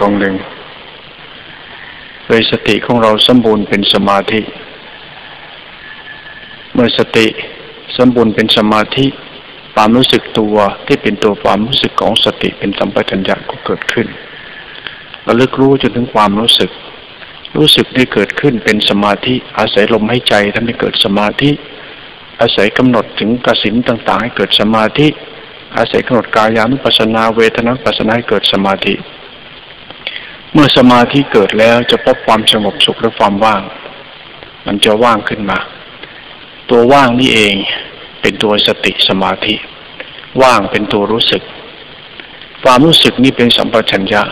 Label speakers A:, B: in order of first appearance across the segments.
A: กองหนึ่งโดยสติของเราสมบูรณ์เป็นสมาธิ เมื่อสติสมบูรณ์เป็นสมาธิความรู้สึกตัวที่เป็นตัวความรู้สึกของสติเป็นสัมปชัญญะก็เกิดขึ้นระลึกรู้จนถึงความรู้สึก รู้สึกได้เกิดขึ้นเป็นสมาธิ อาศัยลมให้ใจทำให้เกิดสมาธิ อาศัยกำหนดถึงกสินต่างๆ ให้เกิดสมาธิ อาศัยกำหนดกายานุปัสนาเวทนาปัสสนาให้เกิดสมาธิ เมื่อสมาธิเกิดแล้วจะพบความสงบสุขและความว่าง มันจะว่างขึ้นมา ตัวว่างนี่เองเป็นตัวสติสมาธิ ว่างเป็นตัวรู้สึก ความรู้สึกนี่เป็นสัมปชัญญะ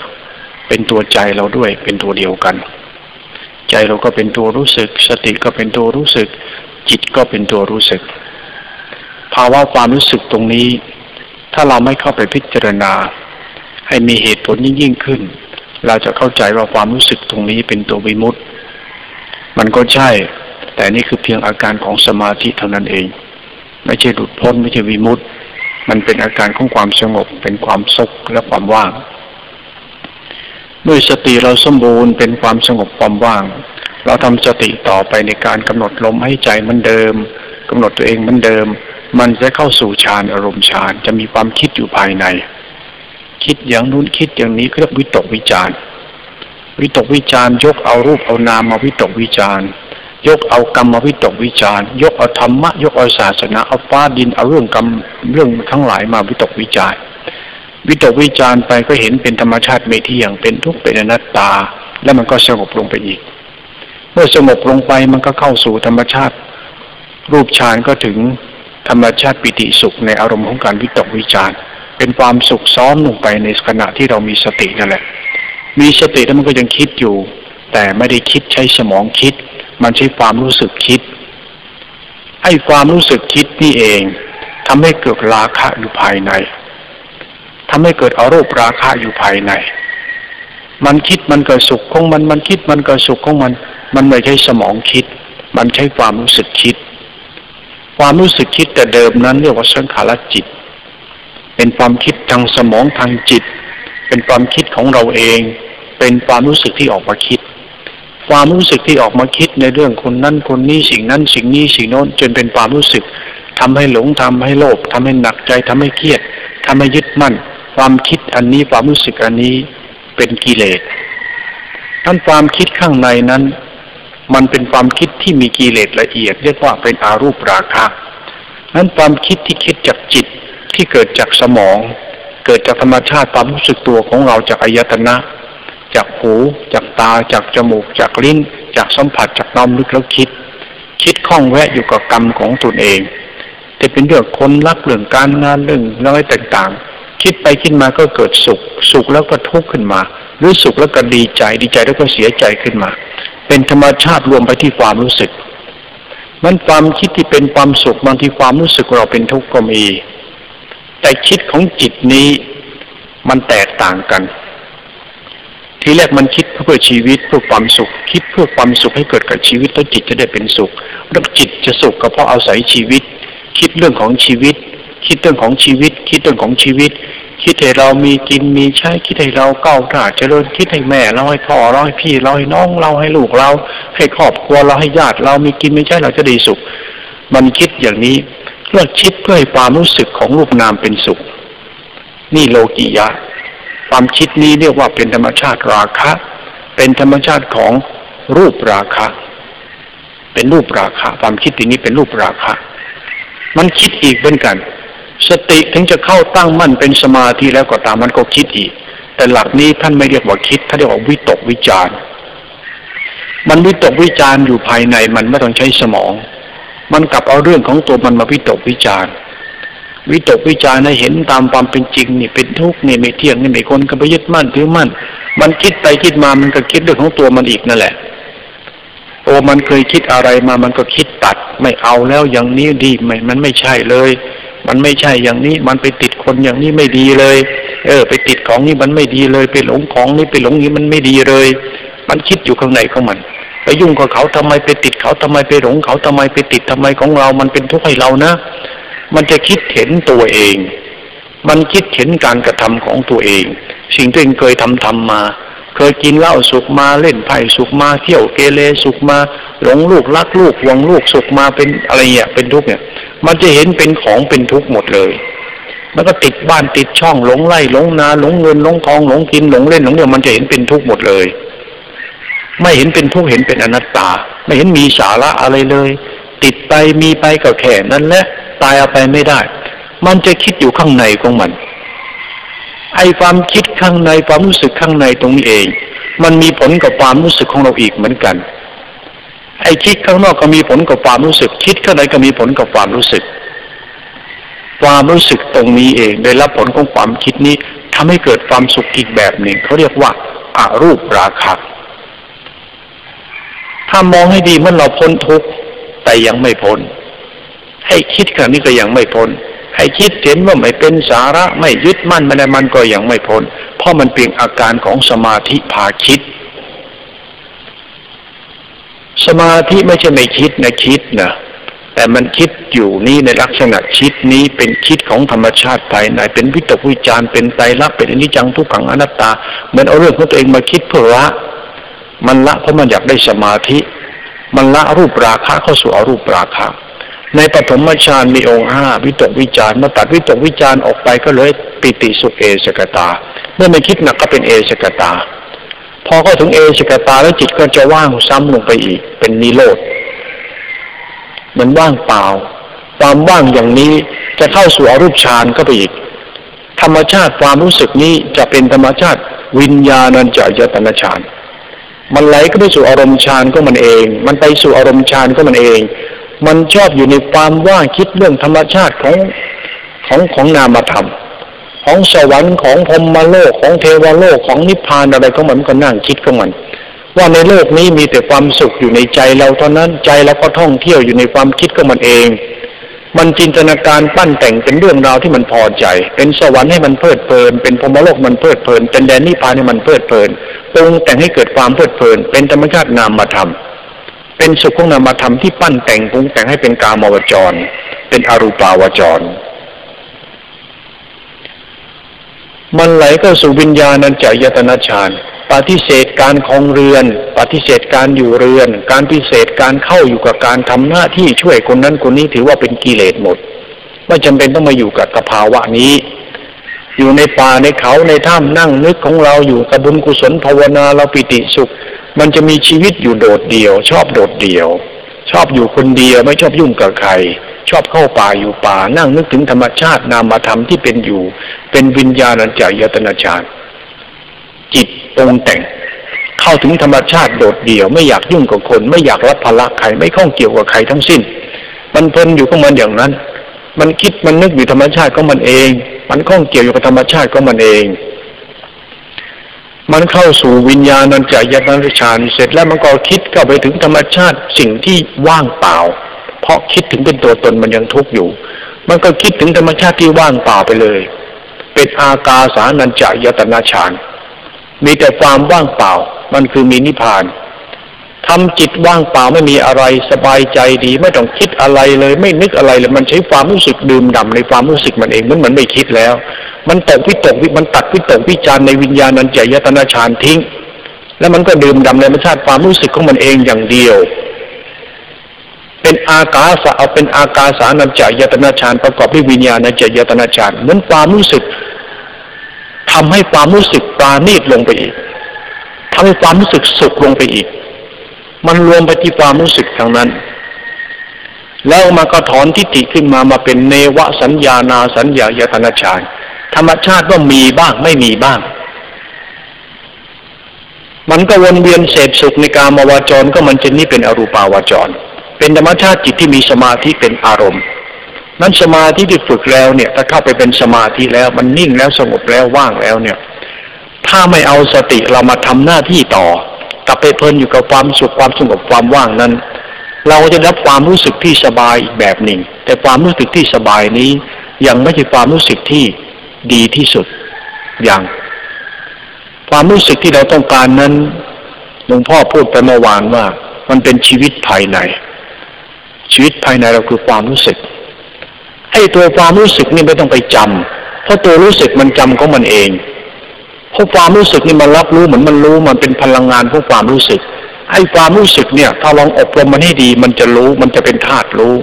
A: เป็นตัวใจเราด้วยเป็นตัวเดียวกัน ใจเราก็เป็นตัวรู้สึก สติก็เป็นตัวรู้สึก จิตก็เป็นตัวรู้สึก ภาวะความรู้สึกตรงนี้ ถ้าเราไม่เข้าไปพิจารณา ให้มีเหตุผลยิ่งขึ้น เราจะเข้าใจว่าความรู้สึกตรงนี้เป็นตัววิมุตต์มันก็ใช่ แต่นี่คือเพียงอาการของสมาธิเท่านั้นเอง ไม่ใช่หลุดพ้นไม่ใช่วิมุตต์มันเป็นอาการของความสงบ เป็นความสุขและความว่าง ด้วยสติเราสมบูรณ์เป็นความสงบความว่าง เราทำสติต่อไปในการกำหนดลมให้ใจมันเดิมกำหนดตัวเองมันเดิม มันจะเข้าสู่ฌานอารมณ์ฌานจะมีความคิดอยู่ภายใน คิดอย่างนู้นคิดอย่างนี้เรียกวิตกวิจารวิตกวิจารยกเอารูปเอานามมาวิตกวิจารยกเอากรรมมาวิตกวิจารยกเอาธรรมะ ยกเอาศาสนาเอาฟ้าดินเอาเรื่องกรรมเรื่องทั้งหลายมาวิตกวิจารวิตกวิจารไปก็เห็นเป็นธรรมชาติไม่เที่ยงเป็นทุกข์เป็นอนัตตา แล้วมันก็สงบลงไปอีก เมื่อสงบลงไปมันก็เข้าสู่ธรรมชาติ รูปฌานก็ถึงธรรมชาติปิติสุขในอารมณ์ของการวิตกวิจาร เป็นความสุขซ้อนลงไปในขณะที่เรามีสตินั่นแหละ มีสติแล้วมันก็ยังคิดอยู่ แต่ไม่ได้คิดใช้สมองคิด มันใช้ความรู้สึกคิดไอ้ความรู้สึกคิดนี่เองทำให้เกิดราคะอยู่ภายในทำให้เกิดอารมณ์ราคะอยู่ภายใน มันคิดมันเกิดสุขของมัน มันคิดมันเกิดสุขของมัน มันไม่ใช่สมองคิด มันใช้ความรู้สึกคิด ความรู้สึกคิดแต่เดิมนั้นเรียกว่าสังขารจิต เป็นความคิดทางสมองทางจิต เป็นความคิดของเราเอง เป็นความรู้สึกที่ออกมาคิด ความรู้สึกที่ออกมาคิดในเรื่องคนนั้นคนนี้สิ่งนั้น สิ่งนี้สิ่งโน้นจนเป็นความรู้สึกทำให้หลงทำให้โลภทำให้หนักใจทำให้เครียดทำให้ยึดมั่น ความคิดอันนี้ความรู้สึกอันนี้เป็นกิเลสท่านความคิดข้างในนั้น มันเป็นความคิดที่มีกิเลสละเอียด เรียกว่าเป็นอารูปราคะนั้นความคิดที่คิดจากจิต ที่เกิดจากสมอง เกิดจากธรรมชาติความรู้สึกตัวของเราจากอายตนะ จากหู จากตา จากจมูก จากลิ้น จากสัมผัสจากน้อมลึกแล้วคิด คิดคล้องแวะอยู่กับกรรมของตนเองจะเป็นเรื่องคนรักเรื่องการงานเรื่องอะไรต่างๆ คิดไปคิดมาก็เกิดสุข สุขแล้วก็ทุกข์ขึ้นมา หรือสุขแล้วก็ดีใจดีใจแล้วก็เสียใจขึ้นมา เป็นธรรมชาติรวมไปที่ความรู้สึกมันความคิดที่เป็นความสุขบางทีความรู้สึกเราเป็นทุกข์ก็มี แต่คิดของจิตนี้มันแตกต่างกัน ทีแรกมันคิดเพื่อชีวิตเพื่อความสุข คิดเพื่อความสุขให้เกิดกับชีวิตแล้วจิตจะได้เป็นสุขแล้วจิตจะสุขก็เพราะอาศัยชีวิต คิดเรื่องของชีวิต คิดเรื่องของชีวิต คิดเรื่องของชีวิต คิดให้เรามีกินมีใช้คิดให้เราเก้าหน้าเจริญคิดให้แม่เราให้พ่อเราให้พี่เราให้น้องเราให้ลูกเรา ให้ครอบครัวเราให้ญาติเรามีกินมีใช้เราจะดีสุข มันคิดอย่างนี้ พื่อคิดเพื่อให้ความรู้สึกของรูปนามเป็นสุข นี่โลกิยะ ความคิดนี้เรียกว่าเป็นธรรมชาติราคะ เป็นธรรมชาติของรูปราคะ เป็นรูปราคะ ความคิดนี้เป็นรูปราคะ มันคิดอีกเหมือนกัน สติถึงจะเข้าตั้งมั่นเป็นสมาธิแล้วก็ตามมันก็คิดอีก แต่หลักนี้ท่านไม่เรียกว่าคิดท่านเรียกว่าวิตกวิจารมันวิตกวิจารอยู่ภายในมันไม่ต้องใช้สมอง มันกลับเอาเรื่องของตัวมันมาวิตกวิจารวิตกวิจารให้เห็นตามความเป็นจริงนี่เป็นทุกข์นี่ไม่เที่ยงนี่ไม่คนก็ไปยึดมั่นถือมั่น มันคิดไปคิดมามันก็คิดเรื่องของตัวมันอีกนั่นแหละ โอ้มันเคยคิดอะไรมามันก็คิดตัด ไม่เอาแล้วอย่างนี้ดีไม่มันไม่ใช่เลย มันไม่ใช่อย่างนี้ มันไปติดคนอย่างนี้ไม่ดีเลย เออ ไปติดของนี้มันไม่ดีเลย ไปหลงของนี้ไปหลงนี้มันไม่ดีเลย มันคิดอยู่ข้างในของมัน ไปยุ่งกับเขาทำไมไปติดเขาทำไมไปหลงเขาทำไมไปติดทำไมของเรา มันเป็นทุกข์ให้เรานะ มันจะคิดเห็นตัวเอง มันคิดเห็นการกระทำของตัวเอง สิ่งที่เองเคยทำทำมา เคยกินเหล้าสุกมาเล่นไพ่สุกมา เที่ยวเกเรสุกมา หลงลูกรักลูกหวงลูกสุกมาเป็นอะไรเนี่ยเป็นทุกข์เนี่ย มันจะเห็นเป็นของเป็นทุกข์หมดเลยมันก็ติดบ้านติดช่องหลงไล่หลงนาหลงเงินหลงทองหลงกินหลงเล่นหลงเนี่ยมันจะเห็นเป็นทุกข์หมดเลย ไม่เห็นเป็นทุกข์เห็นเป็นอนัตตา ไม่เห็นมีสาระอะไรเลย ติดไปมีไปก็แค่นั้นแหละตายเอาไปไม่ได้ มันจะคิดอยู่ข้างในของมัน ไอ้ความคิดข้างในความรู้สึกข้างในตรงนี้เอง มันมีผลกับความรู้สึกของเราอีกเหมือนกัน ไอ้คิดข้างนอกก็มีผลกับความรู้สึก คิดข้างในก็มีผลกับความรู้สึก ความรู้สึกตรงนี้เองได้รับผลของความคิดนี้ทำให้เกิดความสุขอีกแบบหนึ่งเขาเรียกว่าอารูปราคะ ถ้ามองให้ดีเมื่อเราพ้นทุกข์แต่ยังไม่พ้น ให้คิดกันนี้ก็ยังไม่พ้น ให้คิดเห็นว่าไม่เป็นสาระไม่ยึดมั่นมันมันก็ยังไม่พ้น เพราะมันเป็นอาการของสมาธิพาคิด สมาธิไม่ใช่ไม่คิดนะคิดนะแต่มันคิดอยู่นี้ในลักษณะคิดนี้เป็นคิดของธรรมชาติภายในเป็นวิตกวิจารเป็นไตรลักษณ์เป็นอนิจจังทุกขังอนัตตาเหมือนเอาเรื่องของตัวเองมาคิดเพื่อละ มันละเพราะมันอยากได้สมาธิ มันละรูปราคะเข้าสู่อรูปราคะ ในปฐมฌานมีองค์ห้าวิตกวิจารมาตัดวิตกวิจารออกไปก็เลยปิติสุเอสกตา เมื่อไม่คิดหนักก็เป็นเอสกตา พอเข้าถึงเอสกตาแล้วจิตก็จะว่างซ้ำลงไปอีก เป็นนิโรธมันว่างเปล่า ความว่างอย่างนี้จะเข้าสู่อรูปฌานก็ไปอีก ธรรมชาติความรู้สึกนี้จะเป็นธรรมชาติวิญญาณัญจายตนะฌาน มันไหลก็ไปสู่อารมณ์ฌานก็มันเอง มันไปสู่อารมณ์ฌานก็มันเอง มันชอบอยู่ในความว่างคิดเรื่องธรรมชาติของของของนามธรรม ของสวรรค์ของพรมโลกของเทวโลกของนิพพานอะไรก็มันก็นั่งคิดก็มัน ว่าในโลกนี้มีแต่ความสุขอยู่ในใจเราเท่านั้นใจเราก็ท่องเที่ยวอยู่ในความคิดของมันเอง มันจินตนาการปั้นแต่งเป็นเรื่องราวที่มันพอใจ เป็นสวรรค์ให้มันเพลิดเพลิน เป็นพรมโลกมันเพลิดเพลิน เป็นแดนนิพพานให้มันเพลิดเพลินปรุงแต่งให้เกิดความเพลิดเพลิน เป็นธรรมชาตินามธรรมเป็นสุขของนามธรรมที่ปั้นแต่งปรุงแต่งให้เป็นกามวจร เป็นอรูปาวจร มันไหลเข้าสู่วิญญาณัญจายตนะฌาน ปฏิเสธการคองเรือน ปฏิเสธการอยู่เรือน การปฏิเสธการเข้าอยู่กับการทำหน้าที่ช่วยคนนั้นคนนี้ถือว่าเป็นกิเลสหมด ไม่จำเป็นต้องมาอยู่กับกภาวะนี้ อยู่ในป่าในเขาในถ้ำนั่งนึกของเราอยู่กับบุญกุศลภาวนาเราปิติสุข มันจะมีชีวิตอยู่โดดเดี่ยว ชอบโดดเดี่ยว ชอบอยู่คนเดียวไม่ชอบยุ่งกับใครชอบเข้าป่าอยู่ป่านั่งนึกถึงธรรมชาตินามธรรมที่เป็นอยู่ เป็นวิญญาณัญจายตนาฌาน จิตปรงแต่ง เข้าถึงธรรมชาติโดดเดี่ยว ไม่อยากยุ่งกับคน ไม่อยากรับภาระใครไม่ข้องเกี่ยวกับใครทั้งสิ้น มันเพลินอยู่ของมันอย่างนั้น มันคิดมันนึกอยู่ธรรมชาติของมันเอง มันข้องเกี่ยวอยู่กับธรรมชาติของมันเอง มันเข้าสู่วิญญาณัญจายตนะฌานเสร็จแล้วมันก็คิดเข้าไปถึงธรรมชาติสิ่งที่ว่างเปล่า เพราะคิดถึงเป็นตัวตนมันยังทุกข์อยู่ มันก็คิดถึงธรรมชาติที่ว่างเปล่าไปเลย เป็นอากาสานัญจายตนะฌาน มีแต่ความว่างเปล่า มันคือมีนิพพานทำจิตว่างเปล่าไม่มีอะไรสบายใจดี ไม่ต้องคิดอะไรเลย ไม่นึกอะไรเลยมันใช้ความรู้สึกดื่มด่าในความรู้สึกมันเองมันเหมือนไม่คิดแล้ว มันตกวิตกมันตัดวิตกวิจารในวิญญาณนันจยตนาฌานทิ้ง แล้วมันก็ดื่มด่าในธรรมชาติความรู้สึกของมันเองอย่างเดียว เป็นอากาสเอาเป็นอากาสานัญจยตนาฌานประกอบด้วยวิญญาณนันจยตนาฌานเหมือนความรู้สึก ทำให้ความรู้สึกปราณีตลงไปอีกทำให้ความรู้สึกสุขลงไปอีก มันรวมไปที่ความรู้สึกทางนั้น แล้วมาก็ถอนทิฏฐิขึ้นมามาเป็นเนวสัญญานาสัญญายตนาชาธรรมชาติว่ามีบ้างไม่มีบ้าง มันก็วนเวียนเศษสุขในการมาวาจรก็มันจะนี่เป็นอรูปาวาจร เป็นธรรมชาติจิตที่มีสมาธิเป็นอารมณ์ นั้นสมาธิที่ฝึกแล้วเนี่ย ถ้าเข้าไปเป็นสมาธิแล้ว มันนิ่งแล้วสงบแล้วว่างแล้วเนี่ย ถ้าไม่เอาสติเรามาทำหน้าที่ต่อกลับไปเพลินอยู่กับความสุขความสงบความว่างนั้น เราจะรับความรู้สึกที่สบายอีกแบบหนึ่ง แต่ความรู้สึกที่สบายนี้ ยังไม่ใช่ความรู้สึกที่ดีที่สุดอย่าง ความรู้สึกที่เราต้องการนั้นหลวงพ่อพูดไปเมื่อวานว่า มันเป็นชีวิตภายใน ชีวิตภายในเราคือความรู้สึก ไอ้ตัวความรู้สึกนี่ไม่ต้องไปจำเพราะตัวรู้สึกมันจำของมันเองเพราะความรู้สึกนี่มันรับรู้เหมือนมันรู้มันเป็นพลังงานของความรู้สึก ไอ้ความรู้สึกเนี่ย ถ้าลองอบรมมันให้ดี มันจะรู้มันจะเป็นธาตุรู้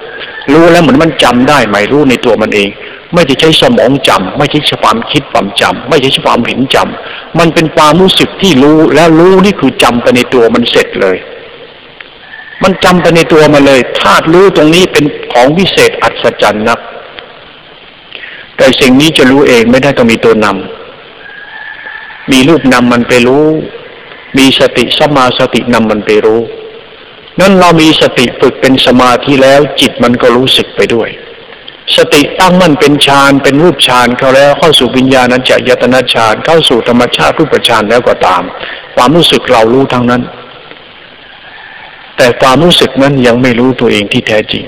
A: รู้แล้วเหมือนมันจำได้ไหมรู้ในตัวมันเอง ไม่ได้ใช้สมองจำไม่ใช่ความคิดความจำไม่ใช่ความเห็นจำมันเป็นความรู้สึกที่รู้แล้วรู้นี่คือจำไปในตัวมันเสร็จเลยมันจำไปในตัวมันเลยธาตุรู้ตรงนี้เป็นของวิเศษอัศจรรย์นัก แต่สิ่งนี้จะรู้เองไม่ได้ต้องมีตัวนำมีรูปนำมันไปรู้ มีสติสมาสตินำมันไปรู้ นั้นเรามีสติฝึกเป็นสมาธิแล้วจิตมันก็รู้สึกไปด้วย สติตั้งมั่นเป็นฌานเป็นรูปฌานเขาแล้วเข้าสู่วิญญาณัจจยตนาฌานเข้าสู่ธรรมชาติรูปฌานแล้วก็ตาม ความรู้สึกเรารู้ทั้งนั้น แต่ความรู้สึกนั้นยังไม่รู้ตัวเองที่แท้จริง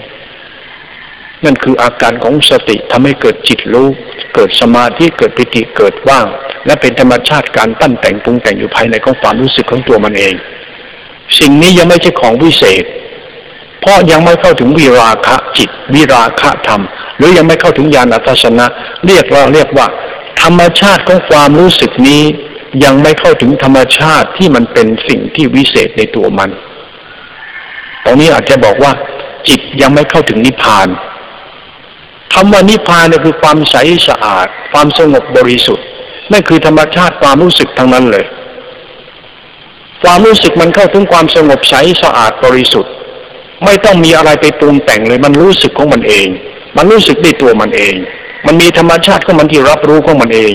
A: นั่นคืออาการของสติทำให้เกิดจิตรู้ เกิดสมาธิเกิดปิติเกิดว่าง และเป็นธรรมชาติการตั้นแต่งปรุงแต่งอยู่ภายในของความรู้สึกของตัวมันเอง สิ่งนี้ยังไม่ใช่ของวิเศษ เพราะยังไม่เข้าถึงวิราคะจิต วิราคะธรรม หรือยังไม่เข้าถึงญาณทัศนะ เรียกว่าเรียกว่า ธรรมชาติของความรู้สึกนี้ยังไม่เข้าถึงธรรมชาติที่มันเป็นสิ่งที่วิเศษในตัวมัน ตรงนี้อาจจะบอกว่า จิตยังไม่เข้าถึงนิพพาน คำว่านิพพานเนี่ยคือความใสสะอาด ความสงบบริสุทธิ์นั่นคือธรรมชาติความรู้สึกทั้งนั้นเลย ความรู้สึกมันเข้าถึงความสงบใสสะอาดบริสุทธิ์ ไม่ต้องมีอะไรไปปรุงแต่งเลย มันรู้สึกของมันเอง มันรู้สึกด้วยตัวมันเอง มันมีธรรมชาติของมันที่รับรู้ของมันเอง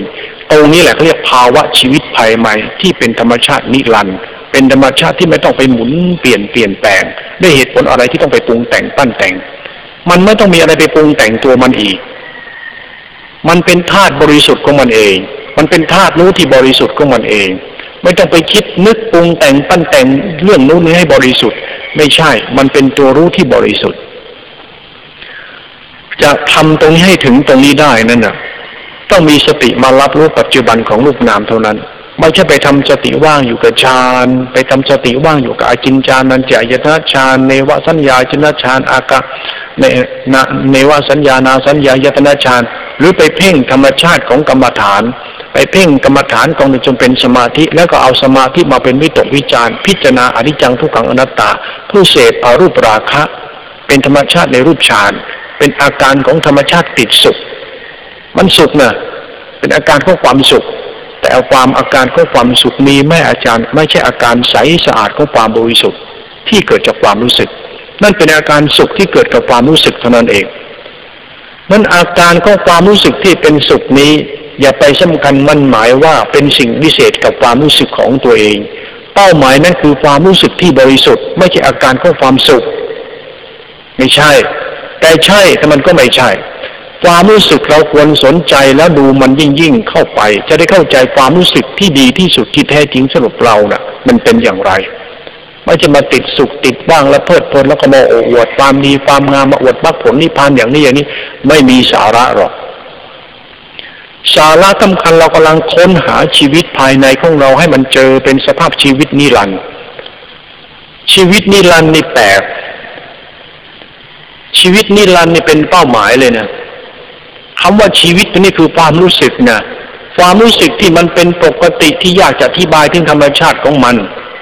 A: ตรงนี้แหละเขาเรียกภาวะชีวิตภายใหม่ที่เป็นธรรมชาตินิรันดร์เป็นธรรมชาติที่ไม่ต้องไปหมุนเปลี่ยนเปลี่ยนแปลงด้วยเหตุผลอะไรที่ต้องไปปรุงแต่งปั้นแต่ง มันไม่ต้องมีอะไรไปปรุงแต่งตัวมันอีก มันเป็นธาตุบริสุทธิ์ของมันเอง มันเป็นธาตุรู้ที่บริสุทธิ์ของมันเอง ไม่ต้องไปคิดนึกปรุงแต่งปั้นแต่งเรื่องนู้นนี้ให้บริสุทธิ์ ไม่ใช่ มันเป็นตัวรู้ที่บริสุทธิ์ จะทำตรงนี้ให้ถึงตรงนี้ได้นั่นน่ะ ต้องมีสติมารับรู้ปัจจุบันของรูปนามเท่านั้น ไม่ใช่ไปทำสติว่างอยู่กับฌานไปทำสติว่างอยู่กับอาจินจานนันจายตนะฌานเนวสัญญาจนะฌานอากาเนเนวสัญญานาสัญญายตนะฌานหรือไปเพ่งธรรมชาติของกรรมฐาน ไปเพ่งกรรมฐานของจนเป็นสมาธิ แล้วก็เอาสมาธิมาเป็นวิตกวิจารพิจารณาอนิจจังทุกขังอนัตตา ผู้เสพอารูปราคะ เป็นธรรมชาติในรูปฌานเป็นอาการของธรรมชาติติดสุข มันสุขนะเป็นอาการของความสุข แต่ความอาการของความสุขมีแม่อาจารย์ ไม่ใช่อาการใสสะอาดของความบริสุทธิ์ที่เกิดจากความรู้สึก นั่นเป็นอาการสุขที่เกิดกับความรู้สึกเท่านั้นเองนั่นอาการของความรู้สึกที่เป็นสุขนี้ อย่าไปสำคัญมั่นหมายว่าเป็นสิ่งพิเศษกับความรู้สึกของตัวเอง เป้าหมายนั้นคือความรู้สึกที่บริสุทธิ์ ไม่ใช่อาการของความสุข ไม่ใช่ แต่ใช่แต่มันก็ไม่ใช่ ความรู้สึกเราควรสนใจแล้วดูมันยิ่งยิ่งเข้าไป จะได้เข้าใจความรู้สึกที่ดีที่สุดที่แท้จริงสรุปเรานะ่ะ มันเป็นอย่างไรไม่จะมาติดสุขติดบ้างแล้วเพลิดเพลินแล้วก็มาอวดความดีความงามมาอวดมรรคผลนิพพานอย่างนี้อย่างนี้ ไม่มีสาระหรอก สาระสำคัญเรากำลังค้นหาชีวิตภายในของเราให้มันเจอเป็นสภาพชีวิตนิรันดร์ชีวิตนิรันดร์นี่แปลกชีวิตนิรันดร์นี่เป็นเป้าหมายเลยนะ คำว่าชีวิตนี่คือความรู้สึกนะความรู้สึกที่มันเป็นปกติที่ยากจะอธิบายถึงธรรมชาติของมัน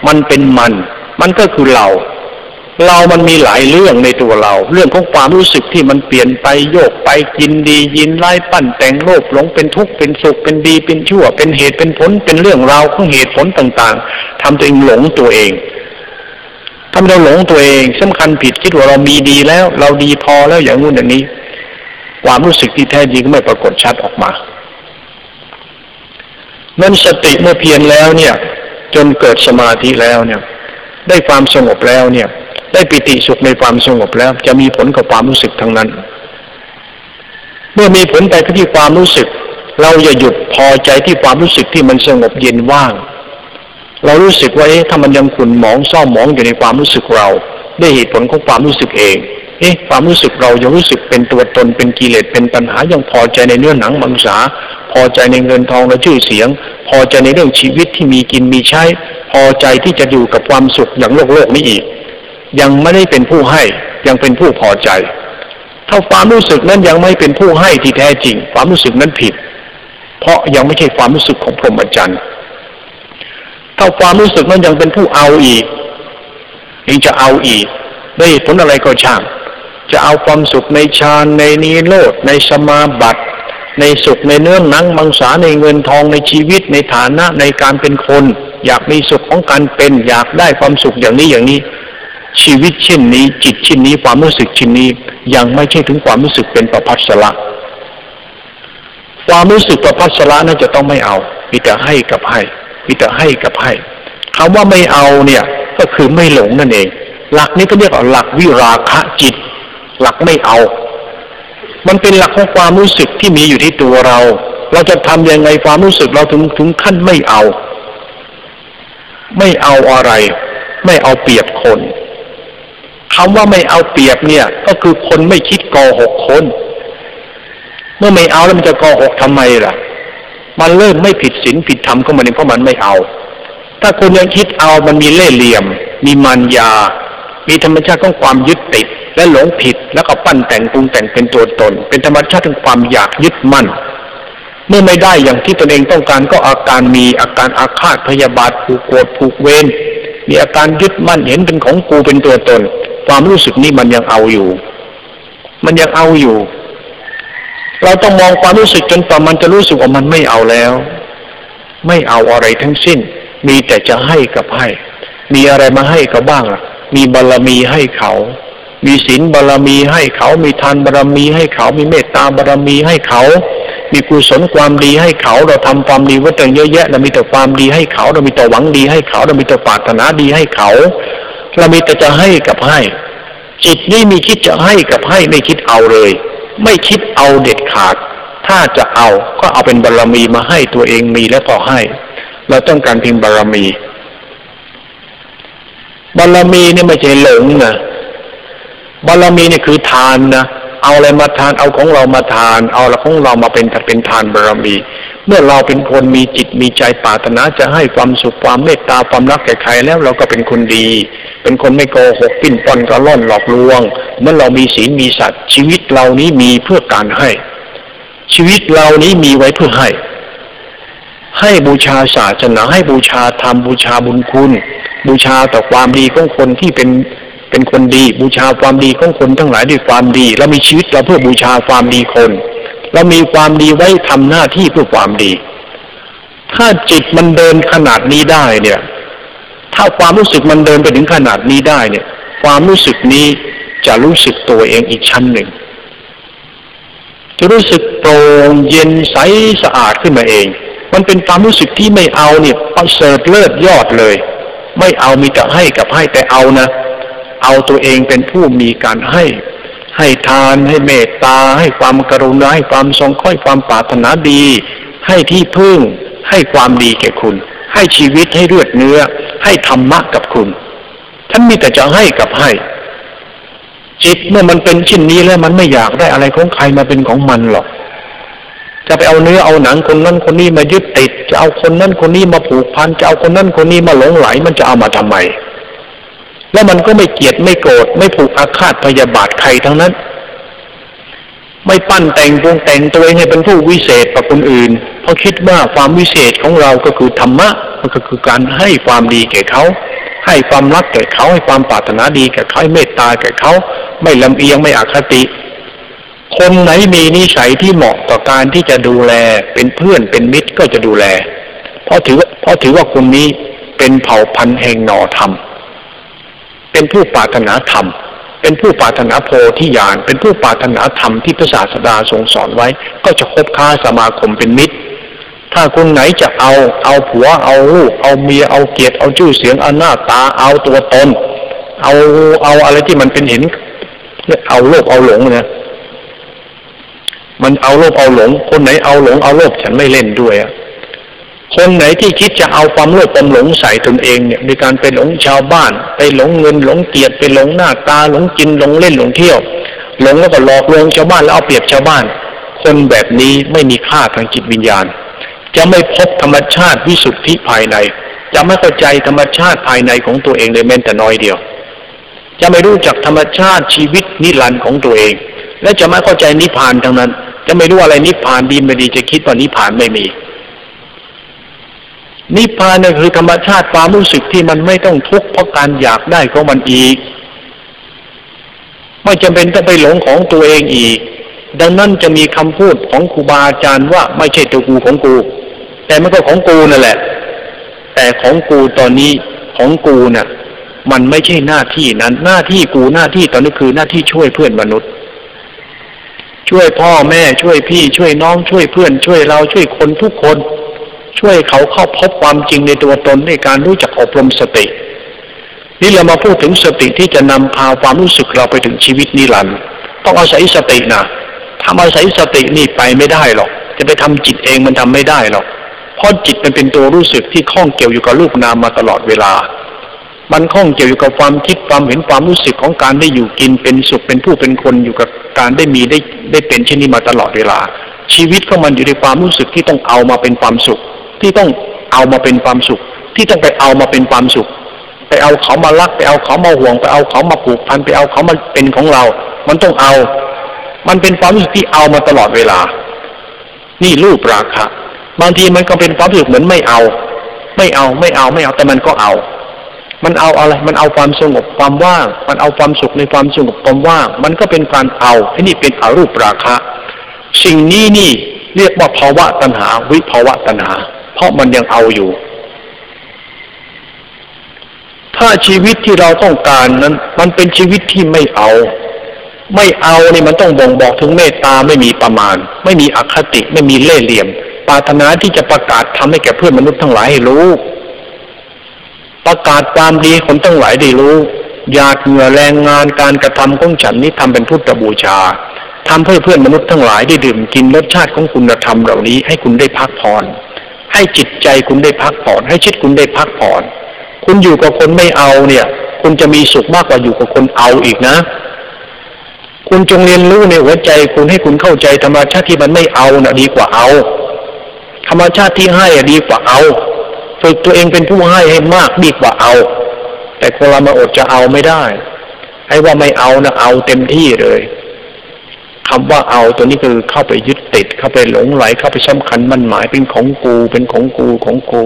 A: มันเป็นมัน มันก็คือเรา เรามันมีหลายเรื่องในตัวเรา เรื่องของความรู้สึกที่มันเปลี่ยนไปโยกไปยินดียินไล่ปั้นแต่งโลภหลงเป็นทุกข์เป็นสุขเป็นดีเป็นชั่ว เป็นเหตุเป็นผลเป็นเรื่องราวของเหตุผลต่างๆทำตัวเองหลงตัวเองทำเราหลงตัวเองสำคัญผิดคิดว่าเรามีดีแล้ว เราดีพอแล้วอย่างงู้นอย่างนี้ ความรู้สึกที่แท้จริงไม่ปรากฏชัดออกมานั้นสติเมื่อเพียรแล้วเนี่ย จนเกิดสมาธิแล้วเนี่ย ได้ความสงบแล้วเนี่ย ได้ปิติสุขในความสงบแล้ว จะมีผลกับความรู้สึกทั้งนั้น เมื่อมีผลไปที่ความรู้สึก เราอย่าหยุดพอใจที่ความรู้สึกที่มันสงบเย็นว่าง เรารู้สึกว่าเอ๊ะถ้ามันยังขุ่นหมองซ่อมหมองอยู่ในความรู้สึกเรา ได้เหตุผลของความรู้สึกเอง เอ๊ะความรู้สึกเรายังรู้สึกเป็นตัวตนเป็นกิเลสเป็นปัญหายังพอใจในเนื้อหนังมังสาพอใจในเงินทองและชื่อเสียง พอใจในเรื่องชีวิตที่มีกินมีใช้ พอใจที่จะอยู่กับความสุขอย่างโลกโลกนี้อีก ยังไม่ได้เป็นผู้ให้ยังเป็นผู้พอใจ ถ้าความรู้สึกนั้นยังไม่เป็นผู้ให้ที่แท้จริง ความรู้สึกนั้นผิด เพราะยังไม่ใช่ความรู้สึกของพรหมจรรย์ถ้าความรู้สึกนั้นยังเป็นผู้เอาอีกยังจะเอาอีกได้ผลอะไรก็ช่าง จะเอาความสุขในฌานในนิโรธในสมาบัติ ในสุขในเนื้อหนังมังสาในเงินทองในชีวิตในฐานะในการเป็นคน อยากมีสุขของการเป็น อยากได้ความสุขอย่างนี้อย่างนี้ ชีวิตเช่นนี้ จิตเช่นนี้ความรู้สึกเช่นนี้ ยังไม่ใช่ถึงความรู้สึกเป็นประพัสละความรู้สึกประพัสละนั้นจะต้องไม่เอามีแต่ให้กับให้มีแต่ให้กับให้คำว่าไม่เอาเนี่ยก็คือไม่หลงนั่นเอง หลักนี้ก็เรียกว่าหลักวิราคะจิต หลักไม่เอา มันเป็นหลักของความรู้สึกที่มีอยู่ที่ตัวเรา เราจะทำยังไงความรู้สึกเราถึงถึงขั้นไม่เอา ไม่เอาอะไร ไม่เอาเปรียบคนคำว่าไม่เอาเปรียบเนี่ย ก็คือคนไม่คิดโกหกคน เมื่อไม่เอาแล้วมันจะโกหกทำไมล่ะ มันเริ่มไม่ผิดศีลผิดธรรมก็มันเองเพราะมันไม่เอา ถ้าคนยังคิดเอามันมีเล่ห์เหลี่ยม มีมันยา มีธรรมชาติของความยึดติด และหลงผิดแล้วก็ปั้นแต่งปรุงแต่งเป็นตัวตน เป็นธรรมชาติของความอยากยึดมั่น เมื่อไม่ได้อย่างที่ตนเองต้องการก็อาการมีอาการอาฆาตพยาบาทผูกโกรธผูกเวรมีอาการยึดมั่นเห็นเป็นของกูเป็นตัวตน ความรู้สึกนี้มันยังเอาอยู่ มันยังเอาอยู่ เราต้องมองความรู้สึกจนกว่ามันจะรู้สึกว่ามันไม่เอาแล้ว ไม่เอาอะไรทั้งสิ้น มีแต่จะให้กับให้ มีอะไรมาให้เขาบ้างล่ะ มีบารรมีให้เขา มีศีลบารรมีให้เขา มีทานบารรมีให้เขา มีเมตตาบารรมีให้เขา มีกุศลความดีให้เขา เราทำความดีไว้ตั้งเยอะแยะ เรามีแต่ความดีให้เขา เรามีแต่หวังดีให้เขา เรามีแต่ปรารถนาดีให้เขา เรามีแต่จะให้กับให้ จิตนี่มีคิดจะให้กับให้ไม่คิดเอาเลย ไม่คิดเอาเด็ดขาด ถ้าจะเอาก็เอาเป็นบารรมีมาให้ตัวเองมีแล้วก็ให้ เราต้องการเพียงบารรมี บารมีเนี่ยไม่ใช่หลงนะบารมีเนี่ยคือทานนะเอาอะไรมาทานเอาของเรามาทาน เอาละของเรามาเป็นเป็นทานบารรมี เมื่อเราเป็นคนมีจิตมีใจปรารถนาจะให้ความสุขความเมตตาความรักแก่ใครแล้วเราก็เป็นคนดี เป็นคนไม่โกหกปิ้นปอนกระล่อนหลอกลวง เมื่อเรามีศีลมีสัตว์ชีวิตเรานี้มีเพื่อการให้ ชีวิตเรานี้มีไว้เพื่อให้ ให้บูชาศาสนาให้บูชาธรรมบูชาบุญคุณ บูชาต่อความดีของคนที่เป็นเป็นคนดี บูชาความดีของคนทั้งหลายด้วยความดีเรามีชีวิตเราเพื่อบูชาความดีคนเรามีความดีไว้ทำหน้าที่เพื่อความดี ถ้าจิตมันเดินขนาดนี้ได้เนี่ย ถ้าความรู้สึกมันเดินไปถึงขนาดนี้ได้เนี่ย ความรู้สึกนี้จะรู้สึกตัวเองอีกชั้นหนึ่ง จะรู้สึกโปร่งเย็นใสสะอาดขึ้นมาเอง มันเป็นความรู้สึกที่ไม่เอาเนี่ยประเสริฐเลิศยอดเลย ไม่เอามีแต่ให้กับให้แต่เอานะ เอาตัวเองเป็นผู้มีการให้ ให้ทานให้เมตตา ให้ความกรุณาให้ความทรงค่อยความปรารถนาดี ให้ที่พึ่ง ให้ความดีแก่คุณ ให้ชีวิตให้เลือดเนื้อ ให้ธรรมะกับคุณท่านมีแต่จะให้กับให้ จิตเมื่อมันเป็นชิ้นนี้แล้วมันไม่อยากได้อะไรของใครมาเป็นของมันหรอก จะไปเอาเนื้อเอาหนังคนนั้นคนนี้มายึดติด จะเอาคนนั้นคนนี้มาผูกพันจะเอาคนนั้นคนนี้มาหลงไหล มันจะเอามาทำไม แล้วมันก็ไม่เกลียดไม่โกรธไม่ผูกอาฆาตพยาบาทใครทั้งนั้น ไม่ปั้นแต่งปรุงแต่งตัวเองให้เป็นผู้วิเศษกว่าคนอื่น เพราะคิดว่าความวิเศษของเราก็คือธรรมะมันก็คือการให้ความดีแก่เขาให้ความรักแก่เขาให้ความปรารถนาดีแก่เขาให้เมตตาแก่เขา ไม่ลำเอียงไม่อคติ คนไหนมีนิสัยที่เหมาะต่อการที่จะดูแล เป็นเพื่อนเป็นมิตรก็จะดูแล เพราะถือว่าเพราะถือว่าคนนี้เป็นเผ่าพันธุ์แห่งหน่อธรรม เป็นผู้ปรารถนาธรรม เป็นผู้ปรารถนาโพธิญาณเป็นผู้ปรารถนาธรรมที่พระศาสดาทรงสอนไว้ ก็จะคบค้าสมาคมเป็นมิตร ถ้าคนไหนจะเอาเอาผัวเอาลูกเอาเมียเอาเกียรติเอาชื่อเสียงเอาหน้าตาเอาตัวตน เอาเอาอะไรที่มันเป็นเห็นเอาโลภเอาหลงเนี่ย มันเอาโลภเอาหลง คนไหนเอาหลงเอาโลภฉันไม่เล่นด้วยอะคนไหนที่คิดจะเอาความโลภความหลงใส่ตนเองเนี่ยในการไปหลงชาวบ้าน ไปหลงเงินหลงเกียรติไปหลงหน้าตาหลงกินหลงเล่นหลงเที่ยว หลงแล้วก็หลอกลวงชาวบ้านแล้วเอาเปรียบชาวบ้าน คนแบบนี้ไม่มีค่าทางจิตวิญญาณ จะไม่พบธรรมชาติวิสุทธิภายใน จะไม่เข้าใจธรรมชาติภายในของตัวเองเลยแม้แต่น้อยเดียว จะไม่รู้จักธรรมชาติชีวิตนิรันดร์ของตัวเอง และจะไม่เข้าใจนิพพานทั้งนั้น จะไม่รู้อะไรนิพพานดีไม่ดีจะคิดว่านิพพานไม่มี นิพพานนี่คือธรรมชาติความรู้สึกที่มันไม่ต้องทุกข์เพราะการอยากได้ของมันอีก ไม่จำเป็นต้องไปหลงของตัวเองอีก ดังนั้นจะมีคำพูดของครูบาอาจารย์ว่าไม่ใช่ตัวกูของกู แต่มันก็ของกูนั่นแหละ แต่ของกูตอนนี้ของกูเนะ่ะมันไม่ใช่หน้าที่นั้น หน้าที่กูหน้าที่ตอนนี้คือหน้าที่ช่วยเพื่อนมนุษย์ ช่วยพ่อแม่ช่วยพี่ ช่วยน้องช่วยเพื่อน ช่วยเราช่วยคนทุกคน ช่วยเขาเข้าพบความจริงในตัวตนในการรู้จักอบรมสติ นี่เรามาพูดถึงสติที่จะนำพาความรู้สึกเราไปถึงชีวิตนิรันดร์ต้องอาศัยสตินะทำอาศัยสตินี่ไปไม่ได้หรอก จะไปทำจิตเองมันทำไม่ได้หรอกเพราะจิตมันเป็นตัวรู้สึกที่คล้องเกี่ยวอยู่กับรูปนามมาตลอดเวลา มันข้องเกี่ยวอยู่กับความคิดความเห็นความรู้สึกของการได้อยู่กินเป็นสุขเป็นผู้เป็นคนอยู่กับ การได้มีได้ได้เป็นเช่นนี้มาตลอดเวลา ชีวิตของมันอยู่ในความรู้สึกที่ต้องเอามาเป็นความสุข ที่ต้องเอามาเป็นความสุข ที่ต้องไปเอามาเป็นความสุข ไปเอาเขามารักไปเอาเขามาห่วงไปเอาเขามาผูกพันไปเอาเขามาเป็นของเรา มันต้องเอา มันเป็นความรู้สึกที่เอามาตลอดเวลา นี่รูปราคะบางทีมันก็เป็นความรู้สึกเหมือนไม่เอา ไม่เอาไม่เอาไม่เอาแต่มันก็เอา มันเอาอะไร มันเอาความสงบความว่าง มันเอาความสุขในความสงบความว่าง มันก็เป็นการเอาอันนี้เป็นอารูปราคะ สิ่งนี้นี่เรียกว่าภาวะตัณหา วิภาวะตัณหา เพราะมันยังเอาอยู่ ถ้าชีวิตที่เราต้องการนั้น มันเป็นชีวิตที่ไม่เอา ไม่เอานี่มันต้องบ่งบอกถึงเมตตาไม่มีประมาณ ไม่มีอคติไม่มีเล่ห์เหลี่ยม ปรารถนาที่จะประกาศทำให้แก่เพื่อนมนุษย์ทั้งหลายให้รู้ ประกาศความดีคนทั้งหลายได้รู้อยากเหงื่อแรงงานการกระทำของฉันนี้ทำเป็นพุทธบูชาทำเพื่อเพื่อนมนุษย์ทั้งหลายได้ดื่มกินรสชาติของคุณธรรมเหล่านี้ ให้คุณได้พักผ่อนให้จิตใจคุณได้พักผ่อน ให้ชิดคุณได้พักผ่อน คุณอยู่กับคนไม่เอาเนี่ย คุณจะมีสุขมากกว่าอยู่กับคนเอาอีกนะ คุณจงเรียนรู้ในหัวใจคุณให้คุณเข้าใจธรรมชาติที่มันไม่เอานะ่ะดีกว่าเอา ธรรมชาติที่ให้ดีกว่าเอา ฝึกตัวเองเป็นผู้ให้ให้มากดีกว่าเอา แต่คนเรามาอดจะเอาไม่ได้ให้ว่าไม่เอานะเอาเต็มที่เลยคำว่าเอาตัวนี้คือเข้าไปยึดติด เข้าไปหลงไหลเข้าไปสำคัญมันหมายเป็นของกู เป็นของกูของกู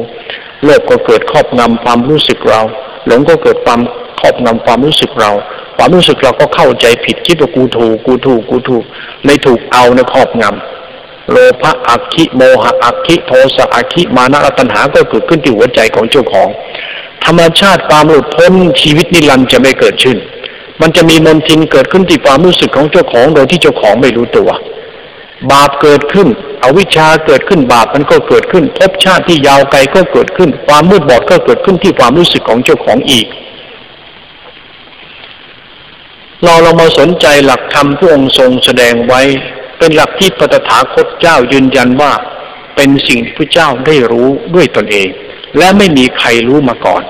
A: โลภก็เกิดครอบงำความรู้สึกเรา หลงก็เกิดความครอบงำความรู้สึกเรา ความรู้สึกเราก็เข้าใจผิดคิดว่ากูถูกกูถูกกูถูกเลยถูกเอาในครอบงำ โลภะอักขิโมหะอักขิโทสะอักขิมานะตัณหาก็เกิดขึ้นที่หัวใจของเจ้าของ ธรรมชาติความหลุดพ้นชีวิตนิรันดร์จะไม่เกิดขึ้น มันจะมีมนทินเกิดขึ้นที่ความรู้สึกของเจ้าของโดยที่เจ้าของไม่รู้ตัว บาปเกิดขึ้น อวิชชาเกิดขึ้นบาปมันก็เกิดขึ้นภพชาติที่ยาวไกลก็เกิดขึ้น ความมืดบอดก็เกิดขึ้นที่ความรู้สึกของเจ้าของอีกเราเรามาสนใจหลักธรรมที่องค์ทรงแสดงไว้ เป็นหลักที่ปตถาคตเจ้ายืนยันว่า เป็นสิ่งที่พระเจ้าได้รู้ด้วยตนเอง และไม่มีใครรู้มาก่อน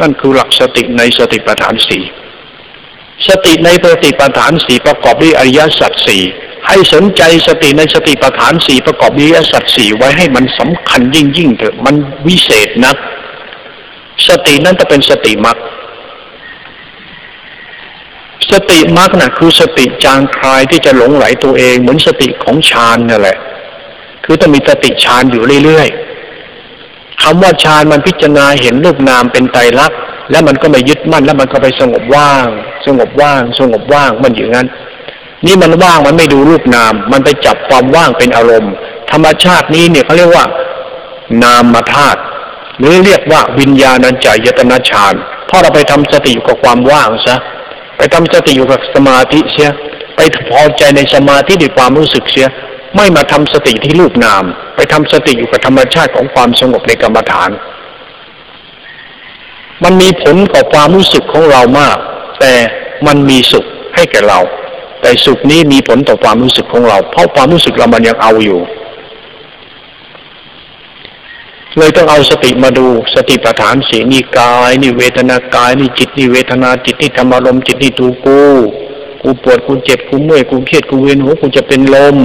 A: นั่นคือหลักสติในสติปัฏฐานสี่สติในสติปัฏฐานสี่ประกอบด้วยอริยสัจสี่ให้สนใจสติในสติปัฏฐานสี่ประกอบด้วยอริยสัจสี่ไว้ให้มันสำคัญยิ่งยิ่งเถอะมันวิเศษนะสตินั้นจะเป็นสติมรรค สติมรรคนะ่ะคือสติจางคลายที่จะหลงไหลตัวเอง เหมือนสติของฌานนั่นแหละ คือต้องมีสติฌานอยู่เรื่อยๆคำว่าฌานมันพิจารณาเห็นรูปนามเป็นไตรลักษณ์แล้วมันก็ไม่ยึดมั่นแล้วมันก็ไปสงบว่าง สงบว่าง สงบว่างมันอยู่งั้น นี่มันว่างมันไม่ดูรูปนาม มันไปจับความว่างเป็นอารมณ์ ธรรมชาตินี้เนี่ยเขาเรียกว่า นามธาตุหรือเรียกว่าวิญญาณัญจายตนะฌานพอเราไปทำสติกับความว่างซะ ไปทำสติอยู่กับสมาธิเสีย ไปพอใจในสมาธิด้วยความรู้สึกเสีย ไม่มาทำสติที่รูปนาม ไปทำสติอยู่กับธรรมชาติของความสงบในกรรมฐาน มันมีผลต่อความรู้สึกของเรามาก แต่มันมีสุขให้แก่เรา แต่สุขนี้มีผลต่อความรู้สึกของเรา เพราะความรู้สึกเรามันยังเอาอยู่ เลยต้องเอาสติมาดูสติปัฏฐานสีนี่กายนี่เวทนากายนี่จิตนี่เวทนาจิตนี่ธรรมารมจิตนี่ตูกูกูปวดกูเจ็บกูเมื่อยกูเครียดกูเวียนหัวกูจะเป็นลม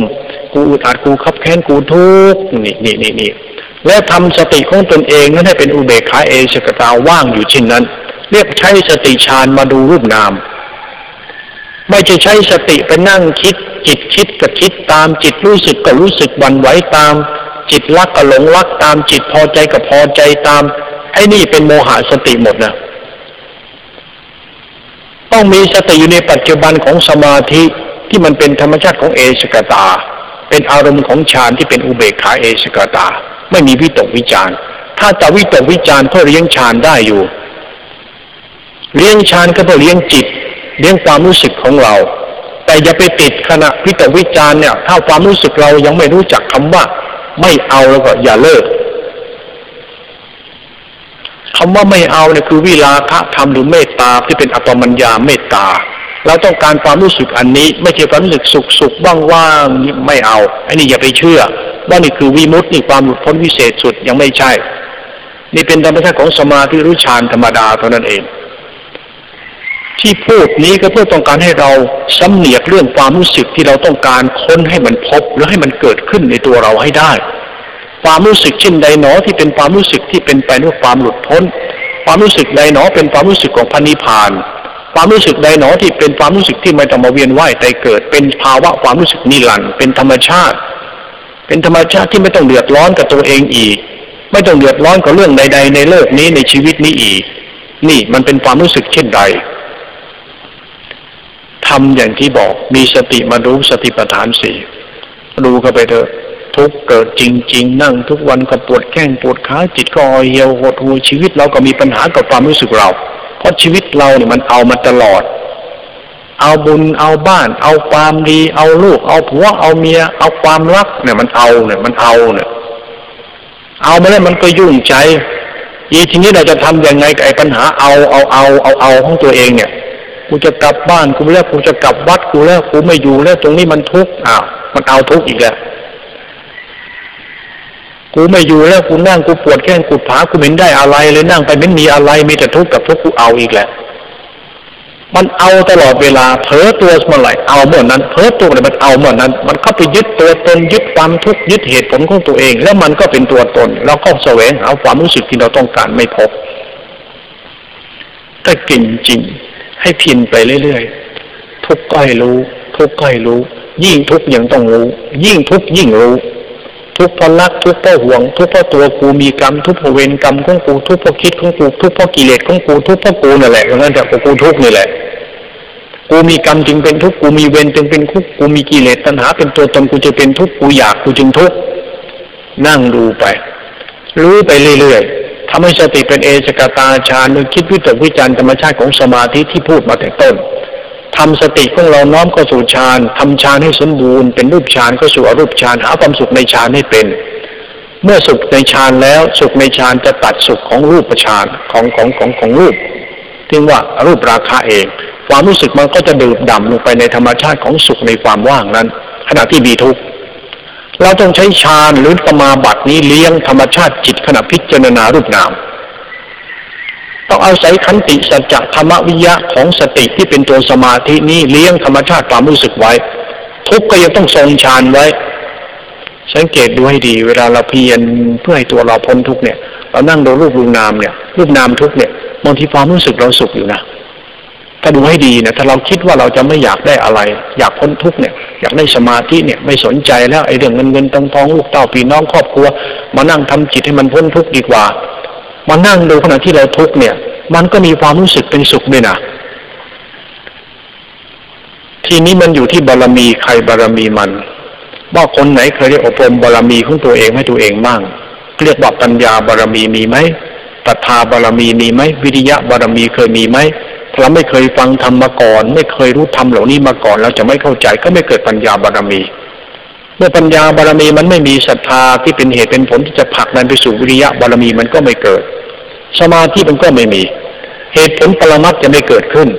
A: กูอึดอัดกูขับแค้นกูทุกข์นี่นี่นี่นี่และทำสติของตนเองนั้นให้เป็นอุเบกขาเอชกตาว่างอยู่เช่นนั้น เรียกใช้สติฌานมาดูรูปนาม ไม่ใช่ใช้สติไปนั่งคิดจิตคิดกับคิดตามจิตรู้สึกก็รู้สึกวันไหวตาม
B: จิตรักก็หลงรักตามจิตพอใจก็พอใจตาม ไอ้นี่เป็นโมหะสติหมดนะต้องมีสติอยู่ในปัจจุบันของสมาธิที่มันเป็นธรรมชาติของเอสกตา เป็นอารมณ์ของฌานที่เป็นอุเบกขาเอสกตา ไม่มีวิตกวิจารถ้าจะวิตกวิจารเพื่อเลี้ยงฌานได้อยู่ เลี้ยงฌานก็เพื่อเลี้ยงจิต เลี้ยงความรู้สึกของเรา แต่อย่าไปติดขณะวิตกวิจารเนี่ย ถ้าความรู้สึกเรายังไม่รู้จักคำว่า ไม่เอาแล้วก็อย่าเลิกคำว่าไม่เอาเนี่ยคือวิลาคะธรรมหรือเมตตาที่เป็นอัตมัญญาเมตตา เราต้องการความรู้สึกอันนี้ ไม่ใช่ความรู้สึกสุขสุขว่างๆนี่ไม่เอาอันนี้อย่าไปเชื่อ ว่านี่คือวิมุตตินี่ความหลุดพ้นวิเศษสุดยังไม่ใช่ นี่เป็นธรรมชาติของสมาธิรู้ฌานธรรมดาเท่านั้นเอง ที่พูดนี้ก็เพื่อต้องการให้เราสำเนียกเรื่องความรู้สึกที่เราต้องการค้นให้มันพบหรือให้มันเกิดขึ้นในตัวเราให้ได้ ความรู้สึกเช่นใดหนอที่เป็นความรู้สึกที่เป็นไปด้วยความหลุดพ้น ความรู้สึกใดหนอเป็นความรู้สึกของพันิพาน ความรู้สึกใดหนอที่เป็นความรู้สึกที่ไม่ต้องมาเวียนว่ายแต่เกิด เป็นภาวะความรู้สึกนิรันดร์เป็นธรรมชาติ เป็นธรรมชาติที่ไม่ต้องเดือดร้อนกับตัวเองอีก ไม่ต้องเดือดร้อนกับเรื่องใด ๆ ในโลกนี้ในชีวิตนี้อีก นี่มันเป็นความรู้สึกเช่นใด ทำอย่างที่บอกมีสติมารู้สติปัฏฐานสี่ดูเข้าไปเถอะ ทุกเกิดจริง ๆ นั่งทุกวันก็ปวดแข้งปวดขาจิตก็อ่อยเหี่ยวหดหูชีวิตเราก็มีปัญหากับความรู้สึกเรา เพราะชีวิตเราเนี่ยมันเอามาตลอด เอาบุญเอาบ้าน เอาความดี เอาลูก เอาผัวเอาเมีย เอาความรักเนี่ยมันเอาเนี่ยมันเอาเนี่ย เอามาแล้วมันก็ยุ่งใจยีทีนี้เราจะทํำยังไงกับไอ้ปัญหาเอาเอาเอาเอาเอาของตัวเองเนี่ย กูจะกลับบ้านกูแล้วกูจะกลับวัดกูแล้วกูไม่อยู่แล้ว ตรงนี้มันทุกข์อ้าวมันเอาทุกข์อีกแล้วกูไม่อยู่แล้วกูนั่งกูปวดแข้งกูผากูไม่ได้อะไรเลยนั่งไปไม่มีอะไรมีแต่ทุกข์กับทุกข์กูเอาอีกแหละมันเอาตลอดเวลาเผลอตัวเมื่อไหร่เอาเมื่อนั้นเผลอตัวเมื่อมันเอาเมื่อนั้น มันเข้าไปยึดตัวตนยึดความทุกข์ยึดเหตุผลของตัวเอง แล้วมันก็เป็นตัวตนแล้วก็แสวงหาความรู้สึกที่เราต้องการไม่พบถ้ากินจริง ให้พินไปเรื่อยๆ ทุกก็ให้รู้ ทุกก็ให้รู้ ยิ่งทุกยังต้องรู้ ยิ่งทุกยิ่งรู้ ทุกเพราะรักทุกข์เพราะห่วง ทุกข์เพราะตัวกูมีกรรม ทุกเพราะเวรกรรมของกู ทุกข์เพราะคิดของกู ทุกข์เพราะกิเลสของกู ทุกข์เพราะกูนั่นแหละงั้นแต่กูทุกนี่แหละ กูมีกรรมจึงเป็นทุกกูมีเวรจึงเป็นทุกกูมีกิเลสตัณหา เป็นตัวตนกูจะเป็นทุกกูอยากกูจึงทุกนั่งดูไป รู้ไปเรื่อยๆ ทำให้สติเป็นเอสกตาฌานโดยคิดวิตกวิจารธรรมชาติของสมาธิที่พูดมาแต่ต้นทำสติของเราน้อมเข้าสู่ฌานทำฌานให้สมบูรณ์ เป็นรูปฌานก็สู่อรูปฌานหาความสุขในฌานให้เป็น เมื่อสุขในฌานแล้วสุขในฌานจะตัดสุขของรูปฌานของของของของรูปที่ว่ารูปราคาเอง ความรู้สึกมันก็จะดื่มด่ำลงไปในธรรมชาติของสุขในความว่างนั้น ขณะที่มีทุกข์ เราต้องใช้ฌานหรือสมาบัตินี้เลี้ยงธรรมชาติจิตขณะพิจารณารูปนาม ต้องอาศัยขันติสัจธรรมวิยะของสติที่เป็นตัวสมาธินี้เลี้ยงธรรมชาติความรู้สึกไว้ ทุกก็ยังต้องทรงฌานไว้ สังเกตดูให้ดี เวลาเราเพียรเพื่อให้ตัวเราพ้นทุกเนี่ย เรานั่งดูรูปรูปนามเนี่ย รูปนามทุกเนี่ยบางทีความรู้สึกเราสุขอยู่นะถ้าดูให้ดีนะถ้าเราคิดว่าเราจะไม่อยากได้อะไร อยากพ้นทุกเนี่ย อยากได้สมาธิเนี่ยไม่สนใจแล้วไอ้เรื่องเงินเงินตองทองลูกเต้าพี่น้องครอบครัว มานั่งทำจิตให้มันพ้นทุกข์ดีกว่า มานั่งดูขณะที่เราทุกข์เนี่ย มันก็มีความรู้สึกเป็นสุขด้วยนะทีนี้มันอยู่ที่บารมีใครบารมีมัน ว่าคนไหนเคยได้อบรมบารมีของตัวเองให้ตัวเองบ้างเรียกว่าปัญญาบารมีมีไหมตัทาบารมีมีไหมวิริยะบารมีเคยมีไหม เราไม่เคยฟังธรรมมาก่อน ไม่เคยรู้ธรรมเหล่านี้มาก่อน เราจะไม่เข้าใจก็ไม่เกิดปัญญาบารมี เมื่อปัญญาบารมีมันไม่มีศรัทธาที่เป็นเหตุเป็นผลที่จะผลักดันไปสู่วิริยะบารมีมันก็ไม่เกิด สมาธิมันก็ไม่มี เหตุผลปรมัตจะไม่เกิดขึ้น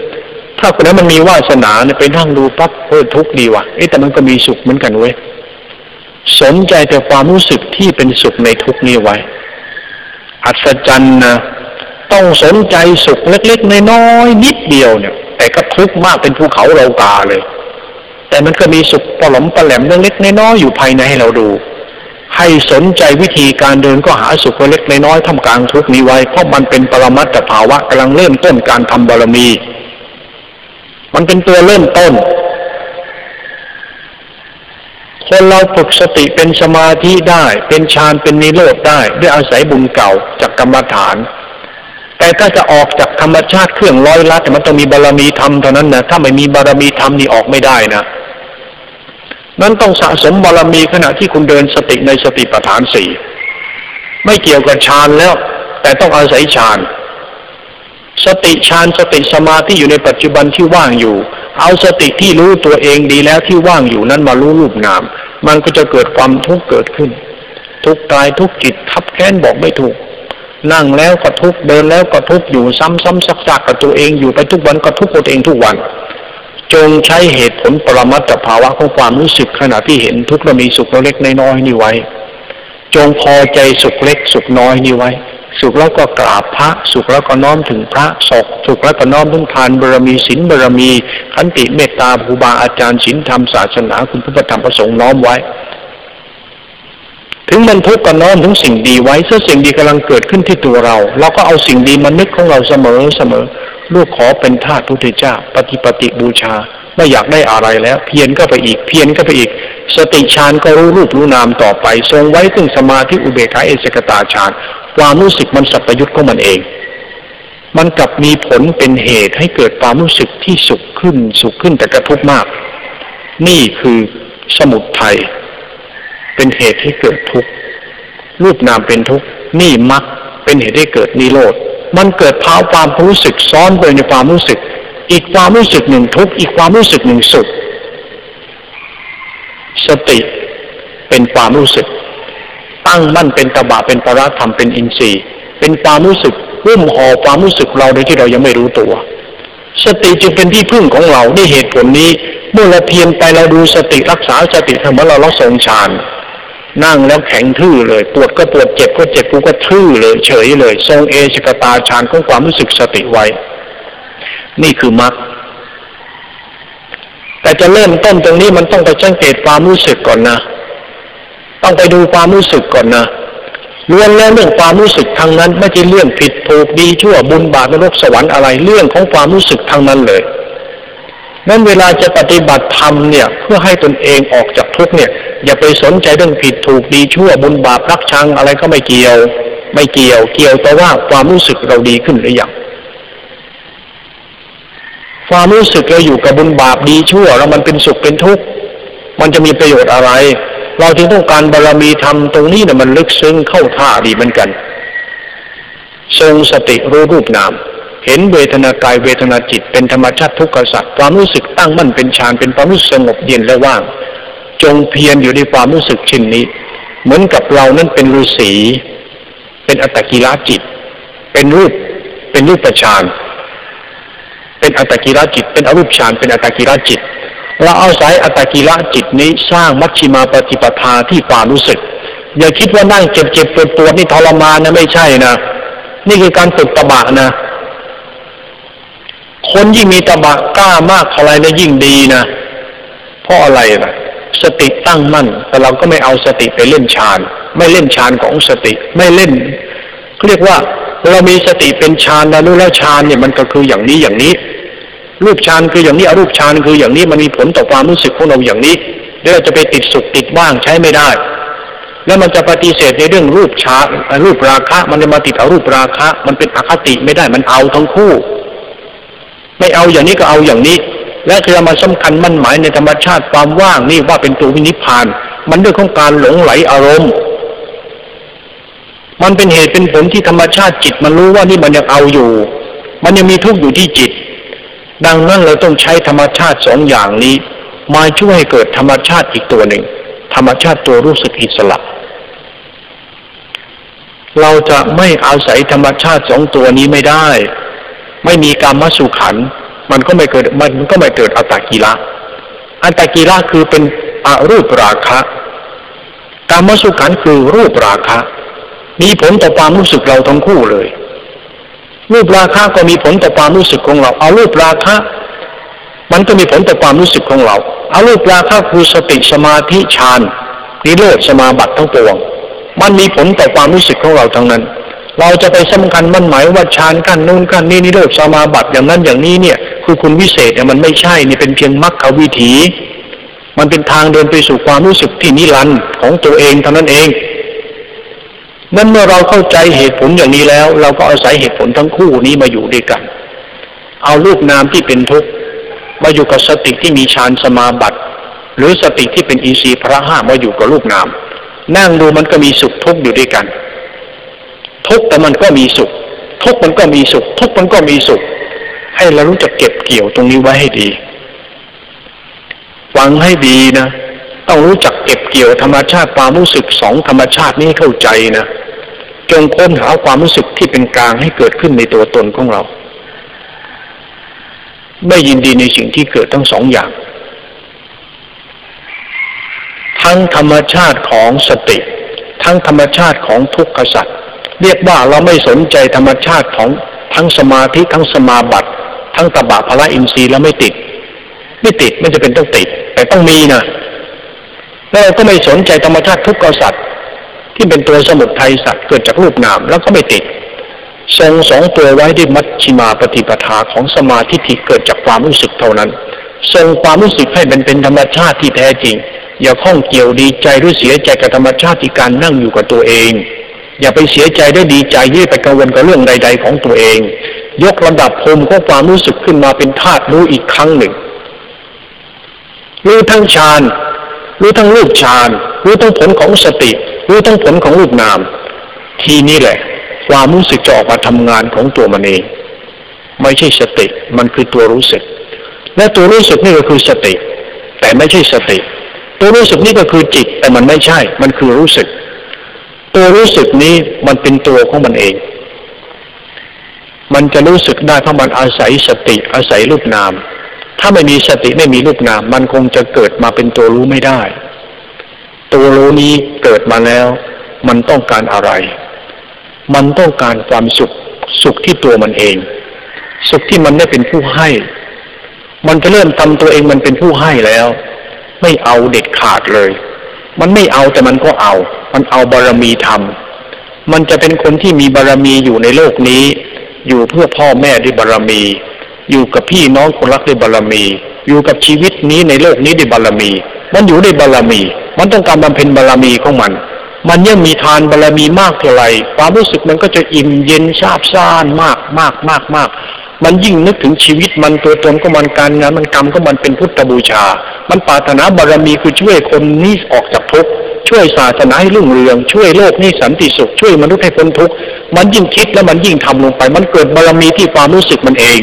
B: ถ้าคนนั้นมันมีวาสนาเนี่ยไปนั่งดูปั๊บเออทุกข์ดีว่ะเอ๊ะแต่มันก็มีสุขเหมือนกันเว้ยสนใจแต่ความรู้สึกที่เป็นสุขในทุกนี้ไว้ อัศจรรย์นะ ต้องสนใจสุขเล็กๆน้อยๆนิดเดียวเนี่ย แต่ก็ทุกข์มากเป็นภูเขาเรากาเลย แต่มันก็มีสุขปลอมปลแหลมเล็กน้อยอยู่ภายในให้เราดู ให้สนใจวิธีการเดินก็หาสุขเล็กน้อยท่ามกลางทุกนี้ไว้เพราะมันเป็นปรมัตถภาวะกำลังเริ่มต้นการทำบารมี มันเป็นตัวเริ่มต้นคคนเราฝึกสติเป็นสมาธิได้ เป็นฌานเป็นนิโรธได้ ด้วยอาศัยบุญเก่าจากกรรมฐาน แต่ถ้าจะออกจากธรรมชาติเครื่องร้อยลัดแต่มันต้องมีบารรมีธรรมเท่านั้นนะถ้าไม่มีบารรมีธรรมนี่ออกไม่ได้นะนั้นต้องสะสมบารรมีขณะที่คุณเดินสติในสติปัฏฐานสี่ไม่เกี่ยวกับฌานแล้ว แต่ต้องอาศัยฌานสติฌานสติสมาธิอยู่ในปัจจุบันที่ว่างอยู่ เอาสติที่รู้ตัวเองดีแล้วที่ว่างอยู่นั้นมารู้รูปนาม มันก็จะเกิดความทุกข์เกิดขึ้น ทุกกายทุกจิตทับแค้นบอกไม่ถูก นั่งแล้วก็ทุกเดินแล้วก็ทุกอยู่ซ้ำๆซักๆกับตัวเองอยู่ไปทุกวันก็ทุกตัวเองทุกวัน จงใช้เหตุผลปรมัตถภาวะของความรู้สึกขณะที่เห็นทุกข์และมีสุขเล็กน้อยนี่ไว้ จงพอใจสุขเล็กสุขน้อยนี่ไว้ สุขแล้วก็กราบพระ สุขแล้วก็น้อมถึงพระศกสุขแล้วก็น้อมถึงทานบารมีศีลบารมีขันติเมตตาภูบาอาจารย์ศีลธรรมศาสนาคุณพระธรรมประสงค์น้อมไว้ ถึงมันทุกข์ก็น้อมถึงสิ่งดีไว้เสื้อสิ่งดีกำลังเกิดขึ้นที่ตัวเรา เราก็เอาสิ่งดีมานึกของเราเสมอเสมอลูกขอเป็นทาสพุทธเจ้า ปฏิปฏิบูชา ไม่อยากได้อะไรแล้ว เพียรก็ไปอีก เพียรก็ไปอีก สติฌานก็รู้รูปรู้นามต่อไป ทรงไว้ซึ่งสมาธิอุเบกขาเอสกตาฌานความรู้สึกมันสัพยุตของมันเอง มันกลับมีผลเป็นเหตุให้เกิดความรู้สึกที่สุขขึ้นสุขขึ้นแต่กระทุกมาก นี่คือสมุดไทย เป็นเหตุให้เกิดทุกข์รูปนามเป็นทุกข์นี่มักเป็นเหตุให้เกิดนิโรธมันเกิดภาวะความรู้สึกซ้อนไปในความรู้สึก อีกความรู้สึกหนึ่งทุกข์อีกความรู้สึกหนึ่งสุข สติเป็นความรู้สึก ตั้งมั่นเป็นตบะเป็นปราธรรมเป็นอินทรีย์ เป็นความรู้สึกรุ่มห่อความรู้สึกเราโดยที่เรายังไม่รู้ตัว สติจึงเป็นที่พึ่งของเราด้วยเหตุผลนี้ เมื่อเราเพียรไปเราดูสติรักษาสติทำให้เราเราทรงฌาน นั่งแล้วแข็งทื่อเลย ปวดก็ปวดเจ็บก็เจ็บกูก็ทื่อเลย เฉยเลย ทรงเอชกตาฌานของความรู้สึกสติไว้ นี่คือมรรคแต่จะเริ่มต้นตรงนี้มันต้องไปสังเกตความรู้สึกก่อนนะ ต้องไปดูความรู้สึกก่อนนะล้วนแล้วเรื่องความรู้สึกทางนั้นไม่ใช่เรื่องผิดถูกดีชั่วบุญบาปนรกสวรรค์อะไรเรื่องของความรู้สึกทางนั้นเลยนั้นเวลาจะปฏิบัติธรรมเนี่ย เพื่อให้ตนเองออกจาก ทุกข์เนี่ยอย่าไปสนใจเรื่องผิดถูกดีชั่วบุญบาปรักชังอะไรก็ไม่เกี่ยว ไม่เกี่ยว เกี่ยวแต่ว่าความรู้สึกเราดีขึ้นหรือยังความรู้สึกเราอยู่กับบุญบาปดีชั่ว แล้วมันเป็นสุขเป็นทุกข์มันจะมีประโยชน์อะไร เราจึงต้องการบารรมีธรรมตรงนี้เนี่ยมันลึกซึ้งเข้าท่าดีเหมือนกัน ทรงสติรู้รูปนาม เห็นเวทนากายเวทนาจิตเป็นธรรมชาติทุกขสัตว์ความรู้สึกตั้งมั่นเป็นฌานเป็นความรู้สึกสงบเย็นและว่าง จงเพียรอยู่ในความรู้สึกเช่นนี้ เหมือนกับเรานั้นเป็นฤาษีเป็นอัตกิลจิต เป็นรูป เป็นรูปฌานเป็นอัตกิลจิต เป็นอรูปฌานเป็นอัตกิลจิตเราเอาศัยอัตกิรจิตนี้สร้างมัชชิมาปฏิปทาที่ความรู้สึก อย่าคิดว่านั่งเจ็บเจ็บปวดปวดนี่ทรมานนะไม่ใช่นะนี่คือการฝึกตบะนะ คนยิ่งมีตบะกล้ามากเท่าไรนะยิ่งดีนะเพราะอะไรล่ะ สติตั้งมั่น แต่เราก็ไม่เอาสติไปเล่นฌานไม่เล่นฌานของสติไม่เล่นเรียกว่าเรามีสติเป็นฌานนะรู้แล้วฌานเนี่ยมันก็คืออย่างนี้อย่างนี้ รูปฌานคืออย่างนี้อรูปฌานคืออย่างนี้มันมีผลต่อความรู้สึกของเราอย่างนี้แล้วเราจะไปติดสุขติดบ้างใช้ไม่ได้ แล้วมันจะปฏิเสธในเรื่องรูปชารูปราคะ มันจะมาติดเอารูปราคะ มันเป็นอคติไม่ได้มันเอาทั้งคู่ ไม่เอาอย่างนี้ก็เอาอย่างนี้ และคือมาสำคัญมั่นหมายในธรรมชาติความว่างนี่ว่าเป็นตัววินิพาน มันเรื่องของการหลงไหลอารมณ์ มันเป็นเหตุเป็นผลที่ธรรมชาติจิต มันรู้ว่านี่มันยังเอาอยู่ มันยังมีทุกข์อยู่ที่จิต ดังนั้นเราต้องใช้ธรรมชาติสองอย่างนี้ มาช่วยให้เกิดธรรมชาติอีกตัวหนึ่ง ธรรมชาติตัวรู้สึกอิสระเราจะไม่อาศัยธรรมชาติสองตัวนี้ไม่ได้ ไม่มีกรรมสุขัน มันก็ไม่เกิดมันก็ไม่เกิดอัตตกิระอัตตกิระคือเป็นอรูปราคะกรรมสุขันคือรูปราคะ มีผลต่อความรู้สึกเราทั้งคู่เลย รูปราคะก็มีผลต่อความรู้สึกของเราเอารูปราคะมันก็มีผลต่อความรู้สึกของเราเอารูปราคะคือสติสมาธิฌานนิโรธสมาบัติทั้งปวง มันมีผลต่อความรู้สึกของเราทั้งนั้น เราจะไปสำคัญมันหมายว่าฌานกันนู่นกันนี่นิโรธสมาบัติอย่างนั้นอย่างนี้เนี่ย คือคุณวิเศษเนี่ยมันไม่ใช่นี่เป็นเพียงมรรควิถี มันเป็นทางเดินไปสู่ความรู้สึกที่นิรันดร์ของตัวเองเท่านั้นเองนั่นเมื่อเราเข้าใจเหตุผลอย่างนี้แล้ว เราก็อาศัยเหตุผลทั้งคู่นี้มาอยู่ด้วยกัน เอารูปนามที่เป็นทุกข์มาอยู่กับสติที่มีฌานสมาบัติ หรือสติที่เป็นอีสีพระห้ามาอยู่กับรูปนาม นั่งดูมันก็มีสุขทุกข์อยู่ด้วยกัน ทุกข์แต่มันก็มีสุข ทุกข์มันก็มีสุข ทุกข์มันก็มีสุข ให้เรารู้จักเก็บเกี่ยวตรงนี้ไว้ให้ดีฟังให้ดีนะต้องรู้จักเก็บเกี่ยวธรรมชาติความรู้สึกสองธรรมชาตินี้เข้าใจนะจงค้นหาความรู้สึกที่เป็นกลางให้เกิดขึ้นในตัวตนของเรา ไม่ยินดีในสิ่งที่เกิดทั้งสองอย่าง ทั้งธรรมชาติของสติ ทั้งธรรมชาติของทุกขสัตว์เรียกว่าเราไม่สนใจธรรมชาติของทั้งสมาธิทั้งสมาบัติ ทั้งตบะพละอินทรีย์แล้วไม่ติด ไม่ติดไม่จะเป็นต้องติด แต่ต้องมีนะแล้วเราก็ไม่สนใจธรรมชาติทุกขสัตว์ที่เป็นตัวสมุทัยสัตว์เกิดจากรูปนามแล้วก็ไม่ติดทรงสองตัวไว้ด้วยมัชชิมาปฏิปทาของสมาธิที่เกิดจากความรู้สึกเท่านั้น ทรงความรู้สึกให้มันเป็นธรรมชาติที่แท้จริง อย่าข้องเกี่ยวดีใจหรือเสียใจกับธรรมชาติที่การนั่งอยู่กับตัวเอง อย่าไปเสียใจได้ดีใจเย่ไปกังวลกับเรื่องใด ๆ ของตัวเอง ยกระดับภูมิของความรู้สึกขึ้นมาเป็นธาตุรู้อีกครั้งหนึ่ง รู้ทั้งฌาน รู้ทั้งรูปฌาน รู้ทั้งผลของสติ รู้ทั้งผลของรูปนาม ทีนี้แหละ ความรู้สึกจะออกมาทำงานของตัวมันเอง ไม่ใช่สติ มันคือตัวรู้สึก และตัวรู้สึกนี่ก็คือสติ แต่ไม่ใช่สติ ตัวรู้สึกนี่ก็คือจิต แต่มันไม่ใช่ มันคือรู้สึก ตัวรู้สึกนี้มันเป็นตัวของมันเอง มันจะรู้สึกได้เพราะมันอาศัยสติอาศัยรูปนาม ถ้าไม่มีสติไม่มีรูปนาม มันคงจะเกิดมาเป็นตัวรู้ไม่ได้ ตัวรู้นี้เกิดมาแล้ว มันต้องการอะไร มันต้องการความสุข สุขที่ตัวมันเอง สุขที่มันได้เป็นผู้ให้ มันจะเริ่มทำตัวเองมันเป็นผู้ให้แล้ว ไม่เอาเด็ดขาดเลย มันไม่เอาแต่มันก็เอา มันเอาบารมีทำมันจะเป็นคนที่มีบารมีอยู่ในโลกนี้ อยู่เพื่อพ่อแม่ด้วยบารมี อยู่กับพี่น้องคนรักด้วยบารมี อยู่กับชีวิตนี้ในโลกนี้ด้วยบารมี มันอยู่ด้วยบารมี มันต้องการบำเพ็ญบารมีของมัน มันยังมีทานบารมีมากเท่าไหร่ความรู้สึกมันก็จะอิ่มเย็นชาบซ่านมากมากมากมากมันยิ่งนึกถึงชีวิตมันตัวตนก็มันการงานมันกรรมก็มันเป็นพุทธบูชา มันปรารถนาบารมีคือช่วยคนนี้ออกจากทุกข์ ช่วยศาสนาให้รุ่งเรือง ช่วยโลกนี้สันติสุข ช่วยมนุษย์ให้พ้นทุกข์มันยิ่งคิดแล้วมันยิ่งทำลงไป มันเกิดบารมีที่ความรู้สึกมันเอง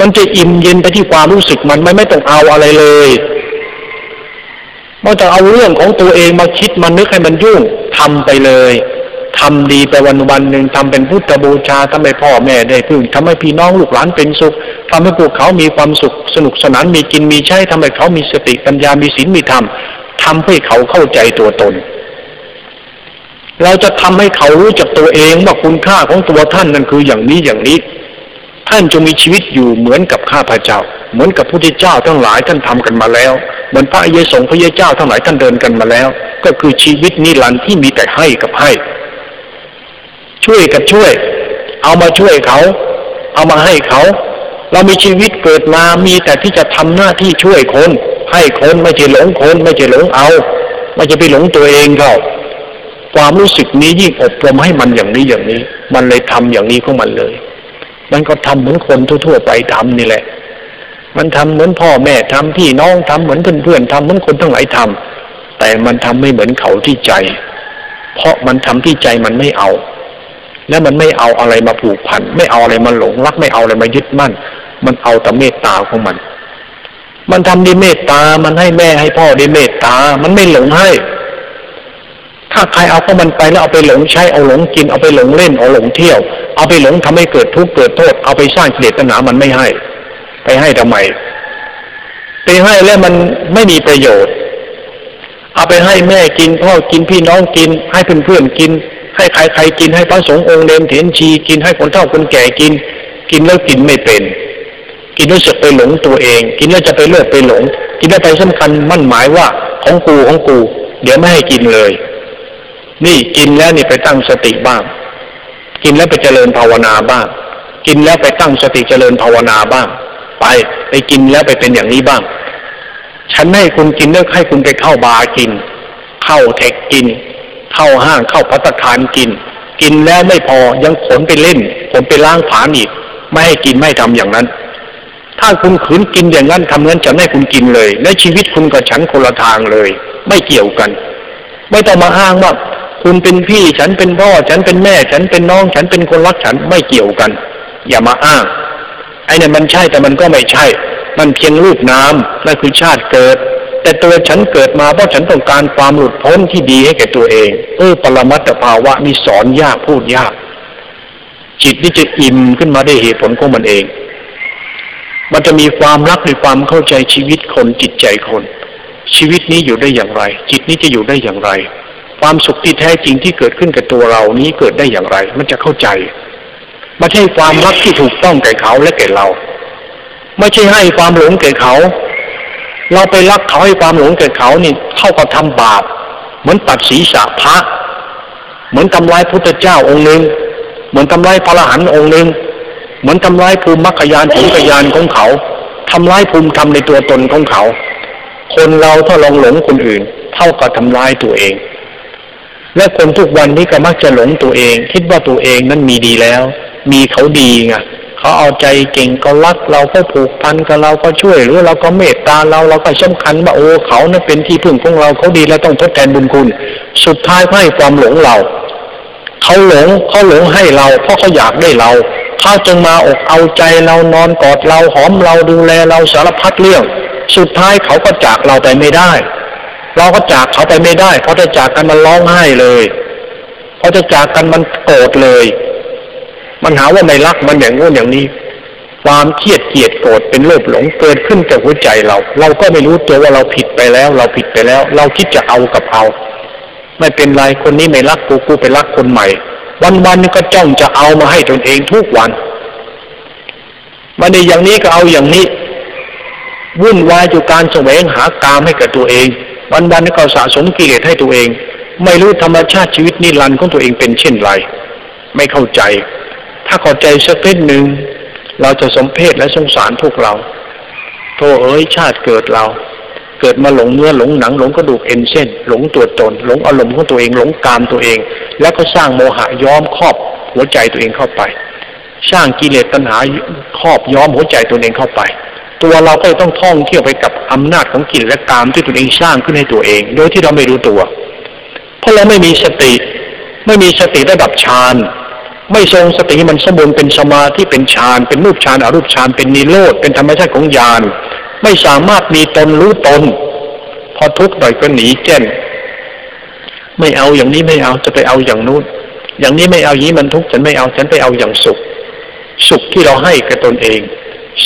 B: มันจะอิ่มเย็นไปที่ความรู้สึกมันไม่ไม่ต้องเอาอะไรเลยมันจะเอาเรื่องของตัวเองมาคิดมานึกให้มันยุ่งทำไปเลยทำดีไปวันวันหนึ่งทำเป็นพุทธบูชาทำให้พ่อแม่ได้พึ่งทำให้พี่น้องลูกหลานเป็นสุขทำให้พวกเขามีความสุขสนุกสนานมีกินมีใช้ทำให้เขามีสติปัญญามีศีลมีธรรม ทำให้เขาเข้าใจตัวตน เราจะทำให้เขารู้จักตัวเองว่าคุณค่าของตัวท่านนั่นคืออย่างนี้อย่างนี้ ท่านจะมีชีวิตอยู่เหมือนกับข้าพเจ้า เหมือนกับพระพุทธเจ้าทั้งหลายท่านทำกันมาแล้ว เหมือนพระเยสงพระเยเจ้าทั้งหลายท่านเดินกันมาแล้ว ก็คือชีวิตนิรันดร์ที่มีแต่ให้กับให้ ช่วยกับช่วย เอามาช่วยเขา เอามาให้เขา เรามีชีวิตเกิดมามีแต่ที่จะทำหน้าที่ช่วยคน ให้คนไม่ใช่หลงคนไม่ใช่หลงเอา ไม่ใช่ไปหลงตัวเองเขาความรู้สึกนี้ยิ่งอบรมให้มันอย่างนี้อย่างนี้ มันเลยทำอย่างนี้ของมันเลย มันก็ทำเหมือนคนทั่วๆไปทำนี่แหละ มันทำเหมือนพ่อแม่ทำพี่น้องทำเหมือนเพื่อนๆทำเหมือนคนทั้งหลายทำแต่มันทำไม่เหมือนเขาที่ใจ เพราะมันทำที่ใจมันไม่เอา และมันไม่เอาอะไรมาผูกพัน ไม่เอาอะไรมาหลงรักไม่เอาอะไรมายึดมั่น มันเอาแต่เมตตาของมัน มันทำด้เมตตา มันให้แม่ให้พ่อด้เมตตา มันไม่หลงให้ ถ้าใครเอาเข้ามันไปแล้วเอาไปหลงใช้เอาหลงกินเอาไปหลงเล่นเอาหลงเที่ยว เอาไปหลงทำให้เกิดทุกข์เกิดโทษ เอาไปสร้างเกลียดตัณหามันไม่ให้ ไปให้ทำไมไปให้แล้วมันไม่มีประโยชน์ เอาไปให้แม่กินพ่อกินพี่น้องกิน ให้เพื่อนๆกิน ให้ใครใครกินให้พระสงฆ์องค์เดมเถนชีกินให้คนเฒ่าคนแก่กิน กินแล้วกินไม่เป็น กินแล้วจะไปหลงตัวเอง กินแล้วจะไปเลิกไปหลง กินแล้วไปสำคัญมั่นหมายว่าของกูของกู เดี๋ยวไม่ให้กินเลย นี่กินแล้วนี่ไปตั้งสติบ้าง กินแล้วไปเจริญภาวนาบ้าง กินแล้วไปตั้งสติเจริญภาวนาบ้าง ไปไปกินแล้วไปเป็นอย่างนี้บ้าง ฉันให้คุณกินเลือกให้คุณไปเข้าบาร์กิน เข้าเทคกิน เข้าห้างเข้าพัตคารกิน กินแล้วไม่พอยังขนไปเล่นขนไปล้างผานอีกไม่ให้กินไม่ทำอย่างนั้น ถ้าคุณขืนกินอย่างนั้นทำงั้นจะไม่คุณกินเลย และชีวิตคุณกับฉันคนละทางเลย ไม่เกี่ยวกัน ไม่ต้องมาอ้างว่าคุณเป็นพี่ฉันเป็นพ่อ ฉันเป็นแม่ ฉันเป็นน้อง ฉันเป็นคนรักฉันไม่เกี่ยวกัน อย่ามาอ้างไอ้เนี่ยมันใช่แต่มันก็ไม่ใช่ มันเพียงรูปน้ำนั่นคือชาติเกิด แต่ตัวฉันเกิดมาเพราะฉันต้องการความหลุดพ้นที่ดีให้แก่ตัวเอง เออปรมัตถภาวะนี่สอนยากพูดยาก จิตนี่จะอิ่มขึ้นมาได้เหตุผลของมันเอง มันจะมีความรักในความเข้าใจชีวิตคนจิตใจคน ชีวิตนี้อยู่ได้อย่างไร จิตนี้จะอยู่ได้อย่างไร ความสุขที่แท้จริงที่เกิดขึ้นกับตัวเรานี้เกิดได้อย่างไร มันจะเข้าใจไม่ใช่ความรักที่ถูกต้องแก่เขาและแก่เรา ไม่ใช่ให้ความหลงแก่เขา เราไปรักเขาให้ความหลงแก่เขานี่เท่ากับทำบาปเหมือนตัดศีรษะพระ เหมือนทำลายพุทธเจ้าองค์หนึ่งเหมือนทำลายพระอรหันต์องค์หนึ่ง เหมือนทำลายภูมิมรรคยานภูมิยานของเขาทำลายภูมิธรรมในตัวตนของเขา คนเราถ้าลองหลงคนอื่น เท่ากับทำลายตัวเอง และคนทุกวันนี้ก็มักจะหลงตัวเอง คิดว่าตัวเองนั้นมีดีแล้ว มีเขาดีไงเขาเอาใจเก่งก็รักเราก็ผูกพันกับเราก็ช่วยหรือเราก็เมตตาเราเราก็สำคัญว่าโอ้เขานั้นเป็นที่พึ่งของเราเขาดีแล้วต้องทดแทนบุญคุณ สุดท้ายให้ความหลงเรา เขาหลงเขาหลงให้เรา เพราะเขาอยากได้เรา เขาจึงมาอกเอาใจเรานอนกอดเราหอมเราดูแลเราสารพัดเรื่อง สุดท้ายเขาก็จากเราไปไม่ได้ เราก็จากเขาไปไม่ได้เขาจะจากกันมันร้องไห้เลยเขาจะจากกันมันโกรธเลย มันหาว่าไม่รักมันอย่างงู้นอย่างนี้ ความเครียดเกลียดโกรธเป็นโลภหลงเกิดขึ้นจากหัวใจเรา เราก็ไม่รู้ตัวว่าเราผิดไปแล้ว เราผิดไปแล้ว เราคิดจะเอากับเอา ไม่เป็นไรคนนี้ไม่รักกูกูไปรักคนใหม่ วันวันก็จ้องจะเอามาให้ตนเองทุกวันมันในอย่างนี้ก็เอาอย่างนี้ วุ่นวายอยู่การแสวงหากามให้กับตัวเอง วันวันก็สะสมกิเลสให้ตัวเอง ไม่รู้ธรรมชาติชีวิตนิรันดร์ของตัวเองเป็นเช่นไร ไม่เข้าใจ ถ้าเข้าใจสักนิดหนึ่งเราจะสมเพศและสงสารพวกเรา โทเอ้ยชาติเกิดเรา เกิดมาหลงเนื้อหลงหนังหลงกระดูกเอ็นเส้นหลงตัวตน หลงอารมณ์ของตัวเอง หลงกามตัวเอง แล้วก็สร้างโมหะย้อมครอบหัวใจตัวเองเข้าไป สร้างกิเลสตัณหาครอบย้อมหัวใจตัวเองเข้าไป ตัวเราก็ต้องท่องเที่ยวไปกับอำนาจของกิเลสและกามที่ตัวเองสร้างขึ้นให้ตัวเอง โดยที่เราไม่รู้ตัว เพราะเราไม่มีสติ ไม่มีสติระดับฌานไม่ทรงสติมันสมบูรณ์เป็นสมาธิเป็นฌานเป็นรูปฌานอรูปฌานเป็นนิโรธเป็นธรรมชาติของญาณ ไม่สามารถมีตนรู้ตน พอทุกข์หน่อยก็หนีเจ้นไม่เอาอย่างนี้ไม่เอาจะไปเอาอย่างนู้น อย่างนี้ไม่เอายี้มันทุกข์ฉันไม่เอาฉันไปเอาอย่างสุข สุขที่เราให้กับตนเอง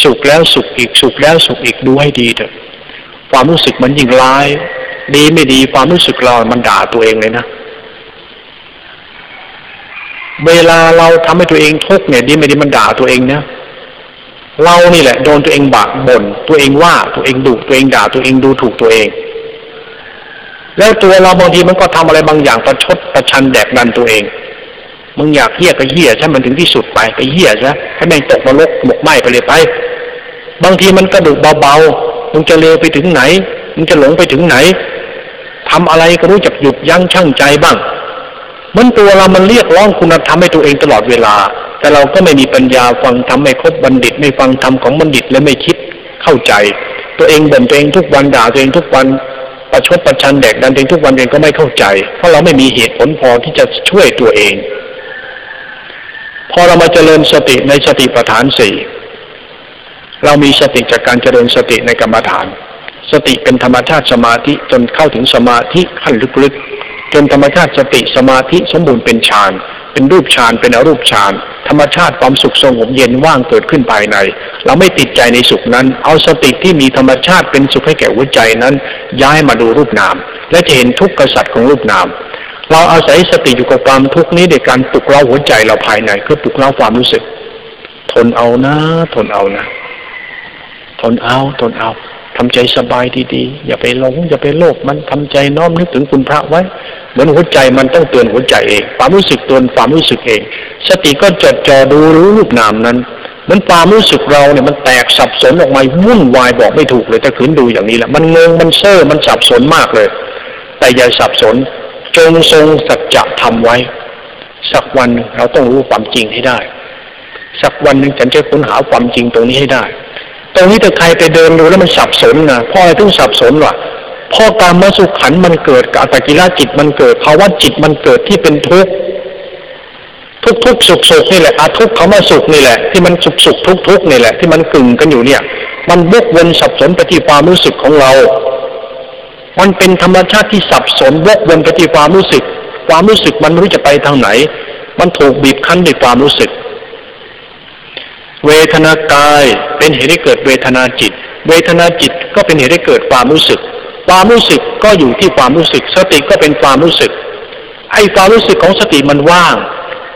B: สุขแล้วสุขอีกสุขแล้วสุขอีกดูให้ดีเถอะ ความรู้สึกมันยิ่งร้าย ดีไม่ดีความรู้สึกเรามันด่าตัวเองเลยนะเวลาเราทำให้ตัวเองทุกข์เนี่ยดีไม่ดีมันด่าตัวเองเนี่ย เรานี่แหละโดนตัวเองบากบ่นตัวเองว่าตัวเองดุตัวเองด่าตัวเองดูถูกตัวเอง แล้วตัวเราบางทีมันก็ทำอะไรบางอย่างประชดประชันแดกดันตัวเองมึงอยากเหี้ยก็เหี้ยใช่มันถึงที่สุดไปไปเหี้ยซะให้แม่งตกมาลกหมกไหมไปเลยไป บางทีมันกระดุกเบาๆมึงจะเลวไปถึงไหนมึงจะหลงไปถึงไหนทำอะไรก็รู้จักหยุดยั้งชั่งใจบ้างมันตัวเรามันเรียกร้องคุณธรรมให้ตัวเองตลอดเวลา แต่เราก็ไม่มีปัญญาฟังธรรมไม่ครบบัณฑิต ไม่ฟังธรรมของบัณฑิตและไม่คิดเข้าใจ ตัวเองบ่นตัวเองทุกวันด่าตัวเองทุกวันประชดประชันแดกดันตัวเองทุกวันเองก็ไม่เข้าใจ เพราะเราไม่มีเหตุผลพอที่จะช่วยตัวเอง พอเรามาเจริญสติในสติปัฏฐานสี่เรามีสติจากการเจริญสติในกรรมฐาน สติเป็นธรรมชาติสมาธิจนเข้าถึงสมาธิขั้นลึก จนธรรมชาติสติสมาธิสมบูรณ์เป็นฌานเป็นรูปฌานเป็นอรูปฌานธรรมชาติความสุขสงบเย็นว่างเกิดขึ้นภายใน เราไม่ติดใจในสุขนั้น เอาสติที่มีธรรมชาติเป็นสุขให้แก่หัวใจนั้น ย้ายมาดูรูปนาม และจะเห็นทุกข์กษัตริย์ของรูปนาม เราอาศัยสติอยู่กับความทุกข์นี้ในการปลุกเราหัวใจเราภายในคือปลุกเราความรู้สึก ทนเอานะ ทนเอานะ ทนเอาทนเอา ทำใจสบายดีๆ อย่าไปหลง อย่าไปโลภมันทำใจน้อมนึกถึงคุณพระไว้ เหมือนหัวใจมันต้องเตือนหัวใจเอง ความรู้สึกตนความรู้สึกเอง สติก็จดจ่อดูรู้รูปนามนั้นเหมือนความรู้สึกเราเนี่ยมันแตกสับสนออกมาวุ่นวายบอกไม่ถูกเลยถ้าขืนดูอย่างนี้แหละมันงงมันเซ่อมันสับสนมากเลย แต่อย่าสับสน จงทรงสัจจะทำไว้ สักวันเราต้องรู้ความจริงให้ได้ สักวันหนึ่งฉันจะค้นหาความจริงตรงนี้ให้ได้ ตรงนี้ถ้าใครไปเดินดูแล้วมันสับสนนะพ่ออะไรต้องสับสนวะพ่อการมาสุขขันมันเกิดกับอัตกิลาจิตมันเกิดภาวะจิตมันเกิดที่เป็นทุกข์ทุกทุกสุขสุขนี่แหละอาทุกข์เขามาสุขนี่แหละ ที่มันสุขสุขทุกทุกนี่แหละ ที่มันกึ่งกันอยู่เนี่ย มันวกวนสับสนปที่ความรู้สึกของเรา มันเป็นธรรมชาติที่สับสนวกวนปที่ความรู้สึก ความรู้สึกมันไม่รู้จะไปทางไหน มันถูกบีบคั้นด้วยความรู้สึก เวทนากายเป็นเหตุให้เกิดเวทนาจิต เวทนาจิตก็เป็นเหตุให้เกิดความรู้สึก ความรู้สึกก็อยู่ที่ความรู้สึก สติก็เป็นความรู้สึกไอ้ความรู้สึกของสติมันว่าง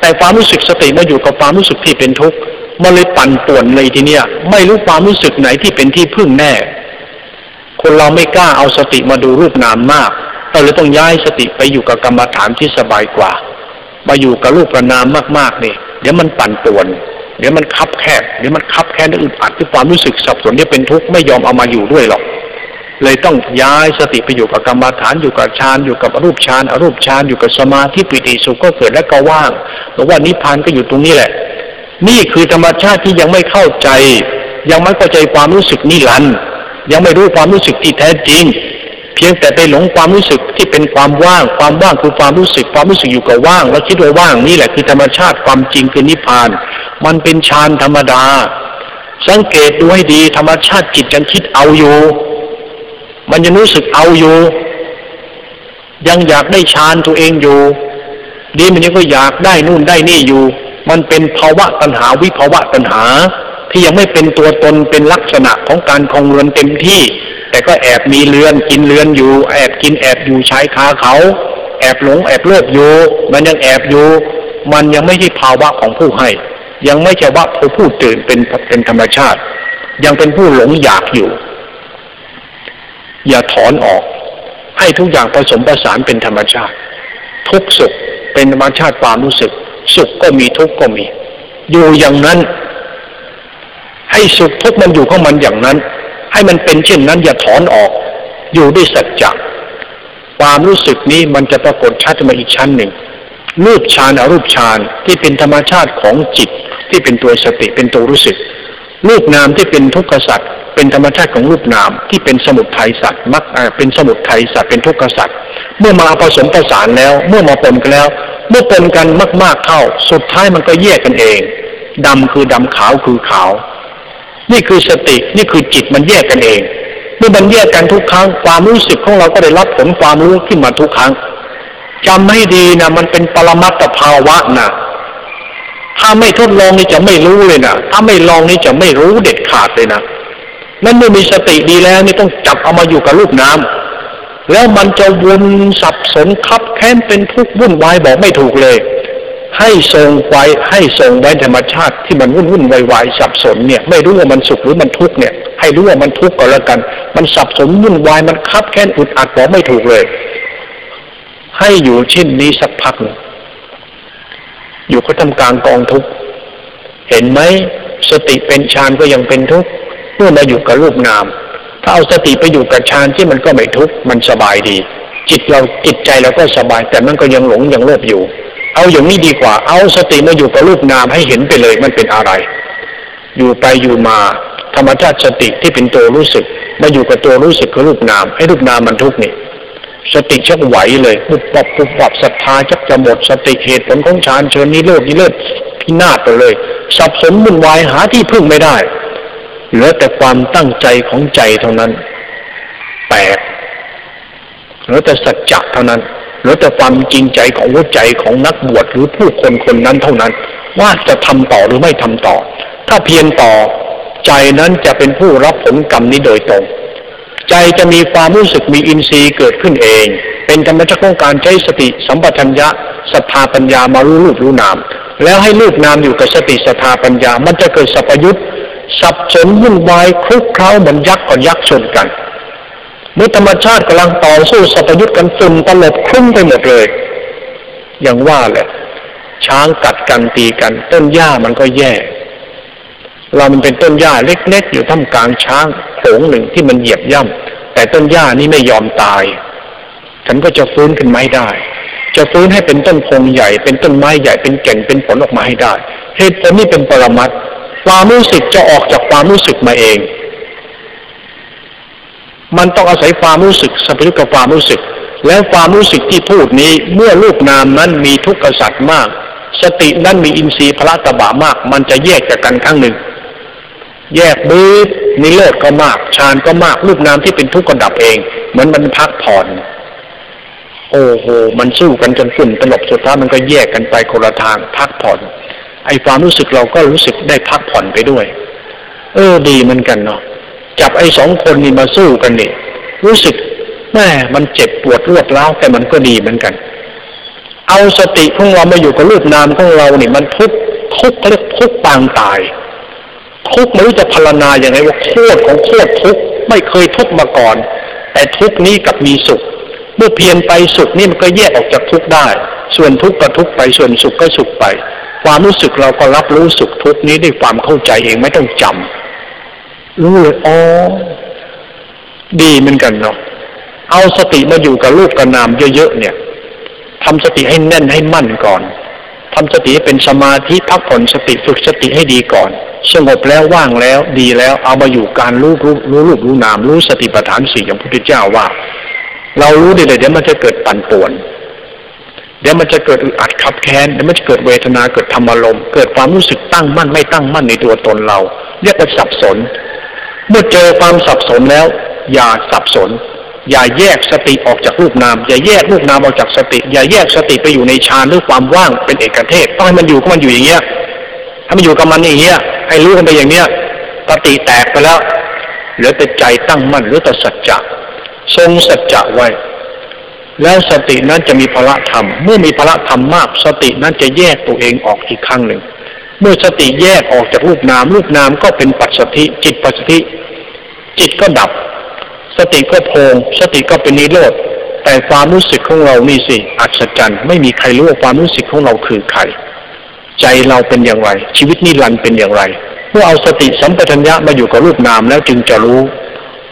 B: แต่ความรู้สึกสติมาอยู่กับความรู้สึกที่เป็นทุกข์มันเลยปั่นป่วนเลยทีเนี้ยไม่รู้ความรู้สึกไหนที่เป็นที่พึ่งแน่ คนเราไม่กล้าเอาสติมาดูรูปนามมากเราเลยต้องย้ายสติไปอยู่กับกรรมฐานที่สบายกว่ามาอยู่กับรูปนามมากๆนี่เดี๋ยวมันปั่นป่วน เดี๋ยวมันคับแคบเดี๋ยวมันคับแคบอึดอัดที่ความรู้สึกสับสนที่เป็นทุกข์ไม่ยอมเอามาอยู่ด้วยหรอกเลยต้องย้ายสติไปอยู่กับกรรมฐานอยู่กับฌานอยู่กับอรูปฌานอรูปฌานอยู่กับสมาธิปิติสุขก็เกิดและก็ว่างบอกว่านิพพานก็อยู่ตรงนี้แหละ นี่คือธรรมชาติที่ยังไม่เข้าใจ ยังไม่เข้าใจความรู้สึกนิรันด์ยังไม่รู้ความรู้สึกที่แท้จริง เพียงแต่ไปหลงความรู้สึกที่เป็นความว่าง ความว่างคือความรู้สึกความรู้สึกอยู่กับว่าง แล้วคิดว่าว่างนี่แหละคือธรรมชาติความจริงคือนิพพาน มันเป็นฌานธรรมดา สังเกตดูให้ดีธรรมชาติจิตยังคิดเอาอยู่ มันยังรู้สึกเอาอยู่ ยังอยากได้ฌานตัวเองอยู่ ดีมันยังก็อยากได้นู่นได้นี่อยู่ มันเป็นภาวะตัณหาวิภาวะตัณหา ที่ยังไม่เป็นตัวตนเป็นลักษณะของการคงเรือนเต็มที่ แต่ก็แอบมีเรือนกินเรือนอยู่ แอบกินแอบอยู่ใชายคาเขา แอบหลงแอบโลภอยู่ มันยังแอบอยู่ มันยังไม่ใช่ภาวะของผู้ให้ ยังไม่ใช่ว่าผู้ผู้ตื่นเป็นเป็นธรรมชาติ ยังเป็นผู้หลงอยากอยู่ อย่าถอนออก ให้ทุกอย่างผสมผสานเป็นธรรมชาติ ทุกสุขเป็นธรรมชาติความรู้สึก สุขก็มีทุกข์ก็มี อยู่อย่างนั้น ให้สุขทุกข์มันอยู่ของมันอย่างนั้น ให้มันเป็นเช่นนั้น อย่าถอนออก อยู่ด้วยสัจจะความรู้สึกนี้มันจะปรากฏชัดมาอีกชั้นหนึ่งรูปฌานอรูปฌานที่เป็นธรรมชาติของจิต ที่เป็นตัวสติเป็นตัวรู้สึก รูปนามที่เป็นทุกขสัตว์เป็นธรรมชาติของรูปนามที่เป็นสมุทัยสัตว์มักเป็นสมุทัยสัตว์เป็นทุกขสัตว์เมื่อมาผสมผสานแล้ว เมื่อมาปนกันแล้ว เมื่อปนกันมาก ๆเข้า สุดท้ายมันก็แยกกันเองดำคือดำขาวคือขาว นี่คือสตินี่คือจิตมันแยกกันเองเมื่อมันแยกกันทุกครั้งความรู้สึกของเราก็ได้รับผลความรู้ขึ้นมาทุกครั้งจำให้ดีนะมันเป็นปรมัตถภาวะนะ ถ้าไม่ทดลองนี่จะไม่รู้เลยนะถ้าไม่ลองนี่จะไม่รู้เด็ดขาดเลยนะนั่นเมื่อมีสติดีแล้วนี่ต้องจับเอามาอยู่กับรูปน้ำแล้วมันจะวนสับสนคับแค้นเป็นทุกข์วุ่นวายบอกไม่ถูกเลย ให้ทรงไว้ให้ทรงไว้ธรรมชาติที่มันวุ่นวุ่นวายวายสับสนเนี่ย ไม่รู้ว่ามันสุขหรือมันทุกข์เนี่ย ให้รู้ว่ามันทุกข์ก็แล้วกัน มันสับสนวุ่นวายมันคับแค้นอุดอัดบอกไม่ถูกเลย ให้อยู่เช่นนี้สักพักหนึ่ง อยู่ก็ทำกลางกองทุกข์เห็นไหมสติเป็นฌานก็ยังเป็นทุกข์เมื่อมาอยู่กับรูปนาม ถ้าเอาสติไปอยู่กับฌานที่มันก็ไม่ทุกข์มันสบายดี จิตเราจิตใจเราก็สบาย แต่มันก็ยังหลงยังโลภอยู่ เอาอย่างนี้ดีกว่า เอาสติมาอยู่กับรูปนามให้เห็นไปเลยมันเป็นอะไร อยู่ไปอยู่มา ธรรมชาติสติที่เป็นตัวรู้สึก มาอยู่กับตัวรู้สึกกับรูปนาม ให้รูปนามมันทุกข์นี่ สติชักไหวเลยปุบปับปุบปับศรัทธาชักจะหมดสติเหตุผลของฌานเชิญนี้เลิกนี้เลิกพินาศไปเลย สับสนวุ่นวายหาที่พึ่งไม่ได้ เหลือแต่ความตั้งใจของใจเท่านั้นแปลกเหลือแต่สัจจะเท่านั้นเหลือแต่ความจริงใจของหัวใจของนักบวชหรือผู้คนคนนั้นเท่านั้น ว่าจะทำต่อหรือไม่ทำต่อ ถ้าเพียงต่อใจนั้นจะเป็นผู้รับผลกรรมนี้โดยตรง ใจจะมีความรู้สึกมีอินทรีย์เกิดขึ้นเอง เป็นธรรมชาติของการใช้สติสัมปชัญญะศรัทธาปัญญามารู้รูปรู้นาม แล้วให้รูปนามอยู่กับสติศรัทธาปัญญา มันจะเกิดสัพยุตสับสนวุ่นวายคลุกเคล้าเหมือนยักษ์กับยักษ์ชนกันเมื่อธรรมชาติกำลังต่อสู้สัพยุตกันฝุ่นตลบคลุ้มไปหมดเลย อย่างว่าแหละช้างกัดกันตีกัน ต้นหญ้ามันก็แย่ เรามันเป็นต้นหญ้าเล็กๆ อยู่ท่ามกลางช้างโขงหนึ่งที่มันเหยียบย่ำแต่ต้นหญ้านี้ไม่ยอมตาย ฉันก็จะฟื้นขึ้นไมาให้ได้ จะฟื้นให้เป็นต้นพงใหญ่ เป็นต้นไม้ใหญ่เป็นแก่นเป็นผลออกมาให้ได้เหตุผลนี้เป็นปรมัตความรู้สึกจะออกจากความรู้สึกมาเอง มันต้องอาศัยความรู้สึกสัมพันธ์กับความรู้สึก แล้วความรู้สึกที่พูดนี้เมื่อรูปนามนั้นมีทุกข์กษัตริย์มาก สตินั้นมีอินทรีย์พระตบะมาก มันจะแยกจากกันครั้งหนึ่ง แยกบืดนิโรธก็มากฌานก็มากรูปนามที่เป็นทุกข์ก็ดับเอง เหมือนมันพักผ่อน โอ้โห มันสู้กันจนฝุ่นตลบสุดท้ายมันก็แยกกันไปคนละทางพักผ่อน ไอ้ความรู้สึกเราก็รู้สึกได้พักผ่อนไปด้วย เออดีเหมือนกันเนาะจับไอ้สองคนนี้มาสู้กันนี่รู้สึกแม่มันเจ็บปวดรวดร้าวแต่มันก็ดีเหมือนกัน เอาสติของเรามาอยู่กับรูปนามของเราเนี่ยมันทุกทุกเรียกทุกปางตาย ทุกไม่รู้จะพรรณนาอย่างไรว่าโคตรของโคตรทุกไม่เคยทุกมาก่อน แต่ทุกนี้กับมีสุข เมื่อเพียรไปสุขนี่มันก็แยกออกจากทุกได้ ส่วนทุกก็ทุกไปส่วนสุขก็สุขไป ความรู้สึกเราก็รับรู้สุขทุกนี้ด้วยความเข้าใจเองไม่ต้องจำรู้เลยอ๋อดีเหมือนกันเนาะเอาสติมาอยู่กับรูปกับนามเยอะๆเนี่ยทำสติให้แน่นให้มั่นก่อน ทำสติให้เป็นสมาธิพักผ่อนสติฝึกสติให้ดีก่อน สงบแล้วว่างแล้วดีแล้วเอามาอยู่การรู้รู้รู้รูปรู้นามรู้สติปัฏฐานสี่อย่างพระพุทธเจ้าว่า เรารู้ได้เลยเดี๋ยวมันจะเกิดปั่นป่วน เดี๋ยวมันจะเกิดอึดอัดขับแค้นเดี๋ยวมันจะเกิดเวทนาเกิดธรรมารมณ์เกิดความรู้สึกตั้งมั่นไม่ตั้งมั่นในตัวตนเรา เรียกว่าสับสน เมื่อเจอความสับสนแล้ว อย่าสับสน อย่าแยกสติออกจากรูปนาม อย่าแยกรูปนามออกจากสติ อย่าแยกสติไปอยู่ในฌานหรือความว่างเป็นเอกเทศต้องให้มันอยู่ก็มันอยู่อย่างเงี้ยถ้ามันอยู่กับมันอย่างเงี้ยให้รู้กันไปอย่างเนี้ยสติแตกไปแล้วเหลือแต่ใจตั้งมั่นหรือแต่สัจจะทรงสัจจะไว้ แล้วสตินั้นจะมีพละธรรม เมื่อมีพละธรรมมาก สตินั้นจะแยกตัวเองออกอีกครั้งหนึ่ง เมื่อสติแยกออกจากรูปนาม รูปนามก็เป็นปัจสติจิตปัจสติจิตก็ดับ สติก็โพงสติก็เป็นนิโรธแต่ความรู้สึกของเรานี่สิอัศจรรย์ไม่มีใครรู้ว่าความรู้สึกของเราคือใคร ใจเราเป็นอย่างไร ชีวิตนิรันดร์เป็นอย่างไร เมื่อเอาสติสัมปชัญญะมาอยู่กับรูปนามแล้วจึงจะรู้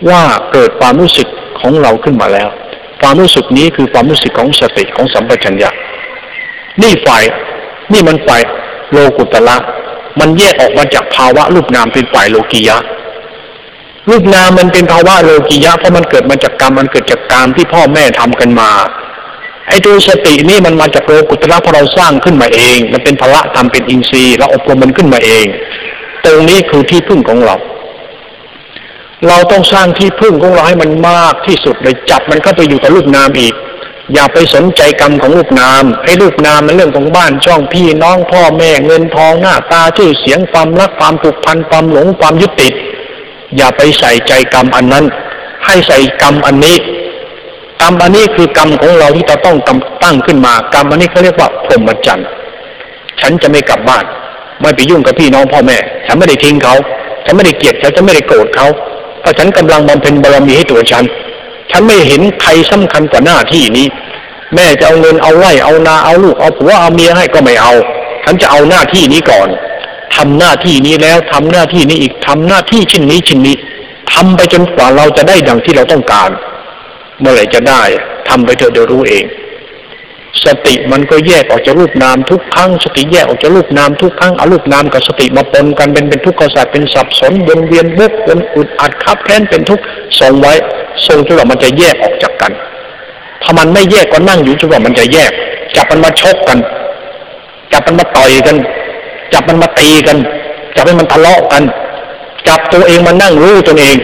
B: ว่าเกิดความรู้สึกของเราขึ้นมาแล้ว ความรู้สึกนี้คือความรู้สึกของสติของสัมปชัญญะนี่ฝ่ายนี่มันฝ่ายโลกุตละมันแยกออกมาจากภาวะรูปนามเป็นฝ่ายโลกียะ รูปนามมันเป็นภาวะโลกียะเพราะมันเกิดมาจากกรรมมันเกิดจากกรรมที่พ่อแม่ทำกันมา ไอ้ตัวสตินี่มันมาจากโลกุตละเพราะเราสร้างขึ้นมาเอง มันเป็นพละทำเป็นอินทรีย์เราอบรมมันขึ้นมาเอง ตรงนี้คือที่พึ่งของเรา เราต้องสร้างที่พึ่งของเราให้มันมากที่สุดเลยจับมันเข้าไปอยู่กับรูปนามอีก อย่าไปสนใจกรรมของรูปนามไอ้รูปนามมันเรื่องของบ้านช่องพี่น้องพ่อแม่เงินทองหน้าตาชื่อเสียงความรักความผูกพันความหลงความยึดติด อย่าไปใส่ใจกรรมอันนั้น ให้ใส่กรรมอันนี้ กรรมอันนี้คือกรรมของเราที่เราต้องตั้งขึ้นมากรรมอันนี้เขาเรียกว่าพรหมจรรย์ฉันจะไม่กลับบ้าน ไม่ไปยุ่งกับพี่น้องพ่อแม่ ฉันไม่ได้ทิ้งเขา ฉันไม่ได้เกลียดเขาฉันไม่ได้โกรธเขาเพราะฉันกำลังบำเพ็ญบารมีให้ตัวฉัน ฉันไม่เห็นใครสำคัญกว่าหน้าที่นี้ แม่จะเอาเงินเอาไร่เอานาเอาลูกเอาผัวเอาเมียให้ก็ไม่เอา ฉันจะเอาหน้าที่นี้ก่อน ทำหน้าที่นี้แล้วทำหน้าที่นี้อีกทำหน้าที่ชิ้นนี้ชิ้นนี้ทำไปจนกว่าเราจะได้ดังที่เราต้องการ เมื่อไหร่จะได้ทำไปเถอะเดี๋ยวรู้เอง สติมันก็แยกออกจากรูปนามทุกครั้ง สติแยกออกจากรูปนามทุกครั้งเอารูปนามกับสติมาปนกันเป็นเป็นทุกข์กษัตริย์เป็นสับสนวนเวียนบุกวนอุดอัดคับแค้นเป็นทุกข์ทรงไว้ทรงจนกว่ามันจะแยกออกจากกันถ้ามันไม่แยกก็นั่งอยู่จนกว่ามันจะแยกจับมันมาชกกันจับมันมาต่อยกัน จับมันมาตีกัน จับให้มันทะเลาะกัน จับตัวเองมานั่งรู้ตัวเอง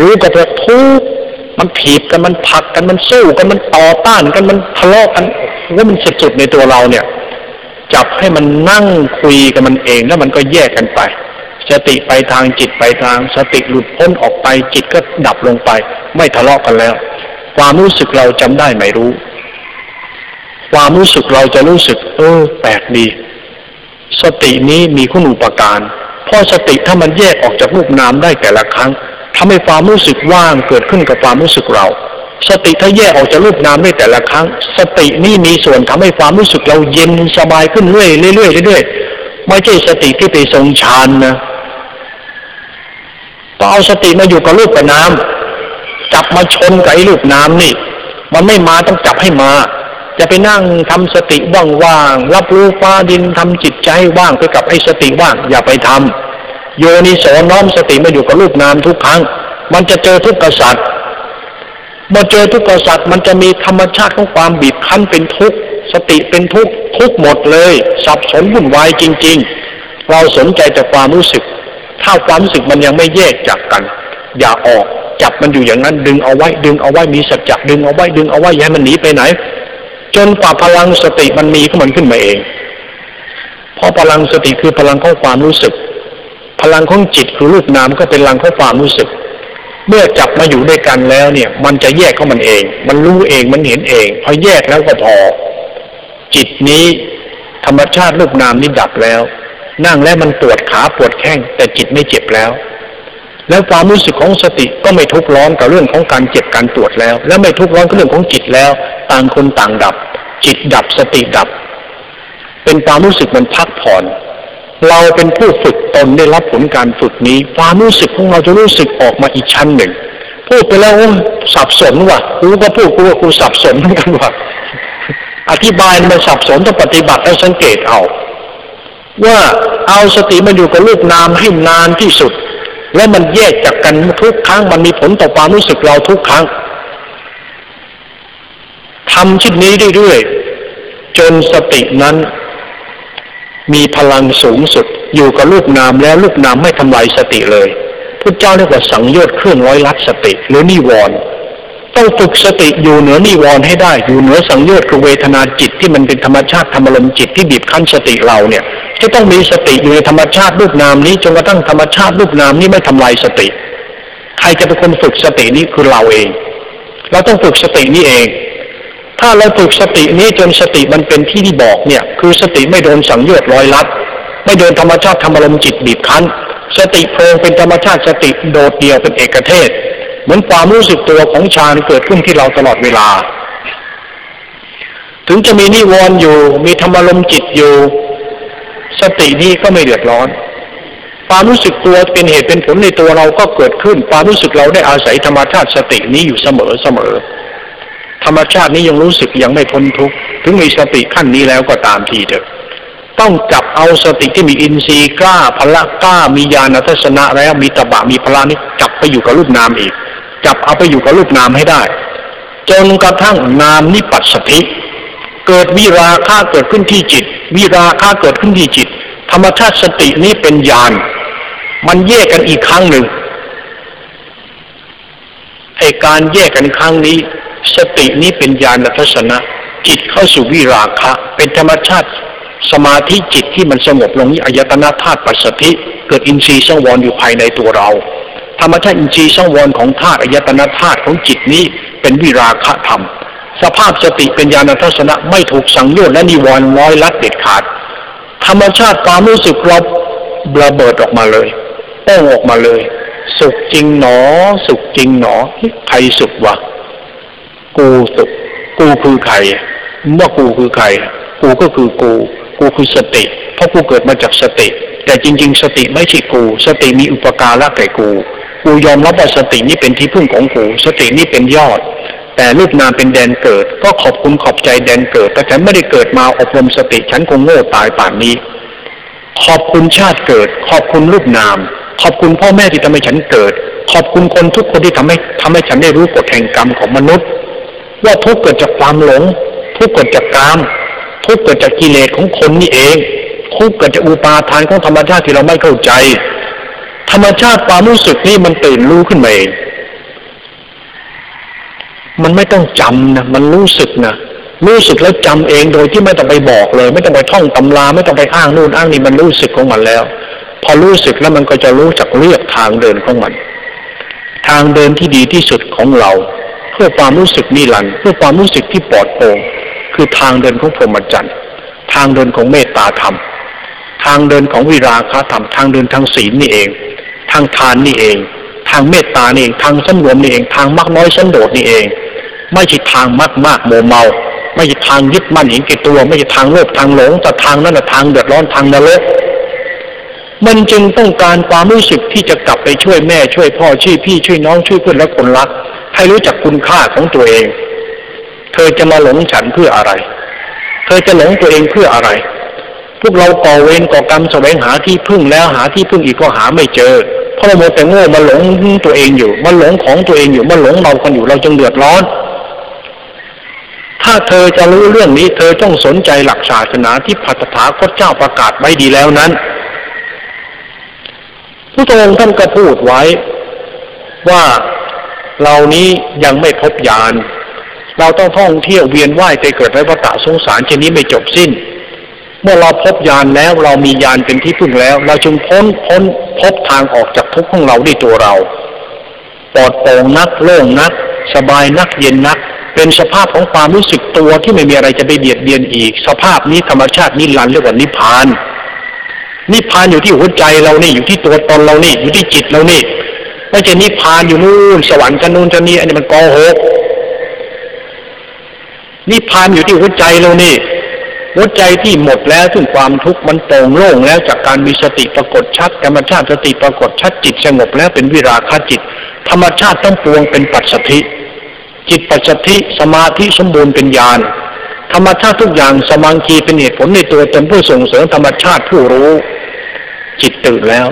B: รู้กับตัวทุกมันถีบกันมันผักกันมันสู้กันมันต่อต้านกันมันทะเลาะกันว่ามันสุดๆในตัวเราเนี่ย จับให้มันนั่งคุยกับมันเองแล้วมันก็แยกกันไป สติไปทางจิตไปทาง สติหลุดพ้นออกไปจิตก็ดับลงไป ไม่ทะเลาะกันแล้ว ความรู้สึกเราจำได้ไม่รู้ ความรู้สึกเราจะรู้สึก เออแปลกดี สตินี้มีคุณอุปการเพราะสติถ้ามันแยกออกจากรูปนามได้แต่ละครั้งทำให้ความรู้สึกว่างเกิดขึ้นกับความรู้สึกเรา สติถ้าแยกออกจากรูปนามได้แต่ละครั้ง สตินี่มีส่วนทำให้ความรู้สึกเราเย็นสบายขึ้นเรื่อยเรื่อยเรื่อยไม่ใช่สติที่ไปทรงฌานนะต้องเอาสติมาอยู่กับรูปกับน้ำจับมาชนกับไอ้รูปน้ำนี่ มันไม่มาต้องจับให้มา จะไปนั่งทำสติว่างๆรับรู้ฟ้าดินทำจิตใจว่างไปกับไอ้สติว่างอย่าไปทำโยนิโสน้อมสติมาอยู่กับรูปนามทุกครั้ง มันจะเจอทุกข์กษัตริย์เมื่อเจอทุกข์กษัตริย์มันจะมีธรรมชาติของความบีบคั้นเป็นทุกข์สติเป็นทุกข์ทุกหมดเลย สับสนวุ่นวายจริง ๆ เราสนใจแต่ความรู้สึก ถ้าความรู้สึกมันยังไม่แยกจากกัน อย่าออกจับมันอยู่อย่างนั้นดึงเอาไว้ดึงเอาไว้มีสัจจะดึงเอาไว้ดึงเอาไว้อย่าให้มันหนีไปไหน จนกว่าพลังสติมันมีขึ้นมันขึ้นมาเอง เพราะพลังสติคือพลังของความรู้สึก พลังของจิตคือรูปนามก็เป็นพลังของความรู้สึก เมื่อจับมาอยู่ด้วยกันแล้วเนี่ย มันจะแยกของมันเอง มันรู้เองมันเห็นเองพอแยกแล้วก็พอ จิตนี้ธรรมชาติรูปนามนี้ดับแล้ว นั่งแล้วมันปวดขาปวดแข้งแต่จิตไม่เจ็บแล้ว แล้วความรู้สึกของสติก็ไม่ทุกข์ร้อนกับเรื่องของการเจ็บการปวดแล้ว และไม่ทุกข์ร้อนกับเรื่องของจิตแล้ว ต่างคนต่างดับ จิตดับสติดับ เป็นความรู้สึกมันพักผ่อน เราเป็นผู้ฝึกตนได้รับผลการฝึกนี้ ความรู้สึกของเราจะรู้สึกออกมาอีกชั้นหนึ่ง พูดไปแล้วสับสนว่ะกูก็พูดกูว่ากูสับสนเหมือนกันว่ะอธิบายมันสับสนต้องปฏิบัติแล้วสังเกตเอาว่าเอาสติมาอยู่กับรูปนามให้นานที่สุด แล้วมันแยกจากกันทุกครั้งมันมีผลต่อความรู้สึกเราทุกครั้งทำชิ้นนี้เรื่อยๆจนสตินั้น มีพลังสูงสุด อยู่กับลูกนามแล้วลูกนามไม่ทำลายสติเลยพุทธเจ้าเรียกว่าสังโยชน์เครื่องร้อยลัดสติ หรือนิวรณ์ ต้องฝึกสติอยู่เหนือนิวรณ์ให้ได้ อยู่เหนือสังโยชน์คือเวทนาจิตที่มันเป็นธรรมชาติธรรมลมจิตที่บีบคั้นสติเราเนี่ยจะต้องมีสติอยู่ในธรรมชาติรูปนามนี้จนกระทั่งธรรมชาติรูปนามนี้ไม่ทำลายสติ ใครจะเป็นคนฝึกสตินี้คือเราเอง เราต้องฝึกสตินี้เอง ถ้าเราฝึกสตินี้จนสติมันเป็นที่ที่บอกเนี่ย คือสติไม่โดนสังโยชน์ลอยลัดไม่โดนธรรมชาติธรรมลมจิตบีบคั้น สติโพรงเป็นธรรมชาติสติโดดเดี่ยวเป็นเอกเทศ เหมือนความรู้สึกตัวของฌานเกิดขึ้นที่เราตลอดเวลา ถึงจะมีนิวรณ์อยู่ มีธรรมลมจิตอยู่ สตินี้ก็ไม่เดือดร้อน ความรู้สึกตัวเป็นเหตุเป็นผลในตัวเราก็เกิดขึ้น ความรู้สึกเราได้อาศัยธรรมชาติสตินี้อยู่เสมอเสมอธรรมชาตินี้ยังรู้สึกยังไม่พ้นทุกข์ถึงมีสติขั้นนี้แล้วก็ตามทีเถอะต้องจับเอาสติที่มีอินทรีย์กล้าพละกล้ามีญาณทัศนะแล้วมีตบะมีพลานี้จับไปอยู่กับรูปนามอีก จับเอาไปอยู่กับรูปนามให้ได้ จนกระทั่งนามนิปัสสธิเกิดวิราคะเกิดขึ้นที่จิต วิราคะเกิดขึ้นที่จิต ธรรมชาติสตินี้เป็นญาณมันแยกกันอีกครั้งหนึ่งไอการแยกกันครั้งนี้ สตินี้เป็นญาณทัศนะจิตเข้าสู่วิราคะ เป็นธรรมชาติสมาธิจิตที่มันสงบลงนี้อายตนะธาตุปัสสธิเกิดอินทรีย์สังวรอยู่ภายในตัวเรา ธรรมชาติอินทรีย์สังวรของธาตุอายตนะธาตุของจิตนี้เป็นวิราคะธรรม สภาพสติเป็นญาณทัศนะไม่ถูกสังโยชน์และนิวรณ์ร้อยลัดเด็ดขาด ธรรมชาติความรู้สึกเราระเบิดออกมาเลยโป้งออกมาเลย สุขจริงหนอ สุขจริงหนอใครสุขวะกูสุขกูคือใครว่ากูคือใคร กูก็คือกู กูคือสติ เพราะกูเกิดมาจากสติ แต่จริง ๆ สติไม่ใช่กู สติมีอุปการะแก่กู กูยอมรับว่าสตินี้เป็นที่พึ่งของกูสตินี้เป็นยอด แต่รูปนามเป็นแดนเกิด ก็ขอบคุณขอบใจแดนเกิด แต่ฉันไม่ได้เกิดมาอบรมสติฉันคงโง่ตายป่านนี้ ขอบคุณชาติเกิด ขอบคุณรูปนาม ขอบคุณพ่อแม่ที่ทำให้ฉันเกิด ขอบคุณคนทุกคนที่ทำให้ทำให้ฉันได้รู้กฎแห่งกรรมของมนุษย์ ว่าทุกเกิดจากความหลง ทุกเกิดจากกรรมทุกเกิดจากกิเลสของคนนี่เองทุกเกิดจากอุปาทานของธรรมชาติที่เราไม่เข้าใจ ธรรมชาติความรู้สึกนี่มันตื่นรู้ขึ้นมาเองมันไม่ต้องจำนะมันรู้สึกนะรู้สึกแล้วจำเองโดยที่ไม่ต้องไปบอกเลย ไม่ต้องไปท่องตำราไม่ต้องไปอ้างนู่นอ้างนี่มันรู้สึกของมันแล้ว พอรู้สึกแล้วมันก็จะรู้จักเลือกทางเดินของมัน ทางเดินที่ดีที่สุดของเรา เพื่อความรู้สึกนิรันดร์เพื่อความรู้สึกที่ปลอดโปร่งคือทางเดินของพรหมจรรย์ทางเดินของเมตตาธรรม ทางเดินของวิราคะธรรม ทางเดินทางศีลนี่เองางทานนี่เอง ทางเมตตานี่เองทางสันรวมนี่เอง ทางมากน้อยสันโดษนี่เอง ไม่ใช่ทางมากมากโมเมา ไม่ใช่ทางยึดมั่นห็นแก่ตัว ไม่ใช่ทางโลภทางหลงแต่ทางนั้นแหะทางเดือดร้อนทางนรกมันจึงต้องการความรู้สึกที่จะกลับไปช่วยแม่ช่วยพ่อช่วยพี่ช่วยน้องช่วยเพื่อนและคนรัก ให้รู้จักคุณค่าของตัวเอง เธอจะมาหลงฉันเพื่ออะไร เธอจะหลงตัวเองเพื่ออะไร พวกเราก่อเวรก่อกรรมแสวงหาที่พึ่งแล้วหาที่พึ่งอีกก็หาไม่เจอ เพราะเราโมแต่โง่มาหลงตัวเองอยู่มาหลงของตัวเองอยู่มาหลงเรากันอยู่ เราจึงเดือดร้อน ถ้าเธอจะรู้เรื่องนี้ เธอต้องสนใจหลักศาสนาที่พัฒถาคตเจ้าประกาศไว้ดีแล้วนั้นพระองค์ท่านก็พูดไว้ว่าเรานี้ยังไม่พบยาน เราต้องท่องเที่ยวเวียนว่ายไปเกิดในวัฏสงสารเช่นนี้ไม่จบสิ้น เมื่อเราพบยานแล้วเรามียานเป็นที่พึ่งแล้ว เราจึงพ้นพ้นพบทางออกจากทุกข์ของเราด้วยตัวเราปลอดโปร่งนักโล่งนัก สบายนักเย็นนัก เป็นสภาพของความรู้สึกตัวที่ไม่มีอะไรจะไปเบียดเบียนอีก สภาพนี้ธรรมชาตินิรันดร์เรียกว่านิพพาน นิพพานอยู่ที่หัวใจเรานี่อยู่ที่ตัวตนเรานี่อยู่ที่จิตเรานี่ไม่ใช่นิพพานอยู่นู่นสวรรค์จะนู่นจะนี่อันนี้มันโกหกนิพพานอยู่ที่หัวใจเรานี่ หัวใจที่หมดแล้วถึงความทุกข์มันโปร่งโล่งแล้วจากการมีสติปรากฏชัดธรรมชาติสติปรากฏชัดจิตสงบแล้วเป็นวิราคะจิต ธรรมชาติต้องปวงเป็นปัจสถิจิตปัจสถิสมาธิสมบูรณ์เป็นญาณธรรมชาติทุกอย่างสมังคีเป็นเหตุผลในตัวตนเพื่อส่งเสริมธรรมชาติผู้รู้ จิตตื่นแล้ว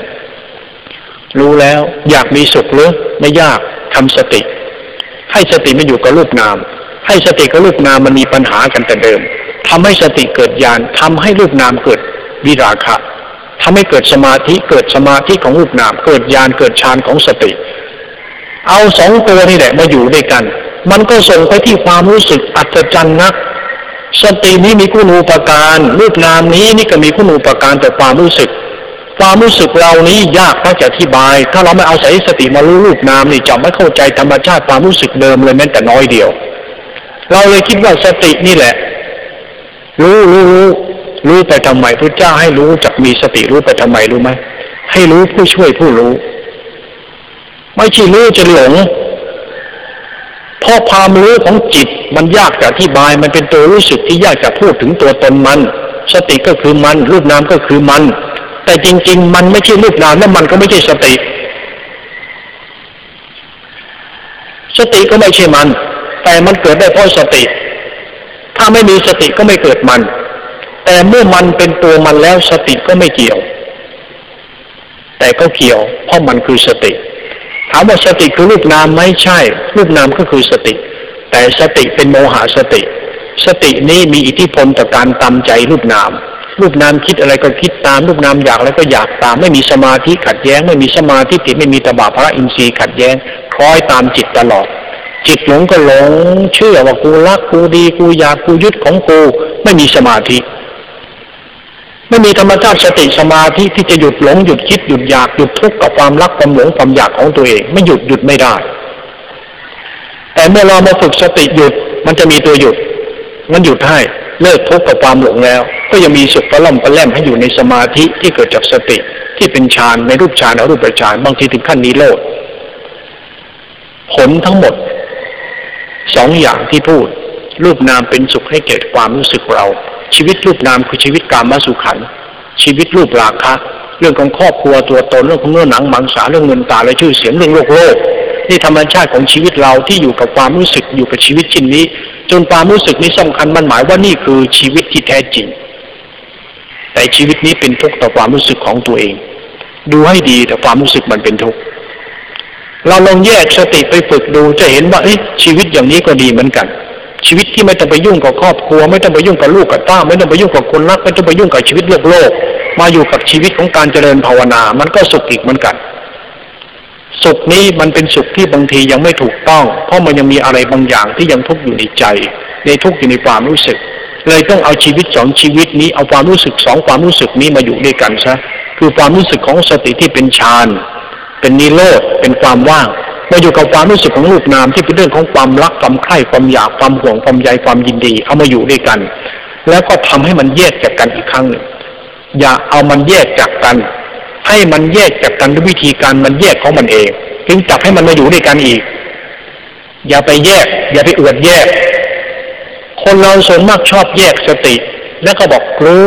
B: รู้แล้วอยากมีสุขหรือไม่ยากทำสติ ให้สติไม่อยู่กับรูปนาม ให้สติกับรูปนามมันมีปัญหากันแต่เดิม ทำให้สติเกิดญาณทำให้รูปนามเกิดวิราคะทำให้เกิดสมาธิเกิดสมาธิของรูปนาม เกิดญาณเกิดฌานของสติ เอาสองตัวนี่แหละมาอยู่ด้วยกัน มันก็ส่งไปที่ความรู้สึกอัศจรรย์นัก สตินี้มีคุณูปการ รูปนามนี้นี่ก็มีคุณูปการแต่ความรู้สึก ความรู้สึกเรานี้ยากมากจะอธิบาย ถ้าเราไม่เอาใส่สติมารู้รูปนามนี่จะไม่เข้าใจธรรมชาติความรู้สึกเดิมเลยแม้แต่น้อยเดียว เราเลยคิดว่าสตินี่แหละ รู้รู้รู้รู้ไปทำไมพระเจ้าให้รู้จักมีสติรู้ไปทำไมรู้ไหมให้รู้ผู้ช่วยผู้รู้ ไม่ใช่รู้จะหลงเพราะความรู้ของจิตมันยากจะอธิบาย มันเป็นตัวรู้สึกที่ยากจะพูดถึงตัวตนมัน สติก็คือมัน รูปนามก็คือมัน แต่จริง ๆ มันไม่ใช่รูปนามและมันก็ไม่ใช่สติ สติก็ไม่ใช่มัน แต่มันเกิดได้เพราะสติ ถ้าไม่มีสติก็ไม่เกิดมัน แต่เมื่อมันเป็นตัวมันแล้วสติก็ไม่เกี่ยว แต่ก็เกี่ยว เพราะมันคือสติ ถามว่าสติคือรูปนามไม่ใช่ รูปนามก็คือสติ แต่สติเป็นโมหะสติ สตินี้มีอิทธิพลต่อการตามใจรูปนามรูปนามคิดอะไรก็คิดตามรูปนามอยากอะไรก็อยากตาม ไม่มีสมาธิขัดแย้ง ไม่มีสมาธิติดไม่มีตบะพระอินทรีย์ขัดแย้งคล้อยตามจิตตลอด จิตหลงก็หลงเชื่อว่ากูรักกูดีกูอยากกูยึดของกูไม่มีสมาธิ ไม่มีธรรมชาติสติสมาธิที่จะหยุดหลงหยุดคิดหยุดอยากหยุดทุกข์กับความรักความหลงความอยากของตัวเอง ไม่หยุดหยุดไม่ได้ แต่เมื่อเรามาฝึกสติหยุดมันจะมีตัวหยุด มันหยุดให้เลิกทุกข์กับความหลงแล้ว ก็ยังมีสุขประล่อมประแล่มให้อยู่ในสมาธิที่เกิดจากสติ ที่เป็นฌานในรูปฌานอรูปฌานบางทีถึงขั้นนี้โลดผลทั้งหมด สองอย่างที่พูด รูปนามเป็นสุขให้เกิดความรู้สึกเรา ชีวิตรูปนามคือชีวิตกามสุขัน ชีวิตรูปราคะ เรื่องของครอบครัวตัวตนเรื่องของเนื้อหนังมังสาเรื่องเงินตาและชื่อเสียงเรื่องโลกโลกนี่ธรรมชาติของชีวิตเราที่อยู่กับความรู้สึกอยู่กับชีวิตชิ้นนี้ จนความรู้สึกนี้สำคัญมันหมายว่านี่คือชีวิตที่แท้จริง แต่ชีวิตนี้เป็นทุกข์ต่อความรู้สึกของตัวเอง ดูให้ดีแต่ความรู้สึกมันเป็นทุกข์ เราลองแยกสติไปฝึกดูจะเห็นว่าชีวิตอย่างนี้ก็ดีเหมือนกัน ชีวิตที่ไม่ต้องไปยุ่งกับครอบครัว ไม่ต้องไปยุ่งกับลูกกับต้าไม่ต้องไปยุ่งกับคนรักไม่ต้องไปยุ่งกับชีวิตโลกโลก มาอยู่กับชีวิตของการเจริญภาวนา มันก็สุขอีกเหมือนกัน สุขนี้มันเป็นสุขที่บางทียังไม่ถูกต้อง เพราะมันยังมีอะไรบางอย่างที่ยังทุกข์อยู่ในใจ ในทุกข์อยู่ในความรู้สึก เลยต้องเอาชีวิตสองชีวิตนี้เอาความรู้สึกสองความรู้สึกนี้มาอยู่ด้วยกันซะคือความรู้สึกของสติที่เป็นฌาน เป็นนิโรธเป็นความว่างมาอยู่กับความรู้สึกของรูปนามที่เป็นเรื่องของความรักความใคร่ความอยากความห่วงความใยความยินดี เอามาอยู่ด้วยกัน แล้วก็ทำให้มันแยกจากกันอีกครั้งหนึ่งอย่าเอามันแยกจากกัน ให้มันแยกจากกันด้วยวิธีการมันแยกของมันเองถึงจับให้มันมาอยู่ด้วยกันอีก อย่าไปแยก อย่าไปอวดแยก คนเราส่วนมากชอบแยกสติ แล้วก็บอกรู้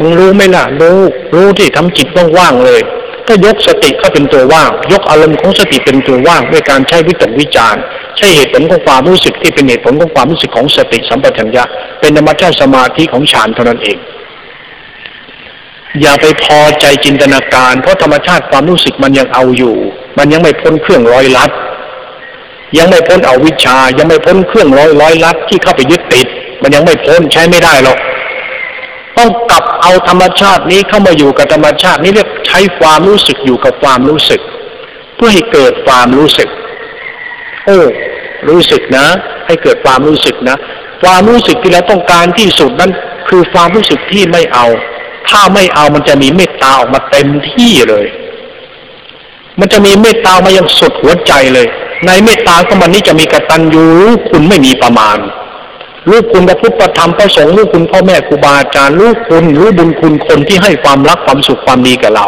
B: มึงรู้ไหมล่ะรู้ รู้ที่ทำจิตว่างๆเลย ก็ยกสติเข้าเป็นตัวว่าง ยกอารมณ์ของสติเป็นตัวว่างด้วยการใช้วิตกวิจารณ์ใช้เหตุผลของความรู้สึกที่เป็นเหตุผลของความรู้สึกของสติสัมปชัญญะเป็นธรรมชาติสมาธิของฌานเท่านั้นเอง อย่าไปพอใจจินตนาการ เพราะธรรมชาติความรู้สึกมันยังเอาอยู่ มันยังไม่พ้นเครื่องร้อยลัด ยังไม่พ้นเอาวิชา ยังไม่พ้นเครื่องร้อยร้อยลัดที่เข้าไปยึดติด มันยังไม่พ้นใช้ไม่ได้หรอก ต้องกลับเอาธรรมชาตินี้เข้ามาอยู่กับธรรมชาตินี้เรียกใช้ความรู้สึกอยู่กับความรู้สึก เพื่อให้เกิดความรู้สึกโอ้รู้สึกนะ ให้เกิดความรู้สึกนะ ความรู้สึกที่เราต้องการที่สุดนั้น คือความรู้สึกที่ไม่เอา ถ้าไม่เอามันจะมีเมตตาออกมาเต็มที่เลย มันจะมีเมตตามายังสุดหัวใจเลย ในเมตตาของมันนี้จะมีกตัญญูคุณไม่มีประมาณ รู้คุณพระพุทธธรรมพระสงฆ์รู้คุณพ่อแม่ครูบาอาจารย์รู้คุณรู้บุญคุณคนที่ให้ความรักความสุขความดีกับเรา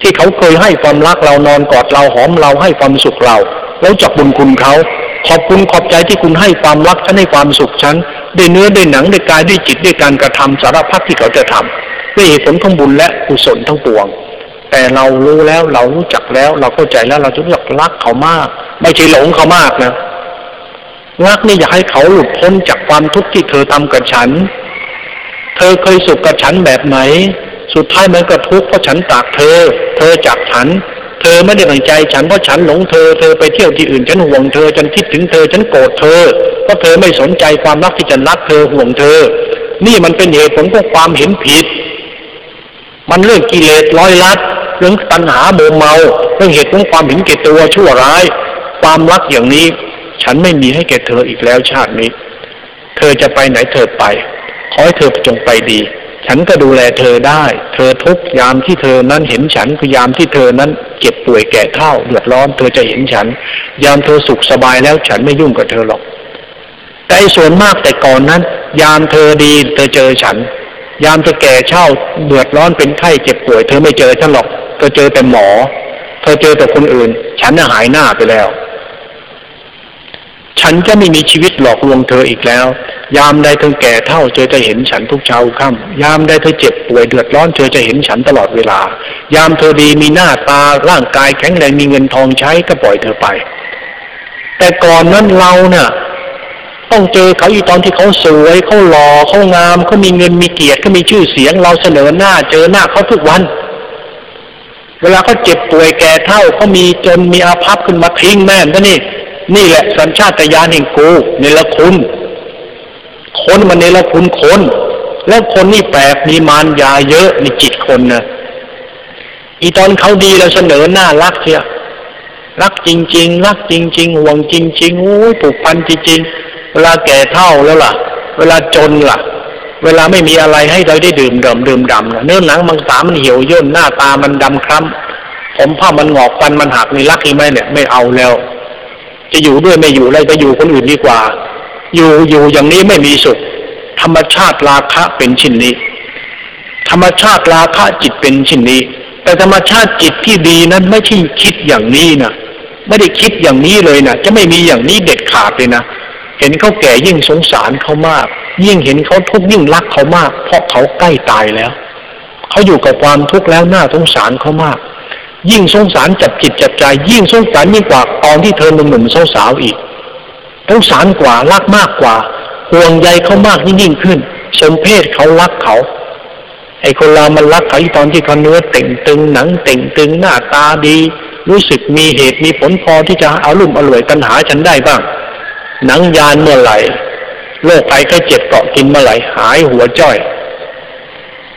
B: ที่เขาเคยให้ความรักเรานอนกอดเราหอมเราให้ความสุขเรา แล้วจับบุญคุณเขาขอบคุณขอบใจที่คุณให้ความรักฉันให้ความสุขฉันด้วยเนื้อด้วยหนังด้วยกายด้วยจิตด้วยการกระทำสารพัดที่เขาจะทำด้วยเหตุผลของบุญและกุศลทั้งปวง แต่เรารู้แล้วเรารู้จักแล้ว เราเข้าใจแล้วเราจะรู้จักรักเขามาก ไม่ใช่หลงเขามากนะ รักนี่อยากให้เขาหลุดพ้นจากความทุกข์ที่เธอทำกับฉัน เธอเคยสุขกับฉันแบบไหน สุดท้ายมันก็ทุกข์เพราะฉันจากเธอ เธอจากฉัน เธอไม่ได้ตั้งใจฉันเพราะฉันหลงเธอ เธอไปเที่ยวที่อื่นฉันห่วงเธอฉันคิดถึงเธอฉันโกรธเธอ เพราะเธอไม่สนใจความรักที่ฉันรักเธอห่วงเธอ นี่มันเป็นเหตุผลของความเห็นผิด มันเรื่องกิเลสร้อยลัดเรื่องตัณหาโมเมา เรื่องเหตุของความเห็นแก่ตัวชั่วร้าย ความรักอย่างนี้ ฉันไม่มีให้แก่เธออีกแล้วชาตินี้ เธอจะไปไหนเธอไป ขอให้เธอจงไปดี ฉันก็ดูแลเธอได้ เธอทุกยามที่เธอนั้นเห็นฉันคือยามที่เธอนั้นเจ็บป่วยแก่เท่าเดือดร้อน เธอจะเห็นฉัน ยามเธอสุขสบายแล้วฉันไม่ยุ่งกับเธอหรอก แต่ส่วนมากแต่ก่อนนั้น ยามเธอดีเธอเจอฉัน ยามเธอแก่เช่าเดือดร้อนเป็นไข้เจ็บป่วย เธอไม่เจอฉันหรอก เธอเจอแต่หมอ เธอเจอแต่คนอื่น ฉันน่ะหายหน้าไปแล้ว ฉันจะไม่มีชีวิตหลอกลวงเธออีกแล้ว ยามใดเธอแก่เท่าเธอจะเห็นฉันทุกเช้าค่ำยามใดเธอเจ็บป่วยเดือดร้อนเธอจะเห็นฉันตลอดเวลา ยามเธอดีมีหน้าตาร่างกายแข็งแรงมีเงินทองใช้ก็ปล่อยเธอไป แต่ก่อนนั้นเราเนะ่ะต้องเจอเขาอีตอนที่เขาสวยเขาหล่อเขางามเขามีเงินมีเกียรติเขามีชื่อเสียง เราเสนอหน้าเจอหน้าเขาทุกวัน เวลาเขาเจ็บป่วยแก่เท่าเขามีจนมีอาภัพขึ้นมาทิ้งแม่นนี่ นี่แหละสัญชาตญาณแห่งกูเนรคุณคนมันเนรคุณคนแล้วคนนี่แปลกมีมารยาเยอะในจิตคนนะอีตอนเขาดีแล้วเสนอหน้ารักเสียรักจริง ๆ รักจริง ๆ ห่วงจริงๆโอ้ยผูกพันจริงๆเวลาแก่เท่าแล้วล่ะ เวลาจนล่ะ เวลาไม่มีอะไรให้เราได้ดื่มดื่มดื่มดำเนื้อหนังมังสามันเหี่ยวย่นหน้าตามันดำคล้ำผมผ้ามันหงอกฟันมันหักนี่รักอีไหมเนี่ยไม่เอาแล้ว จะอยู่ด้วยไม่อยู่อะไรจะอยู่คนอื่นดีกว่า อยู่อยู่อย่างนี้ไม่มีสุข ธรรมชาติราคะเป็นชิ้นนี้ ธรรมชาติราคะจิตเป็นชิ้นนี้ แต่ธรรมชาติจิตที่ดีนั้นไม่ใช่คิดอย่างนี้นะไม่ได้คิดอย่างนี้เลยนะจะไม่มีอย่างนี้เด็ดขาดเลยนะเห็นเขาแก่ยิ่งสงสารเขามาก ยิ่งเห็นเขาทุกข์ยิ่งรักเขามาก เพราะเขาใกล้ตายแล้วเขาอยู่กับความทุกข์แล้วน่าสงสารเขามาก ยิ่งสงสารจับจิตจับใจ ยิ่งสงสารยิ่งกว่าตอนที่เธอหนุ่มๆสาวๆอีกสงสารกว่ารักมากกว่าห่วงใยเขามากยิ่งยิ่งขึ้นสมเพศเขารักเขาไอ้คนเรามันรักเขาตอนที่เขาเนื้อเต่งตึงหนังเต่งตึงหน้าตาดี รู้สึกมีเหตุมีผลพอที่จะเอาลุ่มอร่วยตัณหาฉันได้บ้าง หนังยานเมื่อไหร่โรคภัยก็เจ็บเกาะกินเมื่อไหร่หายหัวจ้อย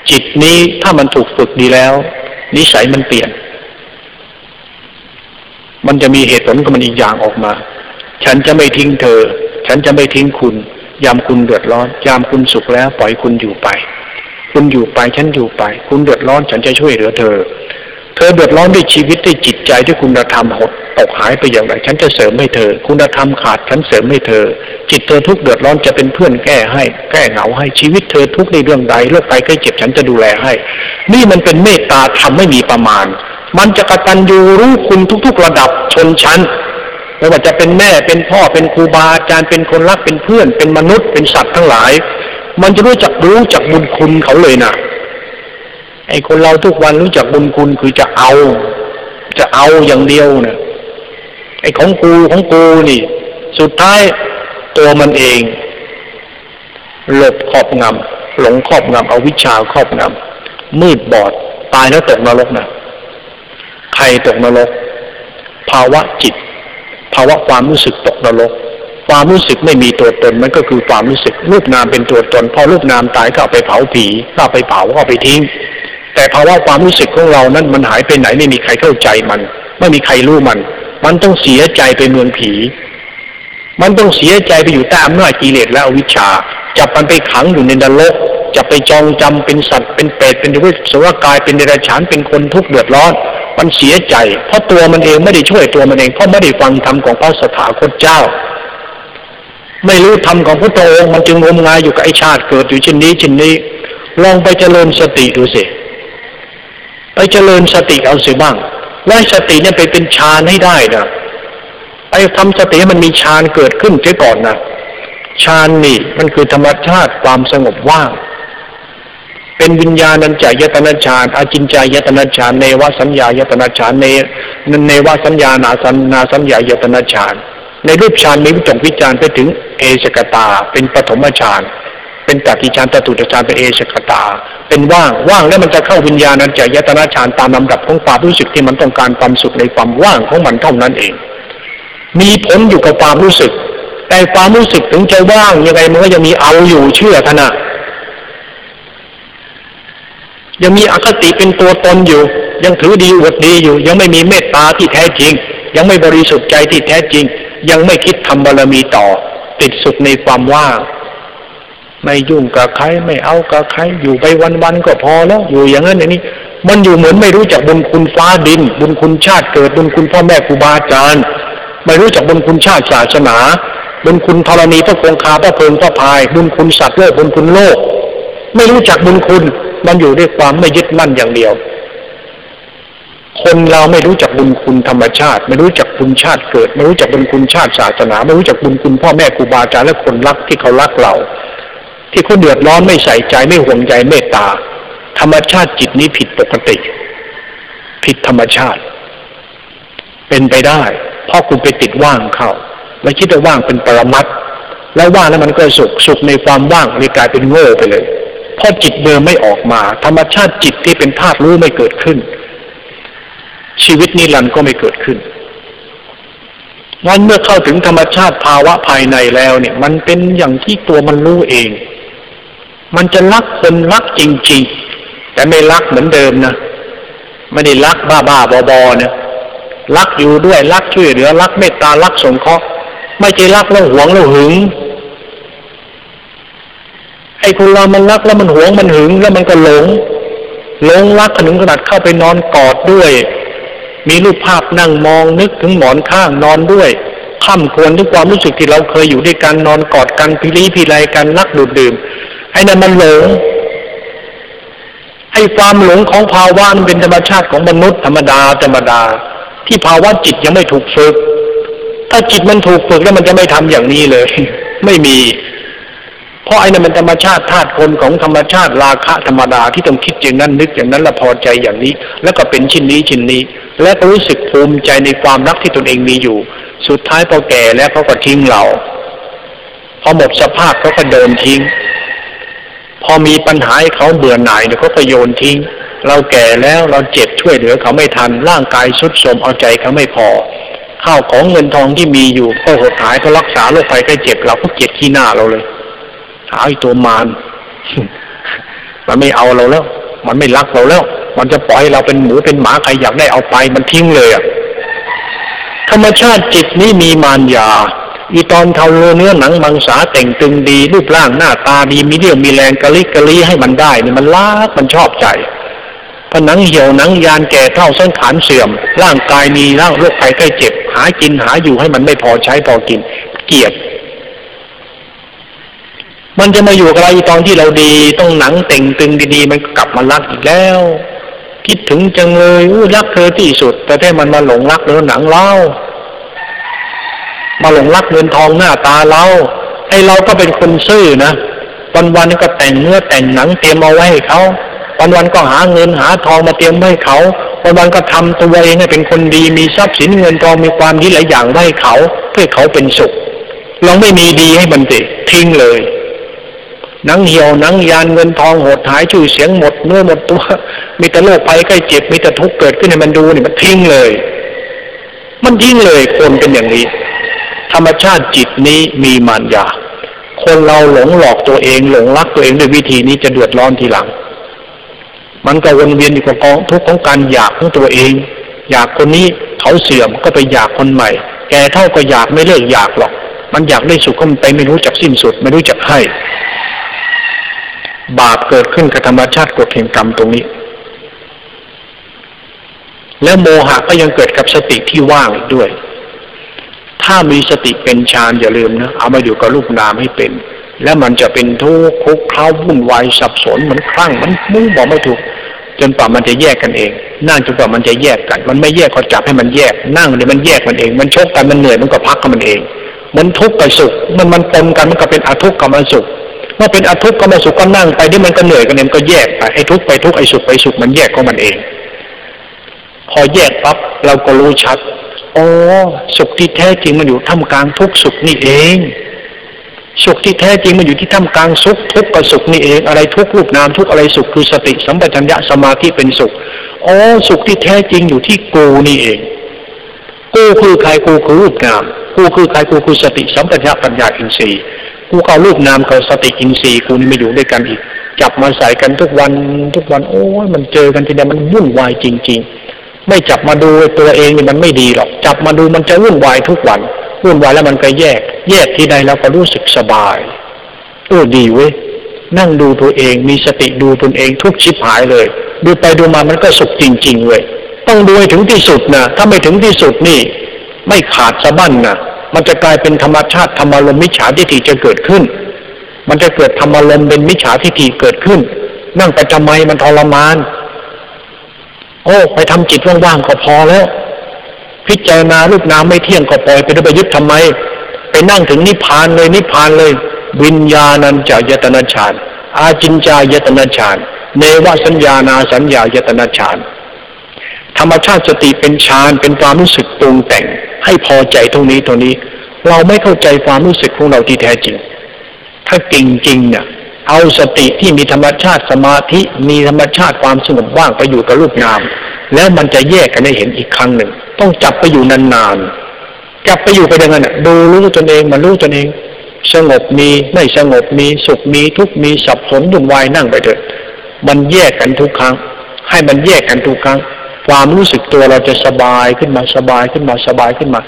B: จิตนี้ถ้ามันถูกฝึกดีแล้ว นิสัยมันเปลี่ยน มันจะมีเหตุผลของมันอีกอย่างออกมา ฉันจะไม่ทิ้งเธอ ฉันจะไม่ทิ้งคุณ ยามคุณเดือดร้อน ยามคุณสุขแล้ว ปล่อยคุณอยู่ไป คุณอยู่ไปฉันอยู่ไป คุณเดือดร้อน ฉันจะช่วยเหลือเธอ เธอเดือดร้อนด้วยชีวิตด้วยจิตใจด้วยคุณธรรมหดตกหายไปอย่างไร ฉันจะเสริมให้เธอ คุณธรรมขาดฉันเสริมให้เธอ จิตเธอทุกเดือดร้อนจะเป็นเพื่อนแก้ให้ แก้เหงาให้ชีวิตเธอทุกในเรื่องใดโรคภัยใกล้เจ็บฉันจะดูแลให้ นี่มันเป็นเมตตาทำไม่มีประมาณ มันจะกระตัญญูรู้คุณทุก ๆ ระดับชนชั้นไม่ว่าจะเป็นแม่เป็นพ่อเป็นครูบาอาจารย์เป็นคนรักเป็นเพื่อน เป็นมนุษย์เป็นสัตว์ทั้งหลาย มันจะรู้จักรู้จักบุญคุณเขาเลยนะไอ้คนเราทุกวันรู้จักบุญคุณคือจะเอา จะเอาอย่างเดียวนะไอ้ของกูของกูนี่ สุดท้ายตัวมันเองหลบครอบงำหลงครอบงำเอาวิชาครอบงำมืดบอด ตายแล้วตกนรกนะ ใครตกนรก ภาวะจิต ภาวะความรู้สึกตกนรก ความรู้สึกไม่มีตัวตนมันก็คือความรู้สึกรูปนามเป็นตัวตน พอรูปนามตายก็เอาไปเผาผีก็เอาไปเผาก็เอาไปทิ้ง แต่ภาวะความรู้สึกของเรานั้นมันหายไปไหนไม่มีใครเข้าใจมัน ไม่มีใครรู้มัน มันต้องเสียใจไปเมืองผี มันต้องเสียใจไปอยู่ใต้อำนาจกิเลสและอวิชชาจับมันไปขังอยู่ในนรกจะไปจองจำเป็นสัตว์เป็นเปรตเป็นดิวสวกายเป็นเดรัจฉานเป็นคนทุกข์เดือดร้อน มันเสียใจ เพราะตัวมันเองไม่ได้ช่วยตัวมันเอง เพราะไม่ได้ฟังธรรมของพระสถาคตเจ้า ไม่รู้ธรรมของพระองค์มันจึงงมงายอยู่กับไอชาติเกิดอยู่เช่นนี้เช่นนี้ ลองไปเจริญสติดูสิ ไปเจริญสติเอาสิบ้างไล่สติเนี่ยไปเป็นฌานให้ได้นะไปทำสติมันมีฌานเกิดขึ้นเสียก่อนนะฌานนี่มันคือธรรมชาติความสงบว่าง เป็นวิญญาณัญจายตนะฌานอาจินจายตนะฌานเนวสัญญายตนะฌานเนเนวสัญญานาสัญนาสัญญายตนะฌานในรูปฌานมีวิจงวิจารไปถึงเอชกตา เป็นปฐมฌานเป็นตัติฌานตตุตฌานเป็นเอชกตา เป็นว่างว่างแล้วมันจะเข้าวิญญาณัญจายตนะฌานตามลำดับของความรู้สึกที่มันต้องการความสุขในความว่างของมันเท่านั้นเอง มีผลอยู่กับความรู้สึก แต่ความรู้สึกถึงจะว่างยังไงมันก็ยังมีเอาอยู่เชื่อท่านะ ยังมีอคติเป็นตัวตนอยู่ ยังถือดีอวดดีอยู่ ยังไม่มีเมตตาที่แท้จริง ยังไม่บริสุทธิ์ใจที่แท้จริง ยังไม่คิดทำบารมีต่อ ติดสุขในความว่างไม่ยุ่งกับใครไม่เอากับใครอยู่ไปวันๆก็พอแล้วอยู่อย่างนั้นอย่างนี้ มันอยู่เหมือนไม่รู้จักบุญคุณฟ้าดิน บุญคุณชาติเกิดบุญคุณพ่อแม่ครูบาอาจารย์ไม่รู้จักบุญคุณชาติศาสนาบุญคุณธรณีพระคงคาพระเพลิงพระพาย บุญคุณสัตว์โลกบุญคุณโลก ไม่รู้จักบุญคุณ มันอยู่ด้วยความไม่ยึดมั่นอย่างเดียว คนเราไม่รู้จักบุญคุณธรรมชาติ ไม่รู้จักบุญชาติเกิด ไม่รู้จักบุญคุณชาติศาสนา ไม่รู้จักบุญคุณพ่อแม่ครูบาอาจารย์และคนรักที่เขารักเรา ที่เขาเดือดร้อนไม่ใส่ใจไม่ห่วงใยเมตตา ธรรมชาติจิตนี้ผิดปกติ ผิดธรรมชาติ เป็นไปได้เพราะคุณไปติดว่างเข้าแล้วคิดว่าว่างเป็นปรมัตแล้วว่างแล้วมันก็สุขสุขในความว่างเลยกลายเป็นโง่ไปเลย เพราะจิตเดิมไม่ออกมา ธรรมชาติจิตที่เป็นธาตุรู้ไม่เกิดขึ้น ชีวิตนิรันดร์ก็ไม่เกิดขึ้นงั้นเมื่อเข้าถึงธรรมชาติภาวะภายในแล้วเนี่ย มันเป็นอย่างที่ตัวมันรู้เอง มันจะรักคนรักจริง ๆ แต่ไม่รักเหมือนเดิมนะไม่ได้รักบ้าๆบอๆเนี่ยรักอยู่ด้วยรักช่วยเหลือรักเมตตารักสงเคราะห์ไม่ใช่รักแล้วหวงแล้วหึง ไอ้คนเรามันรักแล้วมันหวงมันหึงแล้วมันก็หลงหลงรักถึงขนาดเข้าไปนอนกอดด้วย มีรูปภาพนั่งมองนึกถึงหมอนข้างนอนด้วยข้ามควรทุกความรู้สึกที่เราเคยอยู่ด้วยกันนอนกอดกันพิลีพิไลกันรักดูดดื่มไอ้นั่นมันหลงไอ้ความหลงของภาวะมันเป็นธรรมชาติของมนุษย์ธรรมดาธรรมดา ที่ภาวะจิตยังไม่ถูกฝึก ถ้าจิตมันถูกฝึกแล้วมันจะไม่ทำอย่างนี้เลย ไม่มี เพราะไอ้นั่นมันธรรมชาติธาตุคนของธรรมชาติราคะธรรมดาที่ต้องคิดอย่างนั้นนึกอย่างนั้นละพอใจอย่างนี้ แล้วก็เป็นชิ้นนี้ชิ้นนี้ และรู้สึกภูมิใจในความรักที่ตนเองมีอยู่ สุดท้ายพอแก่แล้วเขาก็ทิ้งเราพอหมดสภาพเขาก็เดินทิ้ง พอมีปัญหาให้เขาเบื่อหน่ายเดี๋ยวเขาก็โยนทิ้ง เราแก่แล้วเราเจ็บช่วยเหลือเขาไม่ทันร่างกายสุดโทรมเอาใจเขาไม่พอข้าวของเงินทองที่มีอยู่ก็หดหายก็รักษาโรคภัยไข้เจ็บเราก็เกลียดขี้หน้าเราเลย หาไอ้ตัวมารมันไม่เอาเราแล้ว มันไม่รักเราแล้ว มันจะปล่อยเราเป็นหมูเป็นหมาใครอยากได้เอาไปมันทิ้งเลยอะธรรมชาติจิตนี้มีมารยาอีตอนเทาเนื้อหนังมังสาแต่งตึงดี รูปร่างหน้าตาดีมีเรี่ยวมีแรงกะลิกะลีให้มันได้เนี่ยมันรักมันชอบใจผนังเหี่ยวหนังยานแก่เท่าเสังขารเสื่อม ร่างกายมีร่างโรคภัยไข้เจ็บ หากินหาอยู่ให้มันไม่พอใช้พอกิน เกียด มันจะมาอยู่กับเราตอนที่เราดี ต้องหนังเต่งตึงดีๆ มันกลับมารักอีกแล้ว คิดถึงจังเลยอู้รักเธอที่สุด แต่แท้มันมาหลงรักเนื้อหนังเรา มาหลงรักเงินทองหน้าตาเราไอเราก็เป็นคนซื่อนะวันๆก็แต่งเนื้อแต่งหนังเตรียมเอาไว้ให้เขาวันวันก็หาเงินหาทองมาเตรียมให้เขาวันวันก็ทำตัวเองให้เป็นคนดีมีทรัพย์สินเงินทองมีความดีหลายอย่างให้เขา เพื่อเขาเป็นสุขเราไม่มีดีให้มันติทิ้งเลย นังเหี่ยวนังยานเงินทองหดหายชื่อเสียงหมดเนื้อหมดตัวมีแต่โรคภัยใกล้เจ็บมีแต่ทุกข์เกิดขึ้นให้มันดูนี่มันทิ้งเลย มันทิ้งเลยคนเป็นอย่างนี้ ธรรมชาติจิตนี้มีมารยาคนเราหลงหลอกตัวเองหลงรักตัวเองด้วยวิธีนี้จะเดือดร้อนทีหลัง มันก็วนเวียนอยู่กับกองทุกข์ของการอยากของตัวเอง อยากคนนี้เขาเสื่อมก็ไปอยากคนใหม่ แกเท่าก็อยากไม่เลิกอยากหรอก มันอยากได้สุขก็มันไปไม่รู้จักสิ้นสุด ไม่รู้จักให้ บาปเกิดขึ้นกับธรรมชาติกฎแห่งกรรมตรงนี้ แล้วโมหะก็ยังเกิดกับสติที่ว่างด้วย ถ้ามีสติเป็นฌานอย่าลืมนะเอามาอยู่กับรูปนามให้เป็น แล้วมันจะเป็นทุกข์คุกเคล้าวุ่นวายสับสนเหมือนคลั่งมันมุ่งบอกไม่ถูก จนป่ามันจะแยกกันเองนั่งจนกว่ามันจะแยกกัน มันไม่แยกก็จับให้มันแยก นั่งเลยมันแยกมันเอง มันชกกันมันเหนื่อยมันก็พักกับมันเองมันทุกข์กับสุข มันมันปนกันมันก็เป็นอทุกข์กับมันสุข เมื่อเป็นอทุกข์กับมันสุขก็นั่งไปที่มันก็เหนื่อยกันเองก็แยกไปไอ้ทุกข์ไปทุกข์ไอ้สุขไปสุขมันแยกของมันเอง พอแยกปั๊บเราก็รู้ชัดโอ้สุขที่แท้จริงมันอยู่ท่ามกลางทุกสุขนี่เอง สุขที่แท้จริงมันอยู่ที่ท่ามกลางสุขทุกข์กับสุขนี่เองอะไรทุกรูปนามทุกอะไรสุขคือสติสัมปชัญญะสมาธิเป็นสุขอ๋อสุขที่แท้จริงอยู่ที่กูนี่เอง กูคือใครกูคือรูปนามกูคือใครกูคือสติสัมปชัญญะปัญญาอินทรีย์ กูเอารูปนามกับสติอินทรีย์กูนี่มาอยู่ด้วยกันอีก จับมาใส่กันทุกวันทุกวันโอ้ยมันเจอกันทีเดียวมันวุ่นวายจริง ๆ ไม่จับมาดูตัวเองนี่มันไม่ดีหรอก จับมาดูมันจะวุ่นวายทุกวันวุ่นวายแล้วมันก็แยก แยกที่ใดเราก็รู้สึกสบายเออดีเว้ยนั่งดูตัวเองมีสติดูตนเองทุกชิบหายเลย ดูไปดูมามันก็สุขจริงๆเว้ยต้องดูให้ถึงที่สุดนะถ้าไม่ถึงที่สุดนี่ ไม่ขาดสะบั้นนะ มันจะกลายเป็นธรรมชาติธรรมารมมิจฉาทิฏฐิจะเกิดขึ้น มันจะเกิดธรรมารมเป็นมิจฉาทิฏฐิเกิดขึ้น นั่งไปทำไมมันทรมาน โอ้ไปทำจิตว่างๆก็พอแล้ว พิจารณารูปนามไม่เที่ยงก็ปล่อยไปด้วยยึดทำไม ไปนั่งถึงนิพพานเลยนิพพานเลย วิญญาณัญจายตนะฌานอาจินจายตนะฌานเนวสัญญานาสัญญายตนะฌานธรรมชาติสติเป็นฌานเป็นความรู้สึกปรุงแต่ง ให้พอใจตรงนี้ตรงนี้ เราไม่เข้าใจความรู้สึกของเราที่แท้จริง ถ้าจริงจริงเนี่ยเอาสติที่มีธรรมชาติสมาธิมีธรรมชาติความสงบว่างไปอยู่กับรูปนาม แล้วมันจะแยกกันได้เห็นอีกครั้งหนึ่ง ต้องจับไปอยู่นานๆจับไปอยู่ไปอย่างนั้นดูรู้ตนเองมันรู้ตนเอง สงบมีไม่สงบมีสุขมีทุกมีสับสนวุ่นวายนั่งไปเถอะมันแยกกันทุกครั้ง ให้มันแยกกันทุกครั้ง ความรู้สึกตัวเราจะสบายขึ้นมาสบายขึ้นมาสบายขึ้นมา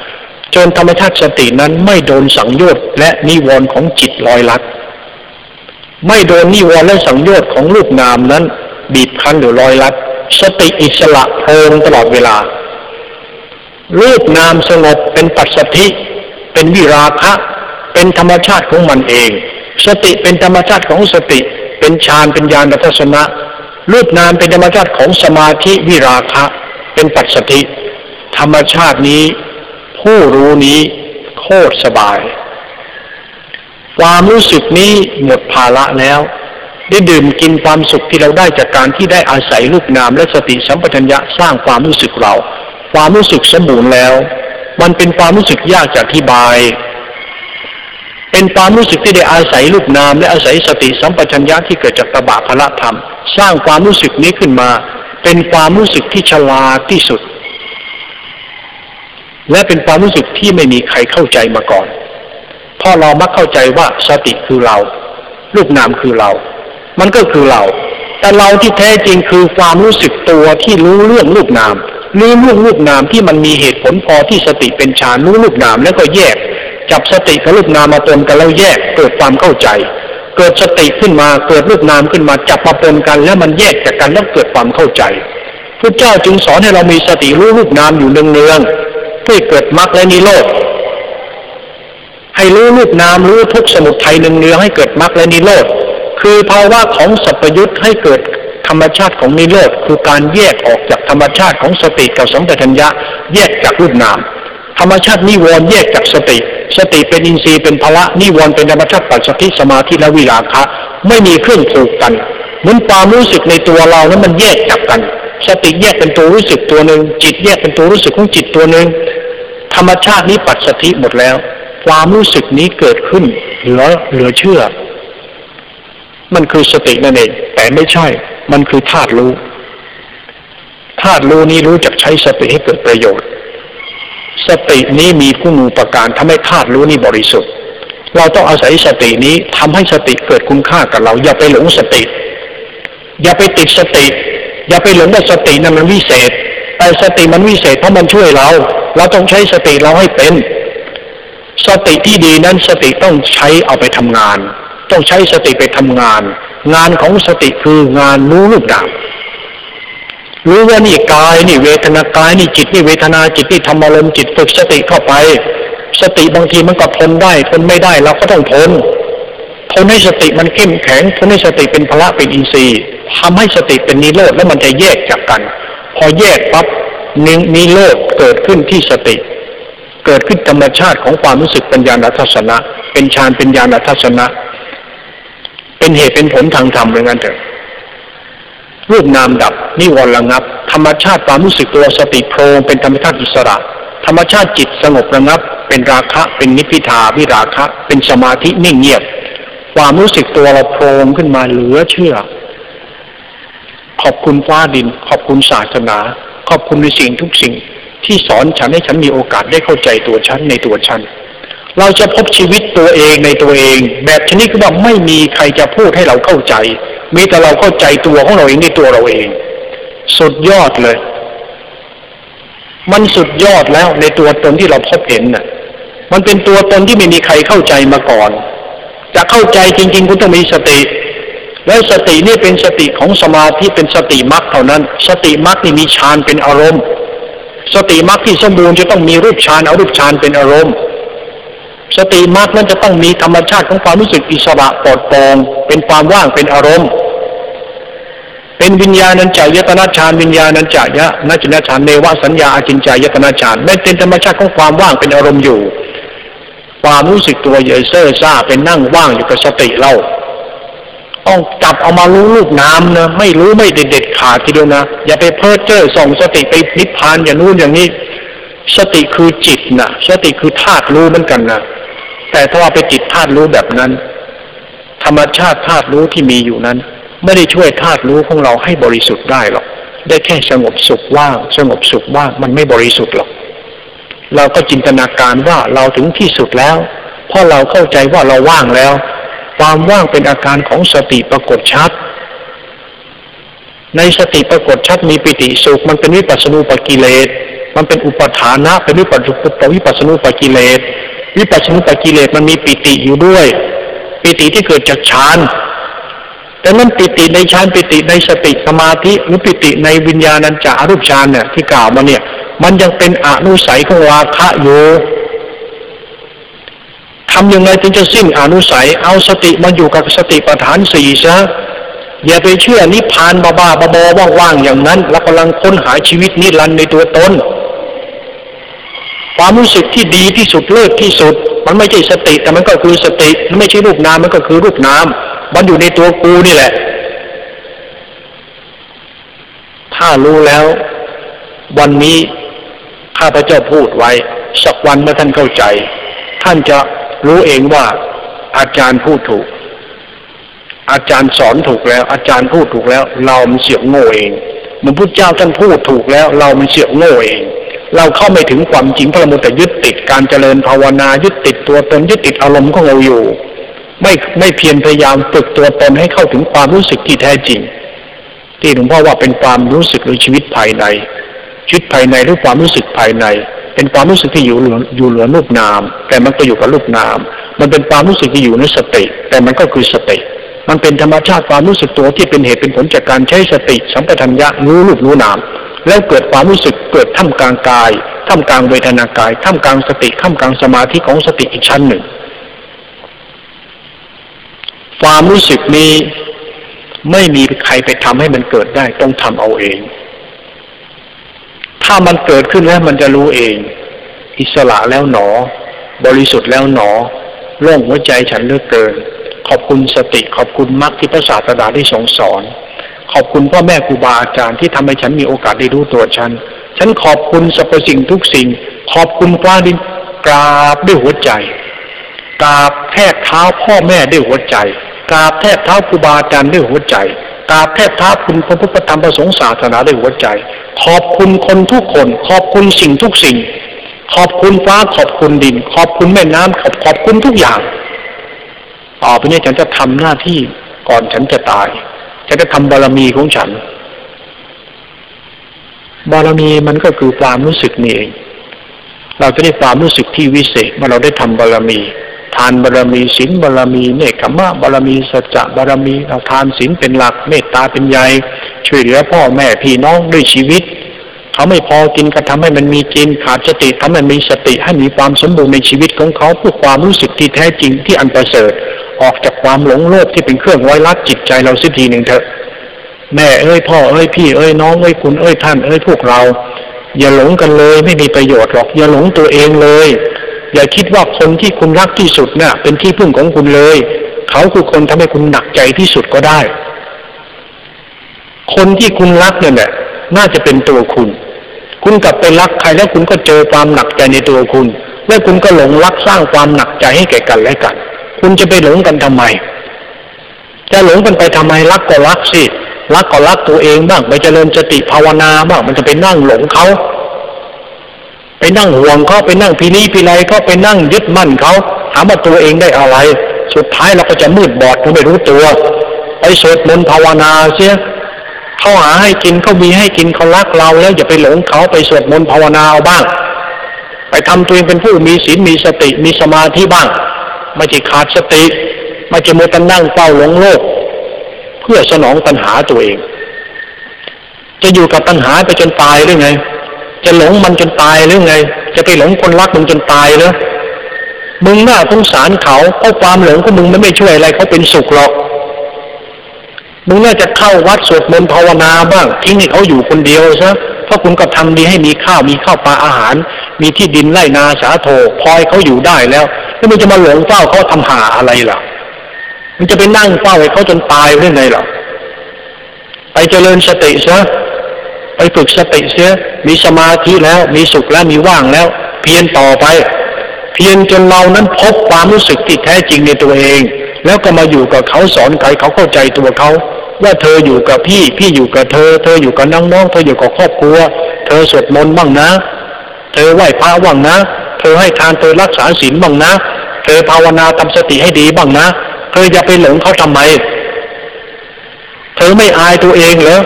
B: จนธรรมชาติสตินั้นไม่โดนสังโยชน์และนิวรณ์ของจิตลอยลัดไม่โดนนิวรณ์และสังโยชน์ของรูปนามนั้น บีบคั้นหรือลอยลัด สติอิสระโพงตลอดเวลา รูปนามสงบเป็นปัจสถิเป็นวิราคะ เป็นธรรมชาติของมันเอง สติเป็นธรรมชาติของสติ เป็นฌานเป็นญาณทัศนะรูปนามเป็นธรรมชาติของสมาธิวิราคะ เป็นปัจสถิธรรมชาตินี้ ผู้รู้นี้โคตรสบาย ความรู้สึกนี้หมดภาระแล้ว ได้ดื่มกินความสุขที่เราได้จากการที่ได้อาศัยรูปนามและสติสัมปชัญญะสร้างความรู้สึกเรา ความรู้สึกสมบูรณ์แล้ว มันเป็นความรู้สึกยากจะอธิบาย เป็นความรู้สึกที่ได้อาศัยรูปนาม และอาศัยสติสัมปชัญญะที่เกิดจากตบะพละธรรม สร้างความรู้สึกนี้ขึ้นมา เป็นความรู้สึกที่ฉลาดที่สุด และเป็นความรู้สึกที่ไม่มีใครเข้าใจมาก่อนพราะเรามักเข้าใจว่าสติคือเรา รูปนามคือเรา มันก็คือเรา แต่เราที่แท้จริงคือความรู้สึกตัวที่รู้เรื่องรูปนามรู้เรื่องรูปนามที่มันมีเหตุผลพอที่สติเป็นฌานรู้รูปนามแล้วก็แยก จับสติกับรูปนามมาปนกันแล้วแยกเกิดความเข้าใจ เกิดสติขึ้นมาเกิดรูปนามขึ้นมาจับมาปนกันแล้วมันแยกจากกันแล้วเกิดความเข้าใจพระเจ้าจึงสอนให้เรามีสติรู้รูปนามอยู่เนืองๆ เพื่อเกิดมรรคและนิโรธให้รู้รูปนามรู้ทุกสมุทัยหนึ่งเนืองให้เกิดมรรคและนิโรธคือภาวะของสัพยุตให้เกิดธรรมชาติของนิโรธคือการแยกออกจากธรรมชาติของสติกับสัมปชัญญะแยกจากรูปนาม ธรรมชาตินิวรณ์แยกจากสติ สติเป็นอินทรีย์เป็นพละนิวรณ์เป็นธรรมชาติปัจสติสมาธิและวิราคะ ไม่มีเครื่องผูกกันเหมือนความรู้สึกในตัวเรานั้นมันแยกจากกัน สติแยกเป็นตัวรู้สึกตัวหนึ่งจิตแยกเป็นตัวรู้สึกของจิตตัวหนึ่ง ธรรมชาตินี้ปัจสถิหมดแล้ว ความรู้สึกนี้เกิดขึ้นเหลือเหลือเชื่อ มันคือสตินั่นเอง แต่ไม่ใช่ มันคือธาตุรู้ธาตุรู้นี้รู้จักใช้สติให้เกิดประโยชน์ สตินี้มีผู้มูประการทำให้ธาตุรู้นี้บริสุทธิ์ เราต้องอาศัยสตินี้ทำให้สติเกิดคุณค่ากับเรา อย่าไปหลงสติ อย่าไปติดสติ อย่าไปหลงว่าสตินั้นมันวิเศษ แต่สติมันวิเศษเพราะมันช่วยเรา เราต้องใช้สติเราให้เป็น สติที่ดีนั้นสติต้องใช้เอาไปทำงาน ต้องใช้สติไปทำงาน งานของสติคืองานรู้รูปนามรู้ว่านี่กายนี่เวทนากายนี่จิตนี่เวทนาจิตนี่ธรรมารมจิตฝึกสติเข้าไป สติบางทีมันก็ทนได้ทนไม่ได้เราก็ต้องทนทนให้สติมันเข้มแข็งทนให้สติเป็นพละเป็นอินทรีย์ทำให้สติเป็นนิโรธแล้วมันจะแยกจากกัน พอแยกปั๊บ นิโรธเกิดขึ้นที่สติ เกิดขึ้นธรรมชาติของความรู้สึกปัญญาณทัศนะ เป็นฌานเป็นญาณทัศนะ เป็นเหตุเป็นผลทางธรรมเหมือนกันเถอะรูปนามดับนิวรณ์ระงับ ธรรมชาติความรู้สึกตัวสติโพรงเป็นธรรมชาติอิสระ ธรรมชาติจิตสงบระงับ เป็นราคะ เป็นนิพพิทาวิราคะ เป็นสมาธินิ่งเงียบ ความรู้สึกตัวเราโพรงขึ้นมาเหลือเชื่อ ขอบคุณฟ้าดิน ขอบคุณศาสนา ขอบคุณในสิ่งทุกสิ่งที่สอนฉันให้ฉันมีโอกาสได้เข้าใจตัวฉันในตัวฉัน เราจะพบชีวิตตัวเองในตัวเอง แบบชนิดที่ว่าไม่มีใครจะพูดให้เราเข้าใจ มีแต่เราเข้าใจตัวของเราเองในตัวเราเอง สุดยอดเลย มันสุดยอดแล้วในตัวตนที่เราพบเห็นน่ะ มันเป็นตัวตนที่ไม่มีใครเข้าใจมาก่อน จะเข้าใจจริง ๆ คุณต้องมีสติ แล้วสตินี่เป็นสติของสมาธิเป็นสติมรรคเท่านั้น สติมรรคนี่มีฌานเป็นอารมณ์ สติมรรคที่สมบูรณ์จะต้องมีรูปฌานเอารูปฌานเป็นอารมณ์ สติมรรคนั้นจะต้องมีธรรมชาติของความรู้สึกอิสระปลอดโปร่งเป็นความว่างเป็นอารมณ์ เป็นวิญญาณัญจายตนาฌานวิญญาณัญจายะนัจนฌานเนวสัญญาอาจินจายตนาฌานไม่เป็นธรรมชาติของความว่างเป็นอารมณ์อยู่ ความรู้สึกตัวเยเซอร์ซ่าเป็นนั่งว่างอยู่กับสติเรา ต้องจับเอามารู้ลูกน้ำนะไม่รู้ไม่เด็ดเด็ดขาดทีเดียวนะ อย่าไปเพ้อเจ้อส่งสติไปนิพพานอย่างนู้นอย่างนี้ สติคือจิตนะสติคือธาตุรู้เหมือนกันนะแต่ถ้าว่าไปจิตธาตุรู้แบบนั้น ธรรมชาติธาตุรู้ที่มีอยู่นั้น ไม่ได้ช่วยธาตุรู้ของเราให้บริสุทธิ์ได้หรอกได้แค่สงบสุขว่าง สงบสุขว่างมันไม่บริสุทธิ์หรอกเราก็จินตนาการว่าเราถึงที่สุดแล้วเพราะเราเข้าใจว่าเราว่างแล้ว ความว่างเป็นอาการของสติปรากฏชัด ในสติปรากฏชัดมีปิติสุข มันเป็นวิปัสสนูปกิเลส มันเป็นอุปทานะ เป็นวิปัสสนุวิปัสสนูปกิเลส วิปัสสนุปกิเลสมันมีปิติอยู่ด้วย ปิติที่เกิดจากฌานแต่นั้นปิติในฌานปิติในสติสมาธิหรือปิติในวิญญาณัญจารูปฌานเนี่ยที่กล่าวมาเนี่ย มันยังเป็นอนุสัยของราคะอยู่ ทำยังไงถึงจะสิ้นอนุสัย เอาสติมาอยู่กับสติปัฏฐานสี่ซะอย่าไปเชื่อนิพพานบ้าๆบอว่างๆอย่างนั้นแล้วกำลังค้นหาชีวิตนิรันดร์ในตัวตนความรู้สึกที่ดีที่สุดเลิศที่สุด มันไม่ใช่สติ แต่มันก็คือสติมันไม่ใช่รูปนามมันก็คือรูปนามมันอยู่ในตัวกูนี่แหละ ถ้ารู้แล้ว วันนี้ข้าพเจ้าพูดไว้ สักวันเมื่อท่านเข้าใจ ท่านจะ รู้เองว่าอาจารย์พูดถูก อาจารย์สอนถูกแล้ว อาจารย์พูดถูกแล้ว เรามันเสียงโง่เองมันพุทธเจ้าท่านพูดถูกแล้ว เรามันเสียงโง่เอง เราเข้าไม่ถึงความจริงเพราะเราแต่ยึดติดการเจริญภาวนายึดติดตัวตนยึดติดอารมณ์ของเราอยู่ ไม่ไม่เพียรพยายามฝึกตัวตนให้เข้าถึงความรู้สึกที่แท้จริง ที่หลวงพ่อว่าเป็นความรู้สึกหรือชีวิตภายในชีวิตภายในหรือความรู้สึกภายใน เป็นความรู้สึกที่อยู่อยู่เหลือรูปนาม แต่มันก็อยู่กับรูปนาม มันเป็นความรู้สึกที่อยู่ในสติ แต่มันก็คือสติ มันเป็นธรรมชาติความรู้สึกตัวที่เป็นเหตุเป็นผลจากการใช้สติ สัมปทัญญะรู้รูปรู้นาม แล้วเกิดความรู้สึกเกิดท่ามกลางกายท่ามกลางเวทนากายท่ามกลางสติท่ามกลางสมาธิของสติอีกชั้นหนึ่ง ความรู้สึกนี้ไม่มีใครไปทำให้มันเกิดได้ต้องทำเอาเอง ถ้ามันเกิดขึ้นแล้วมันจะรู้เอง อิสระแล้วหนอ บริสุทธิ์แล้วหนอโล่งหัวใจฉันเลือกเกิน
A: ขอบคุณสติขอบคุณมรรคที่พระศาสดาได้ทรงสอน ขอบคุณพ่อแม่ครูบาอาจารย์ที่ทำให้ฉันมีโอกาสได้รู้ตัวฉัน ฉันขอบคุณสรรพสิ่งทุกสิ่ง ขอบคุณฟ้าดินกราบด้วยหัวใจกราบแทบเท้าพ่อแม่ด้วยหัวใจกราบแทบเท้าครูบาอาจารย์ด้วยหัวใจ กราบแทบเท้าคุณพระพุทธธรรมประสงค์ศาสนาด้วยหัวใจ ขอบคุณคนทุกคน ขอบคุณสิ่งทุกสิ่ง ขอบคุณฟ้าขอบคุณดิน ขอบคุณแม่น้ำขอบขอบคุณทุกอย่างต่อไปนี้ฉันจะทำหน้าที่ก่อนฉันจะตายฉันจะทำบารมีของฉัน บารมีมันก็คือความรู้สึกนี่เองเราจะได้ความรู้สึกที่วิเศษเมื่อเราได้ทำบารมี ทานบารมีศีลบารมีเนคขมะบารมีสัจจะบารมีเราทานศีลเป็นหลักเมตตาเป็นใหญ่ช่วยเหลือพ่อแม่พี่น้องด้วยชีวิตเขาไม่พอกินก็ทำให้มันมีกินขาดสติทำให้มีสติให้มีความสมบูรณ์ในชีวิตของเขาเพื่อความรู้สึกที่แท้จริงที่อันประเสริฐออกจากความหลงโลภที่เป็นเครื่องไว้รัดจิตใจเราสักทีหนึ่งเถอะ แม่เอ้ยพ่อเอ้ยพี่เอ้ยน้องเอ้ยคุณเอ้ยท่านเอ้ยพวกเรา อย่าหลงกันเลยไม่มีประโยชน์หรอกอย่าหลงตัวเองเลย อย่าคิดว่าคนที่คุณรักที่สุดเนะ่ะ เป็นที่พึ่งของคุณเลย เขาคือคนทำให้คุณหนักใจที่สุดก็ได้ คนที่คุณรักเนี่ยแหละ น่าจะเป็นตัวคุณ คุณกลับไปรักใครแล้วคุณก็เจอความหนักใจในตัวคุณ แล้วคุณก็หลงรักสร้างความหนักใจให้แก่กันและกัน คุณจะไปหลงกันทำไม จะหลงกันไปทำไมรักก็รักสิรักก็รักตัวเองบ้างไปเจริญสติภาวนาบ้างมันจะไปนั่งหลงเขา ไปนั่งห่วงเขาไปนั่งพีนี้พีไรเขาไปนั่งยึดมั่นเขาถามว่าตัวเองได้อะไร สุดท้ายเราก็จะมืดบอดเขาไม่รู้ตัว ไปสวดมนต์ภาวนาเสียเขาหาให้กินเขามีให้กินเขารักเราแล้วอย่าไปหลงเขาไปสวดมนต์ภาวนาเอาบ้าง ไปทำตัวเองเป็นผู้มีศีลมีสติมีสมาธิบ้างไม่ใช่ขาดสติไม่ใช่มัวแต่นั่งเฝ้าหลงโลก เพื่อสนองปัญหาตัวเอง จะอยู่กับปัญหาไปจนตายหรือไง จะหลงมันจนตายหรือไง จะไปหลงคนรักมึงจนตายหรือมึงน่าสงสารเขาเพราะความหลงของมึงมันไม่ช่วยอะไรเขาเป็นสุขหรอก มึงน่าจะเข้าวัดสวดมนต์ภาวนาบ้าง ทิ้งให้เขาอยู่คนเดียวซะเพราะคุณก็ทำดีให้มีข้าวมีข้าวปลาอาหาร มีที่ดินไร่นาสาโทพลอยเขาอยู่ได้แล้ว แล้วมึงจะมาหลงเฝ้าเขาทำหาอะไรล่ะมันจะไปนั่งเฝ้าให้เขาจนตายได้ไงหรอไปเจริญสติซะ ไปฝึกสติเสีย มีสมาธิแล้ว มีสุขแล้ว มีว่างแล้ว เพียรต่อไป เพียรจนเรานั้นพบความรู้สึกที่แท้จริงในตัวเอง แล้วก็มาอยู่กับเขาสอนใครเขาเข้าใจตัวเขา ว่าเธออยู่กับพี่ พี่อยู่กับเธอ เธออยู่กับน้องน้องเธออยู่กับครอบครัว เธอสวดมนต์บ้างนะ เธอไหว้พระบ้างนะ เธอให้ทานเธอรักษาศีลบ้างนะ เธอภาวนาทำสติให้ดีบ้างนะ เธออย่าไปหลงเขาทำไม เธอไม่อายตัวเองเหรอ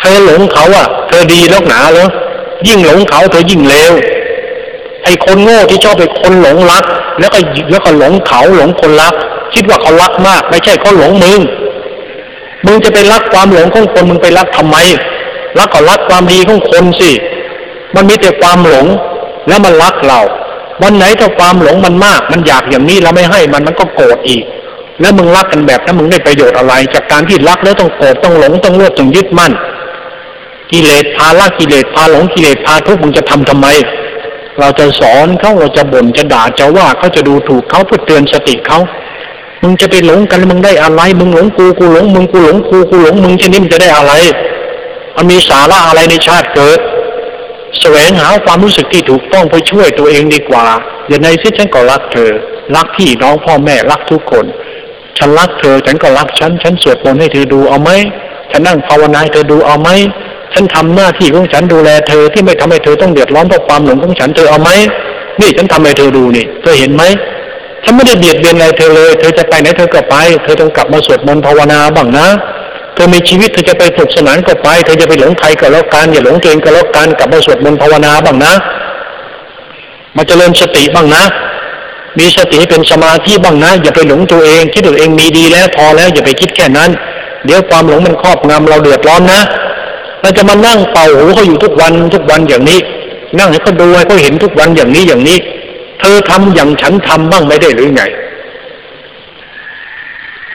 A: เธอหลงเขาอะ เธอดีแล้วหนาเหรอยิ่งหลงเขาเธอยิ่งเลวไอ้คนโง่ที่ชอบไปคนหลงรัก แล้วก็แล้วก็หลงเขาหลงคนรัก คิดว่าเขารักมาก ไม่ใช่เขาหลงมึงมึงจะไปรักความหลงของคนมึงไปรักทำไมรักก็รักความดีของคนสิมันมีแต่ความหลงแล้วมันรักเรา วันไหนถ้าความหลงมันมาก มันอยากอย่างนี้เราไม่ให้มันมันก็โกรธอีก แล้วมึงรักกันแบบนั้นมึงได้ประโยชน์อะไร จากการที่รักแล้วต้องโกรธต้องหลงต้องเลือดต้องยึดมั่น กิเลสพาละกิเลสพาหลงกิเลสพาทุกข์มึงจะทำทำไม เราจะสอนเขาเราจะบ่นจะด่าจะว่าเขาจะดูถูกเขาเพื่อเตือนสติเขามึงจะไปหลงกันมึงได้อะไร มึงหลงกูกูหลงมึงกูหลงกูกูหลงมึงจะนี่มึงจะได้อะไร มันมีสาระอะไรในชาติเกิดแสวงหาความรู้สึกที่ถูกต้องเพื่อช่วยตัวเองดีกว่า อย่าในที่ฉันก็รักเธอ รักพี่น้องพ่อแม่รักทุกคน ฉันรักเธอฉันก็รักฉัน ฉันสวดมนต์ให้เธอดูเอาไหมฉันนั่งภาวนาให้เธอดูเอาไหม ฉันทำหน้าที่ของฉันดูแลเธอที่ไม่ทำให้เธอต้องเดือดร้อนเพราะความหลงของฉันเธอเอาไหมนี่ฉันทำให้เธอดูนี่ เธอเห็นไหมฉันไม่ได้เบียดเบียนอะไรเธอเลย เธอจะไปไหนเธอก็ไป เธอต้องกลับมาสวดมนต์ภาวนาบ้างนะ เธอมีชีวิตเธอจะไปสุขสนานก็ไป เธอจะไปหลงใครก็แล้วกันอย่าหลงตัวเองก็แล้วกันกลับมาสวดมนต์ภาวนาบ้างนะ มาเจริญสติบ้างนะ มีสติเป็นสมาธิบ้างนะ อย่าไปหลงตัวเองคิดตัวเองมีดีแล้วพอแล้วอย่าไปคิดแค่นั้น เดี๋ยวความหลงมันครอบงำเราเดือดร้อนนะ เราจะมานั่งเป่าหูเขาอยู่ทุกวันทุกวันอย่างนี้ นั่งให้เขาดูให้เขาเห็นทุกวันอย่างนี้อย่างนี้ เธอทำอย่างฉันทำบ้างไม่ได้หรือไง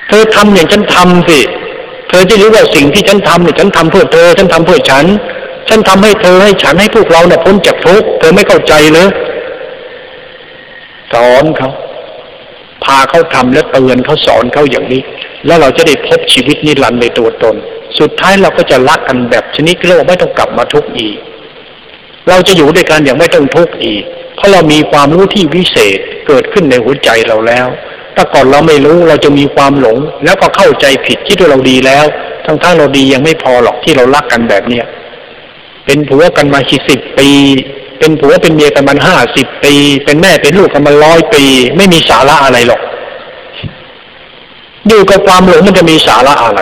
A: เธอทำอย่างฉันทำสิ เธอจะรู้ว่าสิ่งที่ฉันทำเนี่ยฉันทำเพื่อเธอ ฉันทำเพื่อฉัน ฉันทำให้เธอให้ฉันให้พวกเราเนี่ยพ้นจากทุกข์เธอไม่เข้าใจเลยสอนเขา
B: พาเขาทำและเตือนเขาสอนเขาอย่างนี้ แล้วเราจะได้พบชีวิตนิรันดร์ในตัวตน สุดท้ายเราก็จะรักกันแบบชนิดเรียกว่าไม่ต้องกลับมาทุกข์อีก เราจะอยู่ด้วยกันอย่างไม่ต้องทุกข์อีก เพราะเรามีความรู้ที่วิเศษเกิดขึ้นในหัวใจเราแล้วถ้าก่อนเราไม่รู้เราจะมีความหลง แล้วก็เข้าใจผิดคิดว่าเราดีแล้ว ทั้งๆเราดียังไม่พอหรอกที่เรารักกันแบบเนี้ยเป็นผัวกันมาสิบปี เป็นผัวเป็นเมียกันมาห้าสิบปี เป็นแม่เป็นลูกกันมาร้อยปี ไม่มีสาระอะไรหรอกอยู่กับความหลงมันจะมีสาระอะไร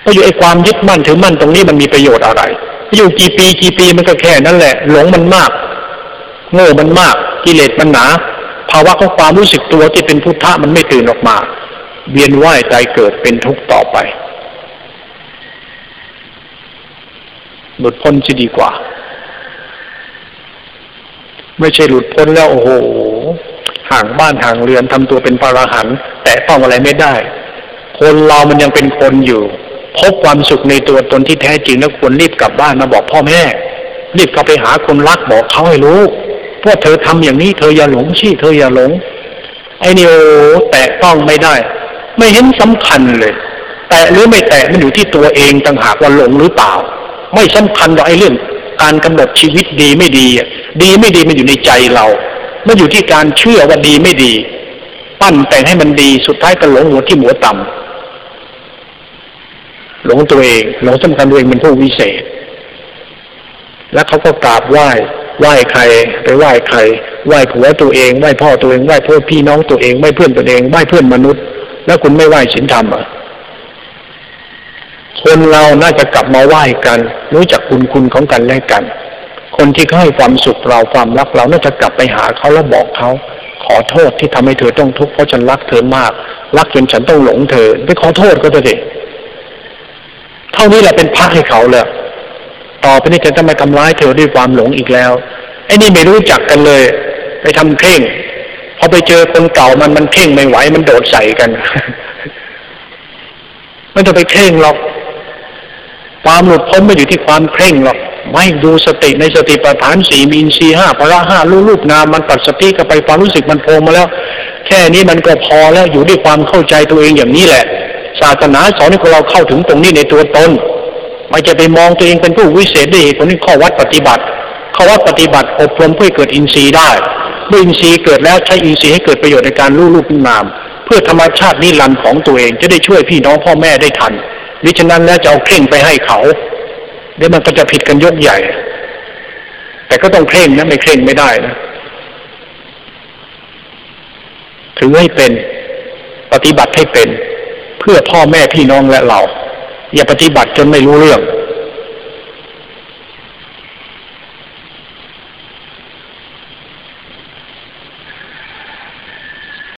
B: เพราอยู่ไอ้ความยึดมั่นถือมั่นตรงนี้มันมีประโยชน์อะไร อยู่กี่ปีกี่ปีมันก็แค่นั้นแหละ หลงมันมาก โง่มันมาก กิเลสมันหนา ภาวะของความรู้สึกตัวที่เป็นพุทธะมันไม่ตื่นออกมา เวียนว่ายใจเกิดเป็นทุกข์ต่อไป หลุดพ้นจะดีกว่า ไม่ใช่หลุดพ้นแล้วโอ้โหห่างบ้านห่างเรือนทำตัวเป็นพระรหันต์แต่ต้องอะไรไม่ได้ คนเรามันยังเป็นคนอยู่ พบความสุขในตัวตนที่แท้จริงแล้วควรรีบกลับบ้านมาบอกพ่อแม่ รีบกลับไปหาคนรักบอกเขาให้รู้พราเธอทำอย่างนี้เธออย่าหลงชี้เธออย่าหลง ไอ้นี่โอ้แตะต้องไม่ได้ ไม่เห็นสำคัญเลย แตะหรือไม่แตะมันอยู่ที่ตัวเองต่างหากว่าหลงหรือเปล่า ไม่สำคัญหรอกไอ้เรื่องการกำหนดชีวิตดีไม่ดีดีไม่ดีมันอยู่ในใจเรา มันอยู่ที่การเชื่อว่าดีไม่ดี ปั้นแต่งให้มันดีสุดท้ายก็หลงหัวที่หัวต่ำ หลงตัวเองหลงสำคัญตัวเองเป็นผู้วิเศษ แล้วเขาก็กราบไหว้ไหว้ใครไปไหว้ใครไหว้ผัวตัวเองไหว้พ่อตัวเองไหว้พ่อพี่น้องตัวเองไหว้เพื่อนตัวเองไหว้เพื่อนมนุษย์ แล้วคุณไม่ไหว้ศีลธรรมอะคนเราน่าจะกลับมาไหว้กัน รู้จักคุณคุณของกันและกัน คนที่เขาให้ความสุขเราความรักเราน่าจะกลับไปหาเขาแล้วบอกเขาขอโทษที่ทำให้เธอต้องทุกข์เพราะฉันรักเธอมาก รักจนฉันต้องหลงเธอไปขอโทษก็จะเด็ เท่านี้แหละเป็นพระให้เขาเลยต่อไปนี้จะต้องมาทำร้ายเธอด้วยความหลงอีกแล้วไอ้นี่ไม่รู้จักกันเลย ไปทำเข่งพอไปเจอคนเก่ามันมันเข่งไม่ไหวมันโดดใส่กันไม่ต้องไปเข่งหรอก ความหลุดพ้นไม่อยู่ที่ความเคร่งหรอก ไม่ดูสติในสติปัฏฐานสี่มีนทรีห้าพระห้ารูรูปนามมันปัดสติก็ไปความรู้สึกมันโผล่มาแล้ว แค่นี้มันก็พอแล้วอยู่ด้วยความเข้าใจตัวเองอย่างนี้แหละ ศาสนาสอนให้เราเข้าถึงตรงนี้ในตัวตนไม่จะไปมองตัวเองเป็นผู้วิเศษได้คนนี้ข้อวัดปฏิบัติข้อวัดปฏิบัติอบรมเพื่อเกิดอินทรีย์ได้เมื่ออินทรีย์เกิดแล้วใช้อินทรีย์ให้เกิดประโยชน์ในการรู้รูปนาม เพื่อธรรมชาตินิรันดร์ของตัวเองจะได้ช่วยพี่น้องพ่อแม่ได้ทันวิฉะนั้นแล้วจะเอาเคร่งไปให้เขาเดี๋ยวมันก็จะผิดกันยกใหญ่ แต่ก็ต้องเคร่งนะไม่เคร่งไม่ได้นะถือให้เป็น ปฏิบัติให้เป็น เพื่อพ่อแม่พี่น้องและเรา อย่าปฏิบัติจนไม่รู้เรื่อง